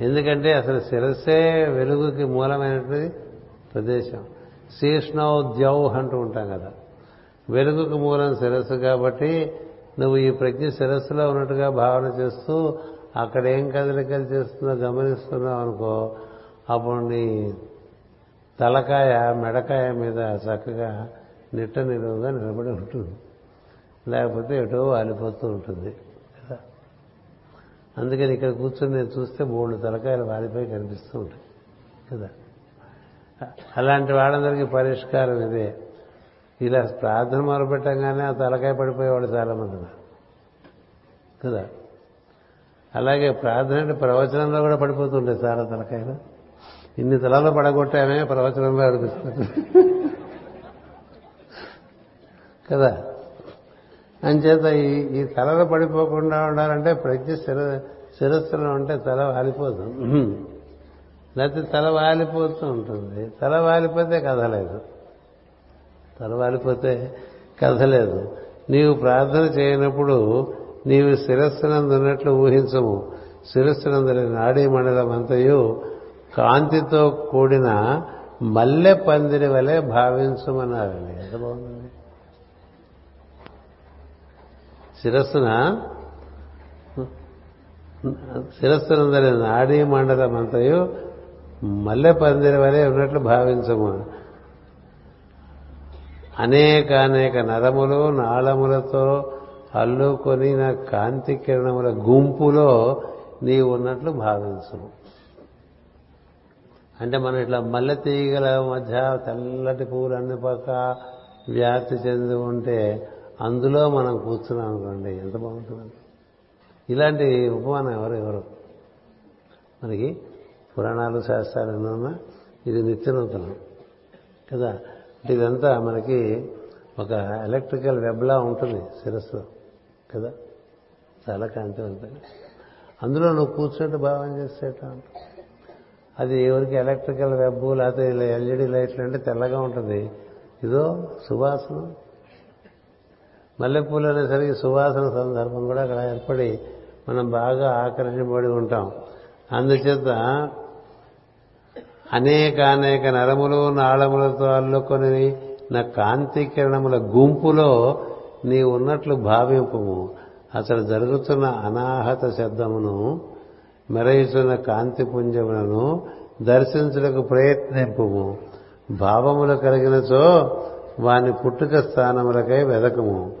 ఎందుకంటే అసలు శిరస్సే వెలుగుకి మూలమైనటువంటి ప్రదేశం. శీష్ణోద్యౌహ్ అంటూ ఉంటాం కదా. వెలుగుకు మూలం శిరస్సు కాబట్టి నువ్వు ఈ ప్రజ్ఞ శిరస్సులో ఉన్నట్టుగా భావన చేస్తూ అక్కడ ఏం కదలికలు చేస్తుందో గమనిస్తున్నావు అనుకో అప్పుడు నీ తలకాయ మెడకాయ మీద చక్కగా నిట్ట నిలువుగా నిలబడి ఉంటుంది. లేకపోతే ఎటో వాలిపోతూ ఉంటుంది. కదా? అందుకని ఇక్కడ కూర్చొని నేను చూస్తే మూడు తలకాయలు వాలిపోయి కనిపిస్తూ ఉంటాయి. కదా? అలాంటి వాళ్ళందరికీ పరిష్కారం ఇదే. ఇలా ప్రార్థన మొదలుపెట్టంగానే ఆ తలకాయ పడిపోయేవాడు చాలామంది. కదా? అలాగే ప్రార్థన అంటే ప్రవచనంలో కూడా పడిపోతుంటాయి చాలా తలకాయలు. ఇన్ని తలలు పడగొట్టామే ప్రవచనంలో అనిపిస్తుంది. కదా? అంచేత ఈ ఈ తలలో పడిపోకుండా ఉండాలంటే ప్రతి శిర శిరస్సులో ఉంటే తల వాలిపోతుంది. లేకపోతే తల వాలిపోతూ ఉంటుంది. తల వాలిపోతే కదలేదు తలవాలిపోతే కదలేదు నీవు ప్రార్థన చేయనప్పుడు నీవు శిరస్సునందున్నట్లు ఊహించము. శిరస్సునందుని నాడీ మండలం అంతయు కాంతితో కూడిన మల్లె పందిరి వలె భావించమన్నారండి ఎంత బాగుందండి. శిరస్సున శిరస్సునందరి నాడీ మండలం అంతయు మల్లె పందిరి వలె ఉన్నట్లు భావించము. అనేక అనేక నరములు నాళములతో అల్లుకొనిన కాంతి కిరణముల గుంపులో నీవు ఉన్నట్లు భావించు అంటే మనం ఇట్లా మల్లె తీగల మధ్య తెల్లటి పువ్వులు అన్ని పక్క వ్యాప్తి చెంది ఉంటే అందులో మనం కూర్చున్నాం అనుకోండి ఎంత బాగుంటుందండి. ఇలాంటి ఉపమానం ఎవరు ఎవరు? మనకి పురాణాలు శాస్త్రాలు ఎన్నో ఇది నిత్యనూతనం. కదా? అంటే ఇదంతా మనకి ఒక ఎలక్ట్రికల్ వెబ్లా ఉంటుంది శిరస్సులో కదా? చాలా కాంతివంతంగా. అందులో నువ్వు కూర్చుంటే భావం చేసేట అది ఎవరికి ఎలక్ట్రికల్ వెబ్ లేకపోతే ఎల్ఈడి లైట్లు అంటే తెల్లగా ఉంటుంది. ఇదో సువాసన. మల్లెపూలు అనేసరికి సువాసన సందర్భం కూడా అక్కడ ఏర్పడి మనం బాగా ఆకర్షింపబడి ఉంటాం. అందుచేత అనేక అనేక నరములు నాళములతో అల్లుకొని నా కాంతి కిరణముల గుంపులో నీ ఉన్నట్లు భావింపుము. అసలు జరుగుతున్న అనాహత శబ్దమును మెరయిస్తున్న కాంతి పుంజములను దర్శించుటకు ప్రయత్నింపము. భావములు కలిగినచో వాని పుట్టుక స్థానములకై వెదకము.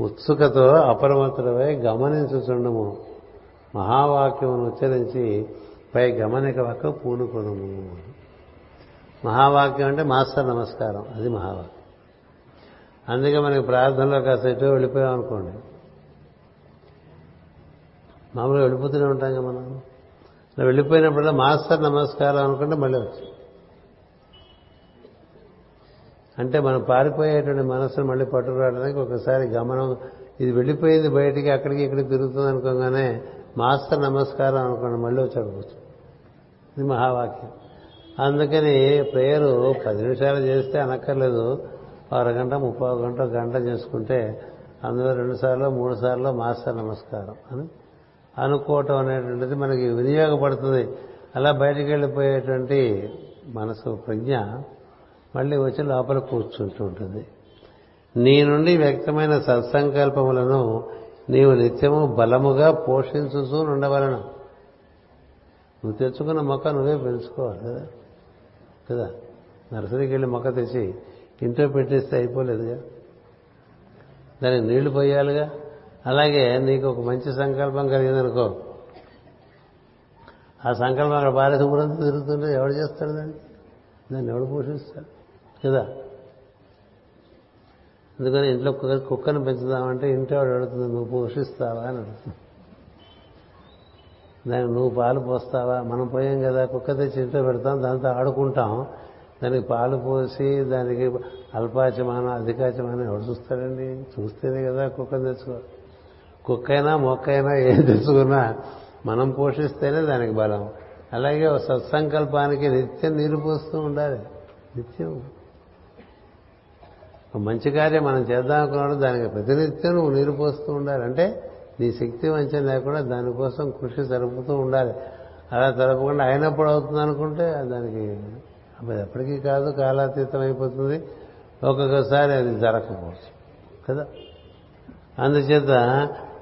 ఉత్సుకతో అప్రమత్తులపై గమనించుచుండము. మహావాక్యమును ఉచ్చరించి పై గమనిక పూనుకొనము. మహావాక్యం అంటే మాస్టర్ నమస్కారం. అది మహావాక్యం. అందుకే మనకి ప్రార్థనలో కాస్త ఎటో వెళ్ళిపోయాం అనుకోండి. మామూలుగా వెళ్ళిపోతూనే ఉంటాం కదా మనం. ఇలా వెళ్ళిపోయినప్పుడల్లా మాస్టర్ నమస్కారం అనుకుంటే మళ్ళీ వచ్చి. అంటే మనం పారిపోయేటువంటి మనసును మళ్ళీ పట్టుకురావడానికి ఒకసారి గమనం ఇది వెళ్ళిపోయింది బయటికి అక్కడికి ఇక్కడికి తిరుగుతుంది అనుకోగానే మాస్టర్ నమస్కారం అనుకోండి మళ్ళీ వచ్చి కూర్చో. ఇది మహావాక్యం. అందుకని ప్రేయరు పది నిమిషాలు చేస్తే అనక్కర్లేదు. అరగంట ముప్పై గంట గంట చేసుకుంటే అందులో రెండు సార్లు మూడు సార్లు మాస్టర్ నమస్కారం అని అనుకోవటం అనేటువంటిది మనకి వినియోగపడుతుంది. అలా బయటికి వెళ్ళిపోయేటువంటి మనసు ప్రజ్ఞ మళ్ళీ వచ్చి లోపల కూర్చుంటూ ఉంటుంది. నీ నుండి వ్యక్తమైన సత్సంకల్పములను నీవు నిత్యము బలముగా పోషించుతూ ఉండవలను. నువ్వు తెచ్చుకున్న మొక్క నువ్వే పెంచుకోవాలి కదా. కదా? నర్సరీకి వెళ్ళి మొక్క తెచ్చి ఇంట్లో పెట్టేస్తే అయిపోలేదుగా? దానికి నీళ్ళు పోయాలిగా? అలాగే నీకు ఒక మంచి సంకల్పం కలిగిందనుకో ఆ సంకల్పం అక్కడ పారేసి ఊరంతా తిరుగుతుంటే ఎవడు చేస్తాడు దాన్ని? దాన్ని ఎవడు పోషిస్తాడు? కదా? అందుకని ఇంట్లో కుక్క కుక్కను పెంచుదామంటే ఇంట్లో వాడు అడుగుతుంది నువ్వు పోషిస్తావా అని అడుగుతుంది. దానికి నువ్వు పాలు పోస్తావా? మనం పోయాం కదా కుక్క తెచ్చి ఇంట్లో పెడతాం దాంతో ఆడుకుంటాం. దానికి పాలు పోసి దానికి అల్పాచమానం అధికాచమానం ఎవరు చూస్తాడండి చూస్తేనే కదా కుక్కను తెచ్చుకో. కుక్కైనా మొక్కైనా ఏం తెచ్చుకున్నా మనం పోషిస్తేనే దానికి బలం. అలాగే సత్సంకల్పానికి నిత్యం నీరు పోస్తూ ఉండాలి. నిత్యం. ఒక మంచి కార్యం మనం చేద్దాం అనుకున్నాడు దానికి ప్రతినిత్యం నువ్వు నీరు పోస్తూ ఉండాలి. అంటే నీ శక్తి వంచన లేకుండా దానికోసం కృషి జరుపుతూ ఉండాలి. అలా జరపకుండా అయినప్పుడు అవుతుంది అనుకుంటే దానికి అది ఎప్పటికీ కాదు కాలాతీతం అయిపోతుంది. ఒక్కొక్కసారి అది జరగకపోవచ్చు కదా? అందుచేత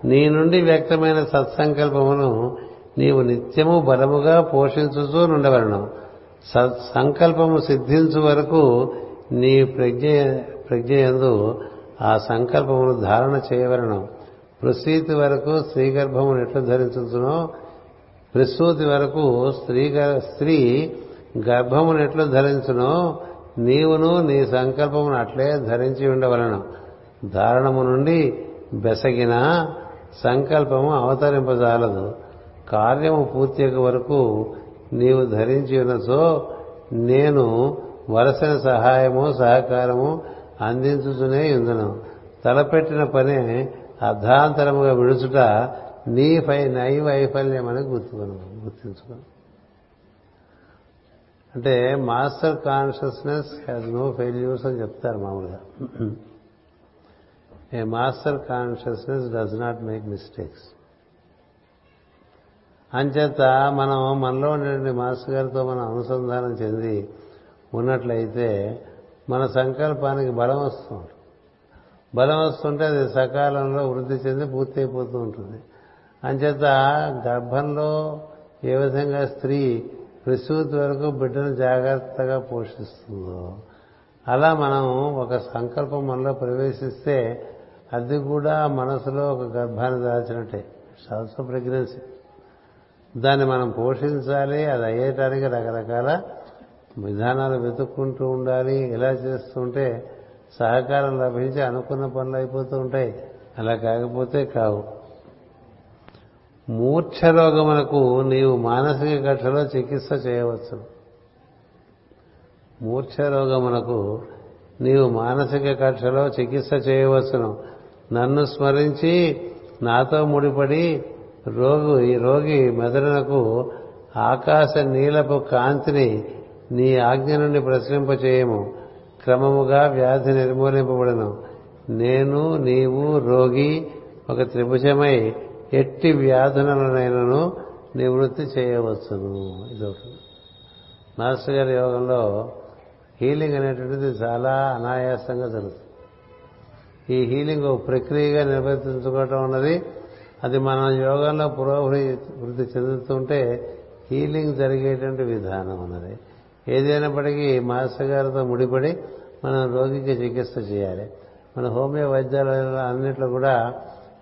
నీ నుండి వ్యక్తమైన సత్సంకల్పమును నీవు నిత్యము బలముగా పోషించుతూ నుండవలను. సత్సంకల్పము సిద్ధించు వరకు నీ ప్రజ్ఞ ప్రజ్ఞయందు ఆ సంకల్పమును ధారణ చేయవలను. ప్రసూతి వరకు స్త్రీ గర్భమును ఎట్లా ధరించుతునో ప్రసూతి వరకు స్త్రీ స్త్రీ గర్భమును ఎట్లు ధరించునో నీవును నీ సంకల్పమును అట్లే ధరించి ఉండవలను. ధారణము నుండి బెసగిన సంకల్పము అవతరింపజాలదు. కార్యము పూర్తి వరకు నీవు ధరించి ఉన్నచో నేను వలసిన సహాయము సహకారము అందించుతూనే ఇందును తలపెట్టిన పని అర్ధాంతరముగా విడుచుట నీ పై నై వైఫల్యమని గుర్తుకును గుర్తించుకును. అంటే master consciousness has no failures అని చెప్తారు మామూలుగా. A master consciousness does not make mistakes అంచేత మనం మనలో ఉండే మాస్టర్ గారితో మనం అనుసంధానం చెంది ఉన్నట్లయితే మన సంకల్పానికి బలం వస్తుంది. బలం వస్తుంటే అది సకాలంలో వృద్ధి చెంది పూర్తి అయిపోతూ ఉంటుంది. అంచేత గర్భంలో ఏ విధంగా స్త్రీ ప్రసూతి వరకు బిడ్డను జాగ్రత్తగా పోషిస్తుందో అలా మనం ఒక సంకల్పం మనలో ప్రవేశిస్తే అది కూడా మనసులో ఒక గర్భాన్ని దాల్చినట్టే. ఆల్సో ప్రెగ్నెన్సీ దాన్ని మనం పోషించాలి అది అయ్యేటానికి రకరకాల విధానాలు వెతుక్కుంటూ ఉండాలి ఇలా చేస్తుంటే సహకారం లభించి అనుకున్న పనులు అయిపోతూ ఉంటాయి. అలా కాకపోతే కావు. మూర్ఛ రోగములకు నీవు మానసిక కక్షలో చికిత్స చేయవచ్చు. మూర్ఛ రోగమునకు నీవు మానసిక కక్షలో చికిత్స చేయవచ్చును. నన్ను స్మరించి నాతో ముడిపడి రోగు ఈ రోగి మెదడునకు ఆకాశ నీలపు కాంతిని నీ ఆజ్ఞ నుండి ప్రశ్నింపచేయము. క్రమముగా వ్యాధి నిర్మూలింపబడను. నేను నీవు రోగి ఒక త్రిభుజమై ఎట్టి వ్యాధులనైనను నివృత్తి చేయవచ్చును. ఇదొకటి. మాస్టర్ గారి యోగంలో హీలింగ్ అనేటువంటిది చాలా అనాయాసంగా జరుగుతుంది. ఈ హీలింగ్ ఒక ప్రక్రియగా నిర్వర్తించుకోవటం ఉన్నది అది మన యోగంలో పురోభివృద్ధి చెందుతుంటే హీలింగ్ జరిగేటువంటి విధానం అన్నది. ఏదైనప్పటికీ మాస్టర్ గారితో ముడిపడి మనం రోగికి చికిత్స చేయాలి. మన హోమియో వైద్యాలయాల అన్నిట్లో కూడా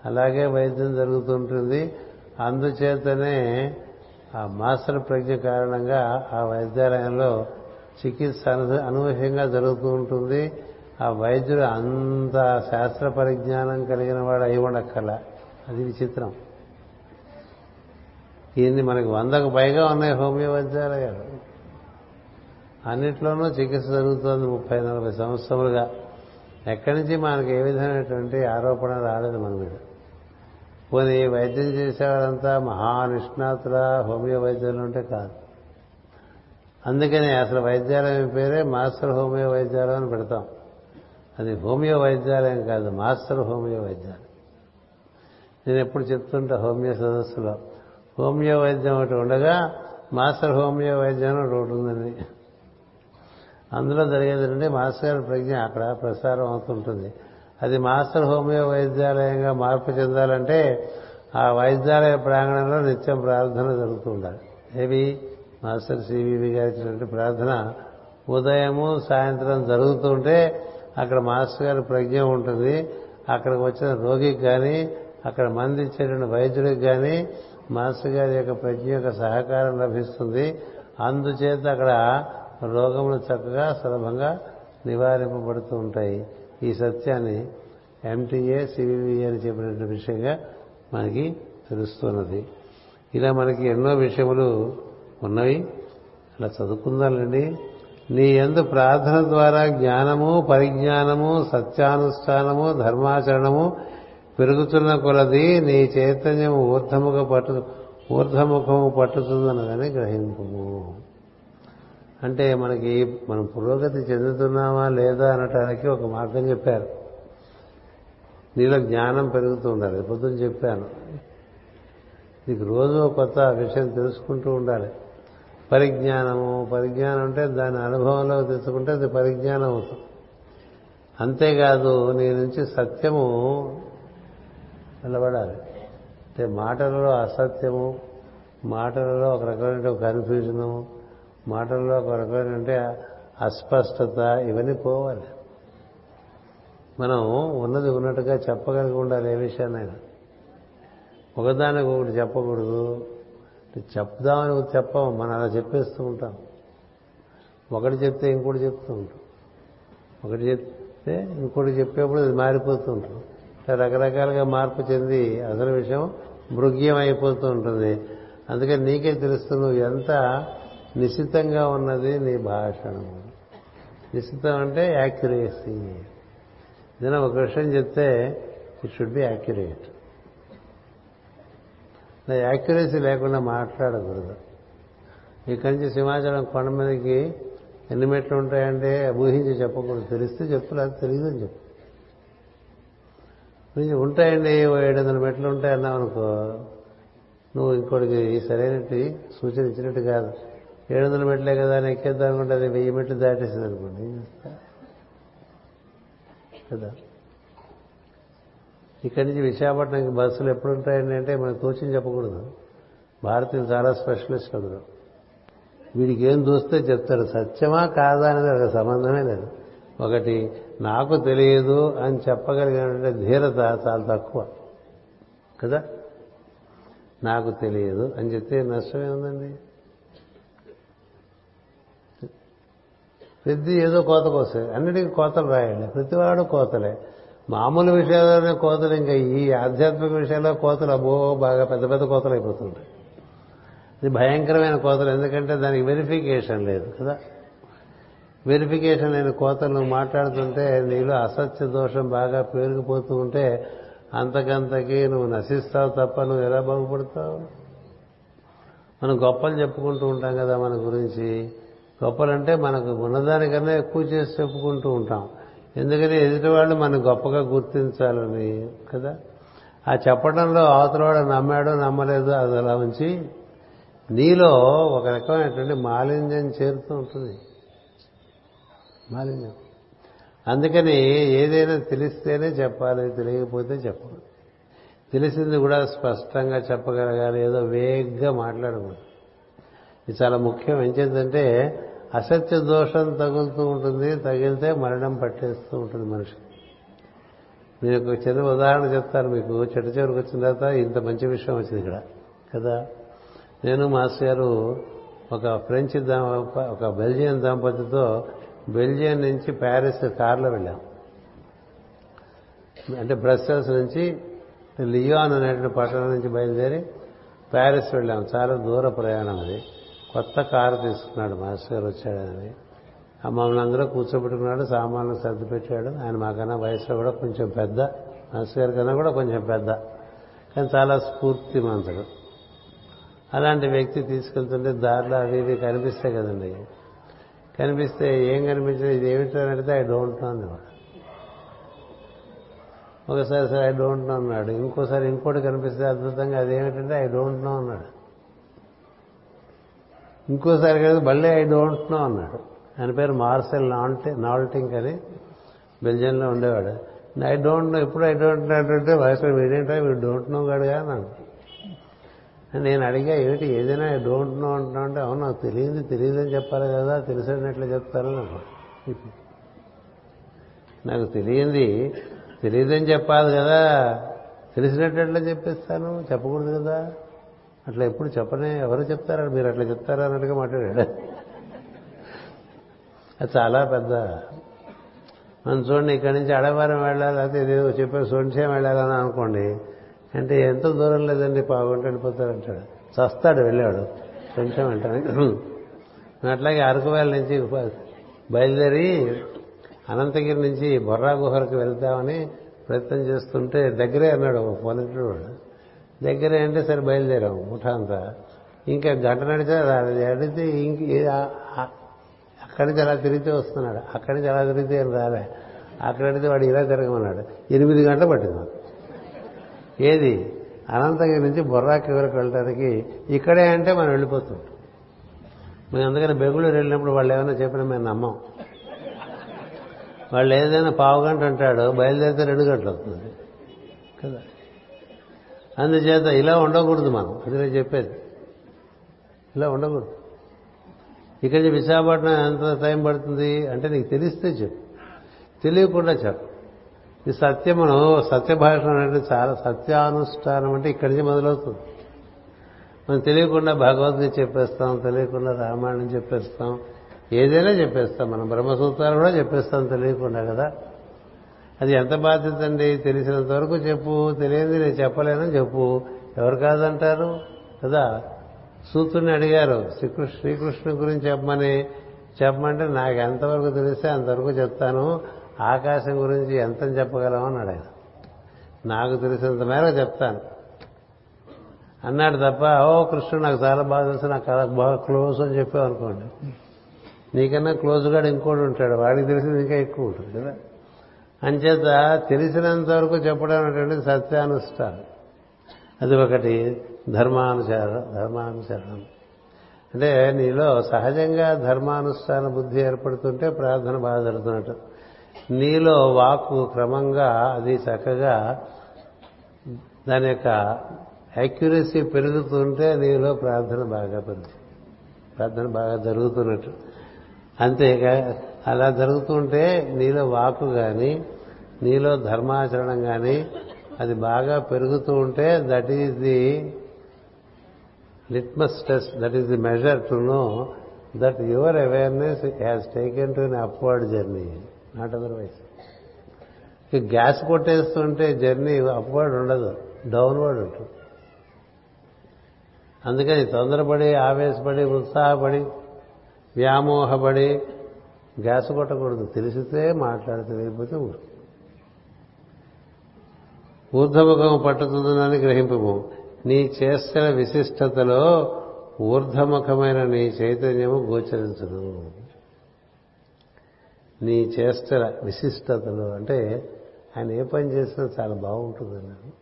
అలాగే వైద్యం జరుగుతుంటుంది. అందుచేతనే ఆ మాస్టర్ ప్రజ్ఞ కారణంగా ఆ వైద్యాలయంలో చికిత్స అను అనూహ్యంగా జరుగుతూ ఉంటుంది. ఆ వైద్యుడు అంత శాస్త్ర పరిజ్ఞానం కలిగిన వాడు అయి ఉండక్కల. అది విచిత్రం. ఈయన్ని మనకి వందకు పైగా ఉన్నాయి హోమియో వైద్యాలయాలు అన్నిట్లోనూ చికిత్స జరుగుతోంది ముప్పై నలభై సంవత్సరాలుగా. ఎక్కడి నుంచి మనకి ఏ విధమైనటువంటి ఆరోపణ రాలేదు మన మీద. పోనీ వైద్యం చేసేవారంతా మహానిష్ణాతుల హోమియో వైద్యులు ఉంటే కాదు. అందుకని అసలు వైద్యాలయం పేరే మాస్టర్ హోమియో వైద్యాలయం అని పెడతాం. అది హోమియో వైద్యాలయం కాదు మాస్టర్ హోమియో వైద్యాలయం నేను ఎప్పుడు చెప్తుంటా హోమియో సదస్సులో హోమియో వైద్యం ఒకటి ఉండగా మాస్టర్ హోమియో వైద్యం ఒకటి ఉంటుందని అందులో జరిగేది అంటే మాస్టర్ గారి ప్రజ్ఞ అక్కడ ప్రసారం అవుతుంటుంది. అది మాస్టర్ హోమియో వైద్యాలయంగా మార్పు చెందాలంటే ఆ వైద్యాలయ ప్రాంగణంలో నిత్యం ప్రార్థన జరుగుతూ ఉండాలి. ఏవి? మాస్టర్ సివివి గారు ఇచ్చినటువంటి ప్రార్థన. ఉదయము సాయంత్రం జరుగుతుంటే అక్కడ మాస్టర్ గారి ప్రజ్ఞ ఉంటుంది. అక్కడికి వచ్చిన రోగికి కానీ అక్కడ మంది ఇచ్చేటువంటి వైద్యుడికి కానీ మాస్టర్ గారి యొక్క ప్రజ్ఞ యొక్క సహకారం లభిస్తుంది. అందుచేత అక్కడ రోగములు చక్కగా సులభంగా నివారింపబడుతూ ఉంటాయి. ఈ సత్యాన్ని ఎంటీఏ సివివి అని చెప్పినటువంటి విషయంగా మనకి తెలుస్తున్నది. ఇలా మనకి ఎన్నో విషయములు ఉన్నవి. అలా చదువుకుందాలండి. నీ ఎందు ప్రార్థన ద్వారా జ్ఞానము పరిజ్ఞానము సత్యానుష్ఠానము ధర్మాచరణము పెరుగుతున్న కొలది నీ చైతన్యము ఊర్ధముగా పట్టు ఊర్ధముఖము పట్టుతుందన్నదని గ్రహింపు అంటే మనకి మనం పురోగతి చెందుతున్నామా లేదా అనటానికి ఒక మార్గం చెప్పారు. నీలో జ్ఞానం పెరుగుతూ ఉండాలి. పొద్దున్న చెప్పాను. నీకు రోజు కొత్త విషయం తెలుసుకుంటూ ఉండాలి. పరిజ్ఞానము పరిజ్ఞానం అంటే దాని అనుభవంలో తెచ్చుకుంటే అది పరిజ్ఞానం అవుతుంది. అంతేకాదు నీ నుంచి సత్యము నిలబడాలి అంటే మాటలలో అసత్యము మాటలలో ఒక రకమైన కన్ఫ్యూజను మాటల్లో ఒక రకమైన అస్పష్టత ఇవన్నీ పోవాలి. మనం ఉన్నది ఉన్నట్టుగా చెప్పగలిగి ఉండాలి ఏ విషయాన్నైనా. ఒకదానికి ఒకటి చెప్పకూడదు. చెప్దామని చెప్పం మనం అలా చెప్పేస్తూ ఉంటాం. ఒకటి చెప్తే ఇంకోటి చెప్తూ ఉంటాం. ఒకటి చెప్తే ఇంకోటి చెప్పేప్పుడు అది మారిపోతూ ఉంటుంది. రకరకాలుగా మార్పు చెంది అసలు విషయం మృగ్యం అయిపోతూ ఉంటుంది. అందుకని నీకే తెలుస్తూ నువ్వు ఎంత నిశ్చితంగా ఉన్నది నీ భాషణం నిశ్చితం అంటే యాక్యురేసీ. ఏదైనా ఒక విషయం చెప్తే it should be accurate accuracy లేకుండా మాట్లాడకూడదు. ఇక్కడి నుంచి సింహాచలం కొండ మీదకి ఎన్ని మెట్లు ఉంటాయంటే ఊహించి చెప్పకూడదు. తెలిస్తే చెప్పు లేదు తెలియదు అని చెప్పు ఉంటాయండి ఏడు వందల మెట్లు ఉంటాయన్నావు అనుకో నువ్వు ఇంకోటికి సరైనటి సూచన ఇచ్చినట్టు కాదు. ఏడు వందల మెట్లే కదా అని ఎక్కేద్దాం అనుకుంటే అది వెయ్యి మెట్లు దాటేసింది అనుకోండి. కదా? ఇక్కడి నుంచి విశాఖపట్నంకి బస్సులు ఎప్పుడు ఉంటాయండి అంటే మనం తోచింది చెప్పకూడదు. భారతీయులు చాలా స్పెషలిస్ట్ అందులో వీడికి ఏం చూస్తే చెప్తారు. సత్యమా కాదా అనేది ఒక సంబంధమే లేదు. ఒకటి నాకు తెలియదు అని చెప్పగలిగినటువంటి ధీరత చాలా తక్కువ. కదా? నాకు తెలియదు అని చెప్తే నష్టమే ఉందండి ప్రతి ఏదో కోత కోసేది అన్నిటికీ కోతలు రాయండి. ప్రతివాడు కోతలే. మామూలు విషయాల్లోనే కోతలు ఇంకా ఈ ఆధ్యాత్మిక విషయాల్లో కోతలు అబ్బో బాగా పెద్ద పెద్ద కోతలు అయిపోతుంటాయి. ఇది భయంకరమైన కోతలు. ఎందుకంటే దానికి వెరిఫికేషన్ లేదు కదా? వెరిఫికేషన్ లేని కోతలు నువ్వు మాట్లాడుతుంటే నీలో అసత్య దోషం బాగా పేరుకుపోతూ ఉంటే అంతకంతకి నువ్వు నశిస్తావు తప్ప నువ్వు ఎలా బాగుపడతావు? మనం గొప్పలు చెప్పుకుంటూ ఉంటాం కదా మన గురించి. గొప్పలంటే మనకు ఉన్నదానికన్నా ఎక్కువ చేసి చెప్పుకుంటూ ఉంటాం. ఎందుకని ఎదుటివాళ్ళు మనం గొప్పగా గుర్తించాలని కదా? ఆ చెప్పడంలో అవతలవాడు నమ్మాడో నమ్మలేదు అది అలా ఉంచి నీలో ఒక రకమైనటువంటి మాలిన్యం చేరుతూ ఉంటుంది. మాలిన్యం. అందుకని ఏదైనా తెలిస్తేనే చెప్పాలి తెలియకపోతే చెప్పాలి తెలిసింది కూడా స్పష్టంగా చెప్పగలగాలి ఏదో వేగ్గా మాట్లాడకూడదు. ఇది చాలా ముఖ్యం. ఏం చేద్దంటే అసత్య దోషం తగులుతూ ఉంటుంది తగిలితే మరణం పట్టేస్తూ ఉంటుంది మనిషి. నేను ఒక చిన్న ఉదాహరణ చెప్తాను మీకు చెట్టు చివరికి వచ్చిన తర్వాత ఇంత మంచి విషయం వచ్చింది ఇక్కడ కదా? నేను మాస్టర్ గారు ఒక ఫ్రెంచ్ ఒక బెల్జియన్ దంపతితో బెల్జియం నుంచి ప్యారిస్ కార్లో వెళ్ళాం. అంటే బ్రస్సెల్స్ నుంచి లియోన్ అనేటువంటి పట్టణం నుంచి బయలుదేరి ప్యారిస్ వెళ్ళాం. చాలా దూర ప్రయాణం అది. కొత్త కారు తీసుకున్నాడు మాస్టర్ గారు వచ్చాడని. ఆ మమ్మల్ని అందరూ కూర్చోబెట్టుకున్నాడు సామాన్లు సర్ది పెట్టాడు. ఆయన మాకన్నా వయసులో కూడా కొంచెం పెద్ద మాస్టర్ గారి కన్నా కూడా కొంచెం పెద్ద. కానీ చాలా స్ఫూర్తిమంతుడు. అలాంటి వ్యక్తి తీసుకెళ్తుంటే దారిలో అవి ఇవి కనిపిస్తాయి కదండి. కనిపిస్తే ఏం కనిపించింది ఇది ఏమిటో అని అడిగితే ఐ డోంట్ నో అనేవాడు ఒకసారి సార్ ఐ డోంట్ నో అన్నాడు. ఇంకోసారి ఇంకోటి కనిపిస్తే అద్భుతంగా అదేమిటంటే ఐ డోంట్ నో అన్నాడు. ఇంకోసారి కదా మళ్ళీ ఐ డోంట్ నో అన్నాడు. ఆయన పేరు మార్సెల్ నాల్టి నాల్టింగ్ అని బెల్జియంలో ఉండేవాడు. ఐ డోంట్ నో ఎప్పుడు ఐ డోంట్ నో అంటే వయసు వీడేంటో వీడు డోంట్ నో గడుగా అన్నాడు. నేను అడిగా ఏమిటి ఏదైనా ఐ డోంట్ నో అంటున్నా అంటే అవును నాకు తెలియదు తెలియదని చెప్పాలి కదా తెలిసినట్లు చెప్తారు నాకు తెలియంది తెలియదని చెప్పాలి కదా తెలిసినట్టు చెప్పేస్తాను చెప్పకూడదు కదా. అట్లా ఎప్పుడు చెప్పనే ఎవరు చెప్తారా? మీరు అట్లా చెప్తారా అన్నట్టుగా మాట్లాడాడు. అది చాలా పెద్ద. మనం చూడండి ఇక్కడి నుంచి అడవారం వెళ్ళాలి లేకపోతే ఇదేదో చెప్పే సొంచేం వెళ్ళాలని అనుకోండి అంటే ఎంత దూరం లేదండి పావుగంట వెళ్ళిపోతారంటాడు చస్తాడు వెళ్ళాడు. కొంచెం వెంటనే అట్లాగే అరకువేల నుంచి బయలుదేరి అనంతగిరి నుంచి బొర్రా గుహలకు వెళ్తామని ప్రయత్నం చేస్తుంటే దగ్గరే అన్నాడు ఒక పొలిటివాడు దగ్గరే అంటే సరే బయలుదేరాం ముఠ అంతా ఇంకా గంట నడిచే అడిగితే ఇంక అక్కడి నుంచి అలా తిరిగితే వస్తున్నాడు. అక్కడి నుంచి అలా తిరిగితే ఏం రాలే. అక్కడైతే వాడు ఇలా తిరగమన్నాడు. ఎనిమిది గంటలు పట్టింది ఏది? అనంతగిరి నుంచి బొర్రాకి వరకు వెళ్ళడానికి ఇక్కడే అంటే మనం వెళ్ళిపోతాం. మేము అందుకని బెంగళూరు వెళ్ళినప్పుడు వాళ్ళు ఏమైనా చెప్పినా మేము నమ్మం. వాళ్ళు ఏదైనా పావు గంట అంటాడు బయలుదేరితే రెండు గంటలు అవుతుంది. కదా? అందుచేత ఇలా ఉండకూడదు మనం. అది నేను చెప్పేది. ఇలా ఉండకూడదు. ఇక్కడి నుంచి విశాఖపట్నం ఎంత టైం పడుతుంది అంటే నీకు తెలిస్తే చెప్పు. తెలియకుండా చెప్పు. ఈ సత్యమును సత్యభాషణం అంటే చాలా సత్యానుష్ఠానం అంటే ఇక్కడి నుంచి మొదలవుతుంది. మనం తెలియకుండా భగవద్గీత చెప్పేస్తాం తెలియకుండా రామాయణం చెప్పేస్తాం ఏదైనా చెప్పేస్తాం. మనం బ్రహ్మసూత్రాలు కూడా చెప్పేస్తాం తెలియకుండా కదా. అది ఎంత బాధ్యత అండి? తెలిసినంత వరకు చెప్పు. తెలియదు నేను చెప్పలేనని చెప్పు. ఎవరు కాదంటారు? కదా. సూతుని అడిగారు. శ్రీకృష్ణ శ్రీకృష్ణుని గురించి చెప్పమని. చెప్పమంటే నాకు ఎంతవరకు తెలిస్తే అంతవరకు చెప్తాను. ఆకాశం గురించి ఎంత చెప్పగలం అన్నాడు ఆయన నాకు తెలిసినంత మేర చెప్తాను. అన్నాడు తప్ప ఓ కృష్ణుడు నాకు చాలా బాగా తెలుసు నాకు బాగా క్లోజ్ అని చెప్పావు అనుకోండి. నీకన్నా క్లోజ్గా ఇంకోటి ఉంటాడు. వాడికి తెలిసింది ఇంకా ఎక్కువ ఉంటుంది కదా? అంచేత తెలిసినంత వరకు చెప్పడం అనేటువంటి సత్యానుష్ఠానం. అది ఒకటి ధర్మానుసార ధర్మానుసరణం. అంటే నీలో సహజంగా ధర్మానుష్ఠాన బుద్ధి ఏర్పడుతుంటే ప్రార్థన బాగా జరుగుతున్నట్టు. నీలో వాక్కు క్రమంగా అది చక్కగా దాని యొక్క యాక్యురసీ పెరుగుతుంటే నీలో ప్రార్థన బాగా పెరుగుతుంది. ప్రార్థన బాగా జరుగుతున్నట్టు. అంతేగా అలా జరుగుతుంటే నీలో వాకు కానీ నీలో ధర్మాచరణం కానీ అది బాగా పెరుగుతూ ఉంటే that is the litmus test that is the measure to know that your awareness has taken to an upward journey not otherwise gas కొట్టేస్తుంటే journey upward ఉండదు డౌన్వర్డ్ ఉంటుంది. అందుకని తొందరపడి ఆవేశపడి ఉత్సాహపడి వ్యామోహపడి గ్యాస్ కొట్టకూడదు. తెలిసితే మాట్లాడి తెలియకపోతే ఊరు ఊర్ధముఖం పట్టుతుందని గ్రహింపము. నీ చేష్టల విశిష్టతలో ఊర్ధముఖమైన నీ చైతన్యము గోచరించదు నీ చేష్టల విశిష్టతలు అంటే ఆయన ఏ పని చేసినా చాలా బాగుంటుందండి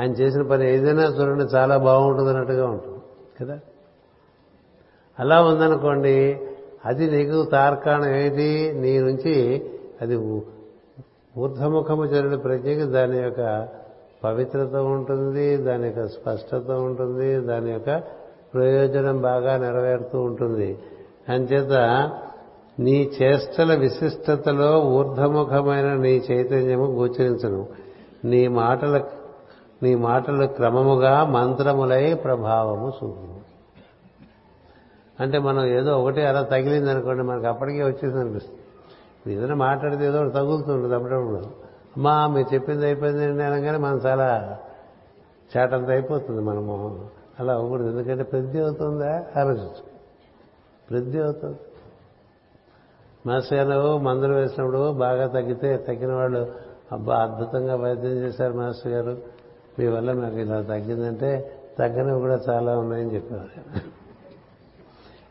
ఆయన చేసిన పని ఏదైనా చూడండి చాలా బాగుంటుంది అన్నట్టుగా ఉంటుంది. కదా? అలా ఉందనుకోండి అది నీకు తార్కాణం ఏది? నీ నుంచి అది ఊర్ధముఖము జరిగిన ప్రజ్ఞకి దాని యొక్క పవిత్రత ఉంటుంది దాని యొక్క స్పష్టత ఉంటుంది దాని యొక్క ప్రయోజనం బాగా నెరవేరుతూ ఉంటుంది. అంచేత నీ చేష్టల విశిష్టతలో ఊర్ధముఖమైన నీ చైతన్యము గోచరించను. నీ మాటల నీ మాటలు క్రమముగా మంత్రములై ప్రభావము చూపు అంటే మనం ఏదో ఒకటి అలా తగిలింది అనుకోండి మనకు అప్పటికే వచ్చేసి అనిపిస్తుంది ఏదైనా మాట్లాడితే ఏదో ఒకటి తగులుతుంటుంది అప్పుడప్పుడు. అమ్మా మీరు చెప్పింది అయిపోయింది అనగానే మనం చాలా చేటంత అయిపోతుంది మనము అలా అవ్వకూడదు. ఎందుకంటే ప్రతి అవుతుందా? ఆలోచించు. ప్రతి అవుతుంది. మాస్టర్ గారు మందులు వేసినప్పుడు బాగా తగ్గితే తగ్గిన వాళ్ళు అబ్బా అద్భుతంగా వైద్యం చేశారు మాస్టర్ గారు. మీ వల్ల నాకు ఇలా తగ్గిందంటే తగ్గనివి కూడా చాలా ఉన్నాయని చెప్పేవారు.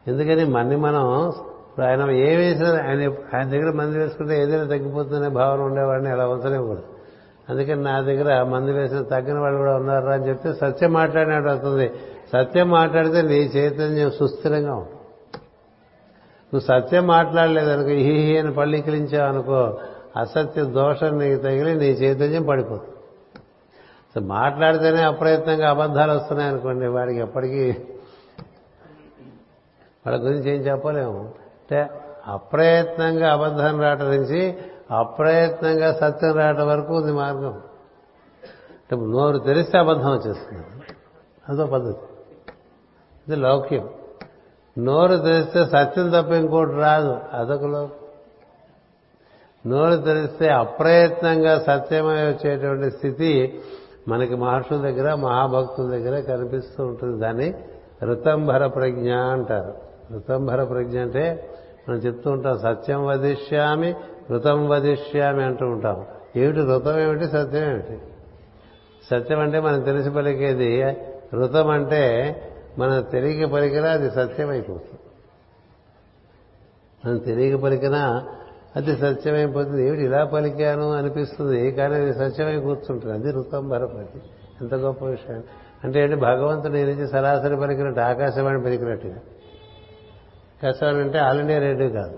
ఎందుకని మన్ని మనం ఇప్పుడు ఆయన ఏ వేసినా ఆయన ఆయన దగ్గర మంది వేసుకుంటే ఏదైనా తగ్గిపోతుందనే భావన ఉండేవాడిని అలా అవసరం అందుకని నా దగ్గర మంది వేసిన తగ్గిన వాళ్ళు కూడా ఉన్నారా అని చెప్తే సత్యం మాట్లాడినట్టు వస్తుంది. సత్యం మాట్లాడితే నీ చైతన్యం సుస్థిరంగా ఉంటుంది. నువ్వు సత్యం మాట్లాడలేదనుకో హీ హీ అని పళ్ళికిలించావు అనుకో అసత్య దోషం నీకు తగిలి నీ చైతన్యం పడిపోతుంది. మాట్లాడితేనే అప్రయత్నంగా అబద్ధాలు వస్తున్నాయనుకోండి వాడికి ఎప్పటికీ వాళ్ళ గురించి ఏం చెప్పలేము. అంటే అప్రయత్నంగా అబద్ధం రావటం నుంచి అప్రయత్నంగా సత్యం రావటం వరకు ఉంది మార్గం. అంటే నోరు తెరిస్తే అబద్ధం వచ్చేస్తుంది. అదో పద్ధతి. ఇది లౌక్యం. నోరు తెరిస్తే సత్యం తప్ప ఇంకోటి రాదు. అదొక లోకం. నోరు తెరిస్తే అప్రయత్నంగా సత్యమై వచ్చేటువంటి స్థితి మనకి మహర్షుల దగ్గర మహాభక్తుల దగ్గర కనిపిస్తూ ఉంటుంది. దాన్ని ఋతంభర ప్రజ్ఞ అంటారు. ఋతంభర ప్రజ్ఞ అంటే మనం చెప్తూ ఉంటాం సత్యం వదిష్యామి ఋతం వదిష్యామి అంటూ ఉంటాం. ఏమిటి ఋతం ఏమిటి సత్యం ఏమిటి? సత్యం అంటే మనం తెలిసి పలికేది ఋతం అంటే మనం తెలియక పలికినా అది సత్యం అయిపోతుంది మనం తెలియక పలికినా అది సత్యమైపోతుంది. ఏమిటి ఇలా పలికాను అనిపిస్తుంది? కానీ అది సత్యమై కూర్చుంటుంది. అది ఋతంబర ప్రజ్ఞ. ఎంత గొప్ప విషయం. అంటే ఏంటి? భగవంతుడు నుంచి సరాసరి పలికినట్టు ఆకాశవాణి పలికినట్టుగా. ఆకాశవాణి అంటే ఆల్ ఇండియా రేడియో కాదు.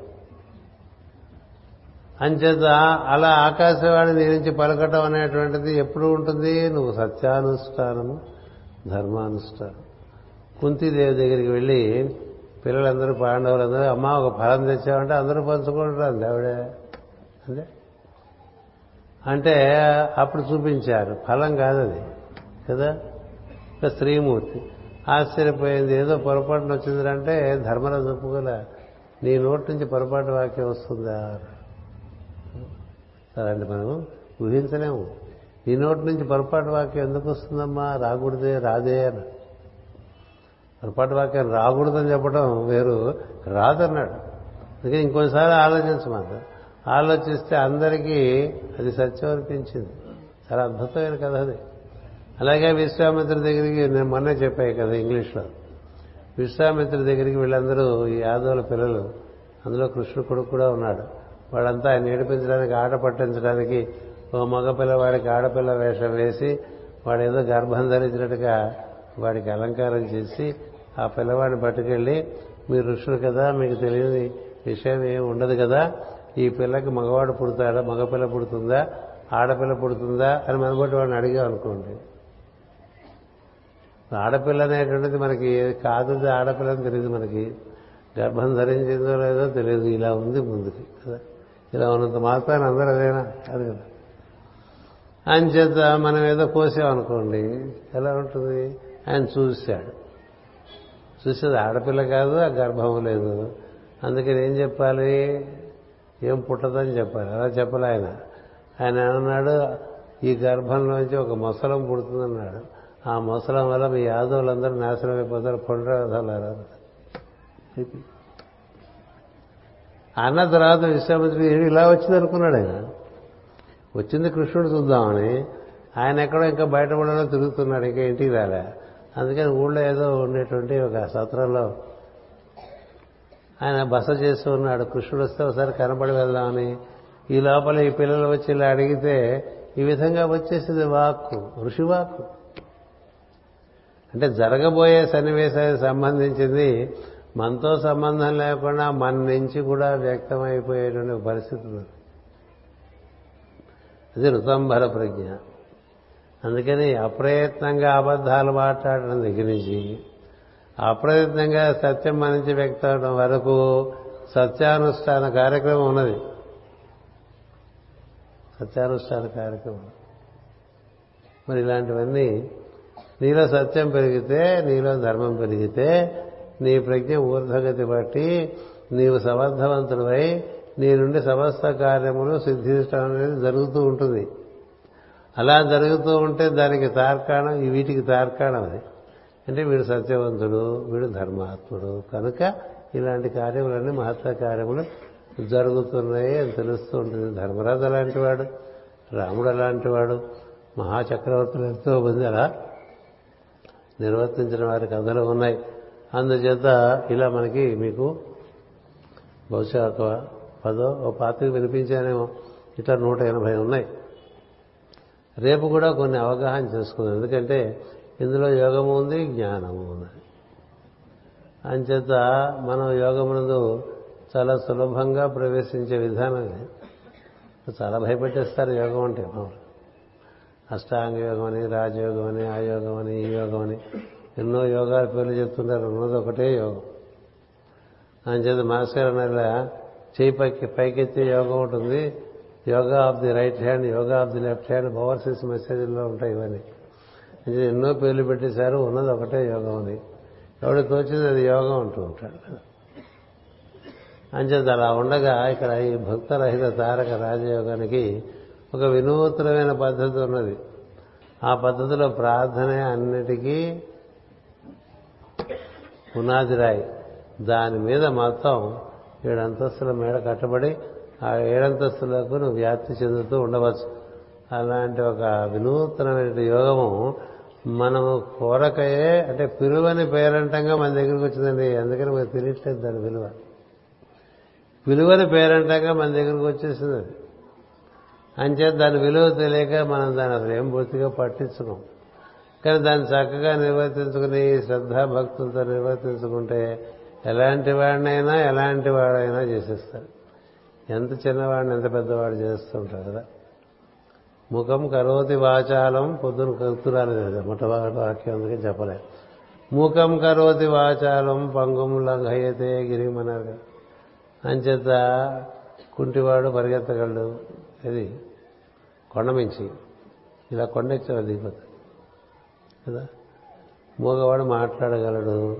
అంచేత అలా ఆకాశవాణి నీ నుంచి పలకటం అనేటువంటిది ఎప్పుడు ఉంటుంది? నువ్వు సత్యానుష్ఠానము ధర్మానుష్ఠానం. కుంతీదేవి దగ్గరికి వెళ్ళి పిల్లలందరూ పాండవులందరూ అమ్మ ఒక ఫలం తెచ్చామంటే అందరూ పంచుకుంటారు ఆవిడే. అదే అంటే అప్పుడు చూపించారు. ఫలం కాదది కదా? ఇక స్త్రీమూర్తి. ఆశ్చర్యపోయింది. ఏదో పొరపాటున వచ్చిందంటే ధర్మరాజు ఒప్పుకోల. నీ నోటి నుంచి పొరపాటు వాక్యం వస్తుందా? సరే అండి మనం ఊహించలేము. ఈ నోటి నుంచి పొరపాటు వాక్యం ఎందుకు వస్తుందమ్మా? రాకూడదే రాదే అని. పొరపాటు వాక్యం రాకూడదని చెప్పడం వేరు. రాదన్నాడు. అందుకే ఇంకొకసారి ఆలోచించమాట ఆలోచిస్తే అందరికీ అది సత్యం అనిపించింది చాలా అద్భుతమైన కథ అది. అలాగే విశ్వామిత్ర దగ్గరికి నేను మొన్నే చెప్పాయి కదా ఇంగ్లీష్లో. విశ్వామిత్ర దగ్గరికి వీళ్ళందరూ ఈ యాదవుల పిల్లలు అందులో కృష్ణుడు కొడుకు కూడా ఉన్నాడు. వాడంతా ఆయన ఏడిపించడానికి ఆట పట్టించడానికి ఓ మగ పిల్లవాడికి ఆడపిల్ల వేషం వేసి వాడు ఏదో గర్భం ధరించినట్టుగా వాడికి అలంకారం చేసి ఆ పిల్లవాడిని పట్టుకెళ్ళి మీరు ఋషులు కదా మీకు తెలియని విషయం ఏమి ఉండదు కదా ఈ పిల్లకి మగవాడు పుడతాడా మగపిల్ల పుడుతుందా ఆడపిల్ల పుడుతుందా అని మనబట్టి వాడిని అడిగాం అనుకోండి. ఆడపిల్ల అనేటువంటిది మనకి కాదు ఆడపిల్ల అని తెలియదు మనకి. గర్భం ధరించిందో లేదో తెలియదు ఇలా ఉంది ముందుకి కదా. ఇలా ఉన్నంత మాత్రాన్ని అందరూ అదేనా? అది కదా. అంచేత మనం ఏదో కోసామనుకోండి ఎలా ఉంటుంది? ఆయన చూశాడు. చూసేది ఆడపిల్ల కాదు ఆ గర్భం లేదు. అందుకని ఏం చెప్పాలి ఏం పుట్టదని చెప్పాలి. అలా చెప్పలే ఆయన. ఆయన ఏమన్నాడు? ఈ గర్భంలోంచి ఒక మొసలం పుడుతుందన్నాడు. ఆ మొసలం వల్ల మీ యాదవులందరూ నాశనం అయిపోతారు పునరాధాలు అన్న తర్వాత విశ్వామిత్రుడు ఇలా వచ్చింది అనుకున్నాడు ఆయన. వచ్చింది కృష్ణుడు చూద్దామని. ఆయన ఎక్కడో ఇంకా బయటపడలో తిరుగుతున్నాడు ఇంకా ఇంటికి రాలే. అందుకని ఊళ్ళో ఏదో ఉండేటువంటి ఒక సత్రంలో ఆయన బస చేస్తూ ఉన్నాడు. కృష్ణుడు వస్తే ఒకసారి కనబడి వెళ్దామని. ఈ లోపల ఈ పిల్లలు వచ్చి ఇలా అడిగితే ఈ విధంగా వచ్చేసింది వాక్కు ఋషి వాక్కు. అంటే జరగబోయే సన్నివేశానికి సంబంధించింది మనతో సంబంధం లేకుండా మన నుంచి కూడా వ్యక్తమైపోయేటువంటి పరిస్థితి అది ఋతంబర ప్రజ్ఞ. అందుకని అప్రయత్నంగా అబద్ధాలు మాట్లాడడం దగ్గర నుంచి అప్రయత్నంగా సత్యం మన నుంచి వ్యక్తం అవడం వరకు సత్యానుష్ఠాన కార్యక్రమం ఉన్నది. సత్యానుష్ఠాన కార్యక్రమం. మరి ఇలాంటివన్నీ నీలో సత్యం పెరిగితే నీలో ధర్మం పెరిగితే నీ ప్రజ్ఞ ఊర్ధగతి బట్టి నీవు సమర్థవంతుడివై నీ నుండి సమస్త కార్యములు సిద్ధించడం అనేది జరుగుతూ ఉంటుంది. అలా జరుగుతూ ఉంటే దానికి తార్కాణం వీటికి తార్కాణం అది. అంటే వీడు సత్యవంతుడు వీడు ధర్మాత్ముడు. కనుక ఇలాంటి కార్యములన్నీ మహత్వ కార్యములు జరుగుతున్నాయి అని తెలుస్తూ ఉంటుంది. ధర్మరాజు అలాంటి వాడు రాముడు అలాంటి వాడు మహాచక్రవర్తులు ఎంతో మంది అలా నిర్వర్తించిన వారి కథలు ఉన్నాయి. అందుచేత ఇలా మనకి మీకు బహుశా ఒక పదో ఓ పాతికి వినిపించానేమో. ఇట్లా నూట ఎనభై ఉన్నాయి. రేపు కూడా కొన్ని అవగాహన చేసుకుందాం. ఎందుకంటే ఇందులో యోగము ఉంది జ్ఞానము ఉన్నది అంచేత మనం యోగమునందు చాలా సులభంగా ప్రవేశించే విధానం చాలా భయపెట్టేస్తారు యోగం అంటే. మామూలు అష్టాంగ యోగం అని రాజయోగం అని ఆ యోగం అని ఈ యోగం అని ఎన్నో యోగాల పేర్లు చెప్తుంటారు. ఉన్నది ఒకటే యోగం. అంచేత మాస్టర్ అన్నట్లా చేయి పైకి పైకెత్తే యోగం ఉంటుంది yoga of the right hand yoga of the left hand overseas మెసేజ్లో ఉంటాయి ఇవన్నీ. ఎన్నో పేర్లు పెట్టేశారు ఉన్నది ఒకటే యోగం అని. ఎవడు తోచింది అది యోగం అంటూ ఉంటాడు అంచేత అలా ఉండగా ఇక్కడ ఈ భక్తరహిత తారక రాజయోగానికి ఒక వినూత్నమైన పద్ధతి ఉన్నది. ఆ పద్ధతిలో ప్రార్థనే అన్నిటికీ పునాది రాయి దాని మీద మొత్తం ఏడంతస్తుల మేడ కట్టబడి ఆ ఏడంతస్తులకు నువ్వు వ్యాప్తి చెందుతూ ఉండవచ్చు. అలాంటి ఒక వినూత్నమైన యోగము మనము కోరకయే అంటే పిలువని పేరంటంగా మన దగ్గరికి వచ్చిందండి. అందుకని మనకు తెలియట్లేదు దాని విలువ. పిలువని పేరంటంగా మన దగ్గరికి వచ్చేసింది అది. అంచేత దాని విలువ తెలియక మనం దాని అసలు ఏం పూర్తిగా పట్టించుకోం. కానీ దాన్ని చక్కగా నిర్వర్తించుకుని శ్రద్ధాభక్తులతో నిర్వర్తించుకుంటే ఎలాంటి వాడినైనా ఎలాంటి వాడైనా చేసేస్తారు. ఎంత చిన్నవాడిని ఎంత పెద్దవాడు చేస్తుంటారు కదా. ముఖం కరోతి వాచాలం పొద్దున కలుతురాలి కదా మొట్టమొదటి వాక్యం అందుకే చెప్పలే. ముఖం కరోతి వాచాలం పంగం లంఘయతే గిరిమన్నారు అంచేత కుంటివాడు పరిగెత్తగలడు. అది కొండమించి ఇలా కొండెచ్చారు దిగిపోతాడు. కదా? మూగవాడు మాట్లాడగలడు.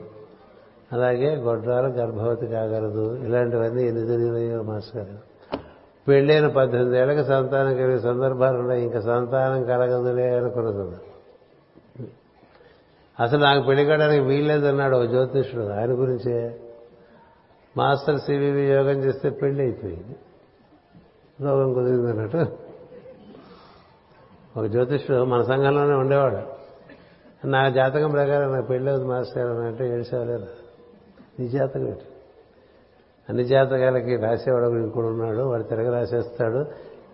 అలాగే గొడ్రాలు గర్భవతి కాగలదు. ఇలాంటివన్నీ ఎన్ని జరిగినాయో మాస్టర్ గారు పెళ్ళైన పద్దెనిమిది ఏళ్ళకి సంతానం కలిగే సందర్భాలు ఉన్నాయి. ఇంకా సంతానం కలగదులే అనుకున్నది. అసలు నాకు పెళ్ళి కావడానికి వీల్లేదన్నాడు ఒక జ్యోతిష్యుడు. ఆయన గురించే. మాస్టర్ సివివి యోగం చేస్తే పెళ్ళి అయిపోయింది. రోగం కుదిరింది అన్నట్టు ఒక జ్యోతిష్యుడు మన సంఘంలోనే ఉండేవాడు. నా జాతకం ప్రకారం నాకు పెళ్ళి మాస్టర్ అని అంటే ఏడ్చేవాలేరు నీ జాతకం ఏంటి? అన్ని జాతకాలకి రాసేవాడు ఒకడు ఇంకోడు ఉన్నాడు వాడు తిరగ రాసేస్తాడు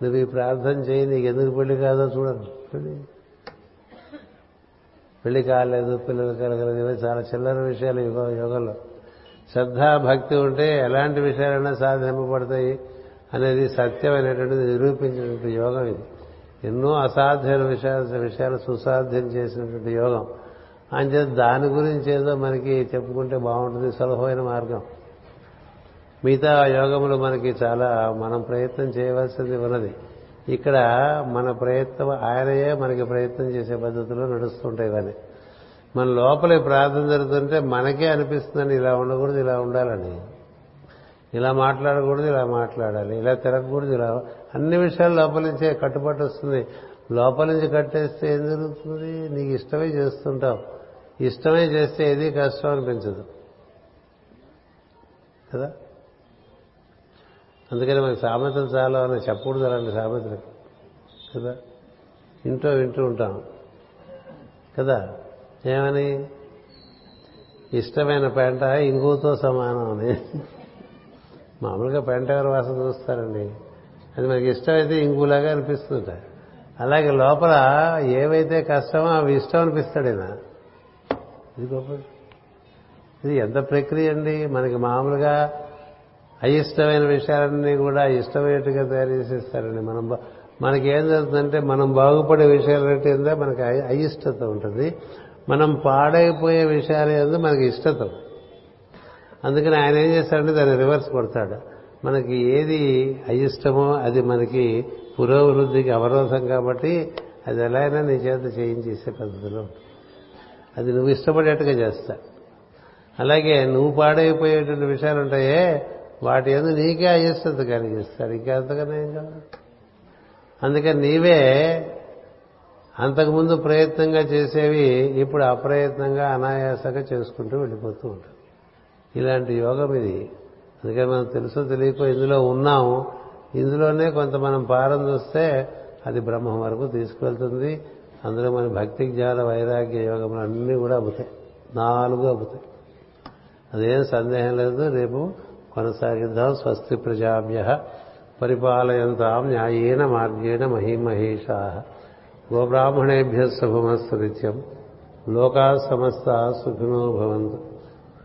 నువ్వు ఈ ప్రార్థన చేయి నీకు ఎందుకు పెళ్ళి కాదో చూడండి పెళ్ళి? పెళ్ళి కాలేదు పిల్లలు కలగలేదు ఇవి చాలా చిల్లర విషయాలు యుగ యోగంలో. శ్రద్ధ భక్తి ఉంటే ఎలాంటి విషయాలైనా సాధింపబడతాయి. అనేది సత్యమైనటువంటిది నిరూపించినటువంటి యోగం ఇది. ఎన్నో అసాధ్యమైన విషయాలు విషయాలు సుసాధ్యం చేసినటువంటి యోగం. అంచేత దాని గురించి ఏదో మనకి చెప్పుకుంటే బాగుంటుంది సులభమైన మార్గం. మిగతా యోగములు మనకి చాలా మనం ప్రయత్నం చేయవలసింది ఉన్నది. ఇక్కడ మన ప్రయత్నం ఆయనయే మనకి ప్రయత్నం చేసే పద్ధతిలో నడుస్తుంటాయి ఇవన్నీ. మన లోపల ప్రార్థన జరుగుతుంటే మనకే అనిపిస్తుందని ఇలా ఉండకూడదు ఇలా ఉండాలని. ఇలా మాట్లాడకూడదు ఇలా మాట్లాడాలి ఇలా తిరగకూడదు ఇలా అన్ని విషయాలు లోపల నుంచే కట్టుబాటు వస్తుంది. లోపల నుంచి కట్టేస్తే ఏం జరుగుతుంది? నీకు ఇష్టమే చేస్తుంటావు. ఇష్టమే చేస్తే ఏది కష్టం అనిపించదు. కదా? అందుకని మనకి సామెతలు చాలా అని చెప్పకూడదు అలాంటి సామెతలు. కదా? ఇంట్లో వింటూ ఉంటాం. కదా? ఏమని? ఇష్టమైన పెంట ఇంగుతో సమానం అని. మామూలుగా పెంటగారు వాసన చూస్తారండి. అది మనకి ఇష్టమైతే ఇంగులాగా అనిపిస్తుంట అలాగే లోపల ఏవైతే కష్టమో అవి ఇష్టం అనిపిస్తాడు ఈయన. ఇది గొప్ప ఇది ఎంత ప్రక్రియ అండి? మనకి మామూలుగా అయిష్టమైన విషయాలన్నీ కూడా ఇష్టమైనట్టుగా తయారు చేసేస్తారండి. మనం మనకి ఏం జరుగుతుందంటే మనం బాగుపడే విషయాలు ఏంటంటే మనకి అయిష్టత ఉంటుంది. మనం పాడైపోయే విషయాలు ఏందో మనకి ఇష్టత అందుకని ఆయన ఏం చేస్తాడంటే దాన్ని రివర్స్ కొడతాడు. మనకి ఏది అయిష్టమో అది మనకి పురోభివృద్ధికి అవరోధం కాబట్టి అది ఎలా అయినా నీ చేత చేయించేసే పద్ధతిలో అది నువ్వు ఇష్టపడేట్టుగా చేస్తా. అలాగే నువ్వు పాడైపోయేటువంటి విషయాలు ఉంటాయే వాటి ఎందుకు నీకే అయిష్టత కలిగిస్తాడు. ఇంకా అంతకన్నా ఏం కావాలి? అందుకని నీవే అంతకుముందు ప్రయత్నంగా చేసేవి ఇప్పుడు అప్రయత్నంగా అనాయాసంగా చేసుకుంటూ వెళ్ళిపోతూ ఉంటాం ఇలాంటి యోగం ఇది. అందుకని మనం తెలుసో తెలియకో ఇందులో ఉన్నాము ఇందులోనే కొంత మనం పారం చూస్తే అది బ్రహ్మం వరకు తీసుకువెళ్తుంది. అందులో మన భక్తి జ్ఞాన వైరాగ్య యోగములు అన్నీ కూడా అబ్బుతాయి. నాలుగు అబ్బుతాయి. అదేం సందేహం లేదు. రేపు కొనసాగిద్దాం. స్వస్తి ప్రజాభ్య పరిపాలయంతాం న్యాయేన మార్గేణ మహిమహేషా. గోబ్రాహ్మణేభ్య శుభమస్తు నిత్యం. లోకా సమస్త సుఖినో భవంతు.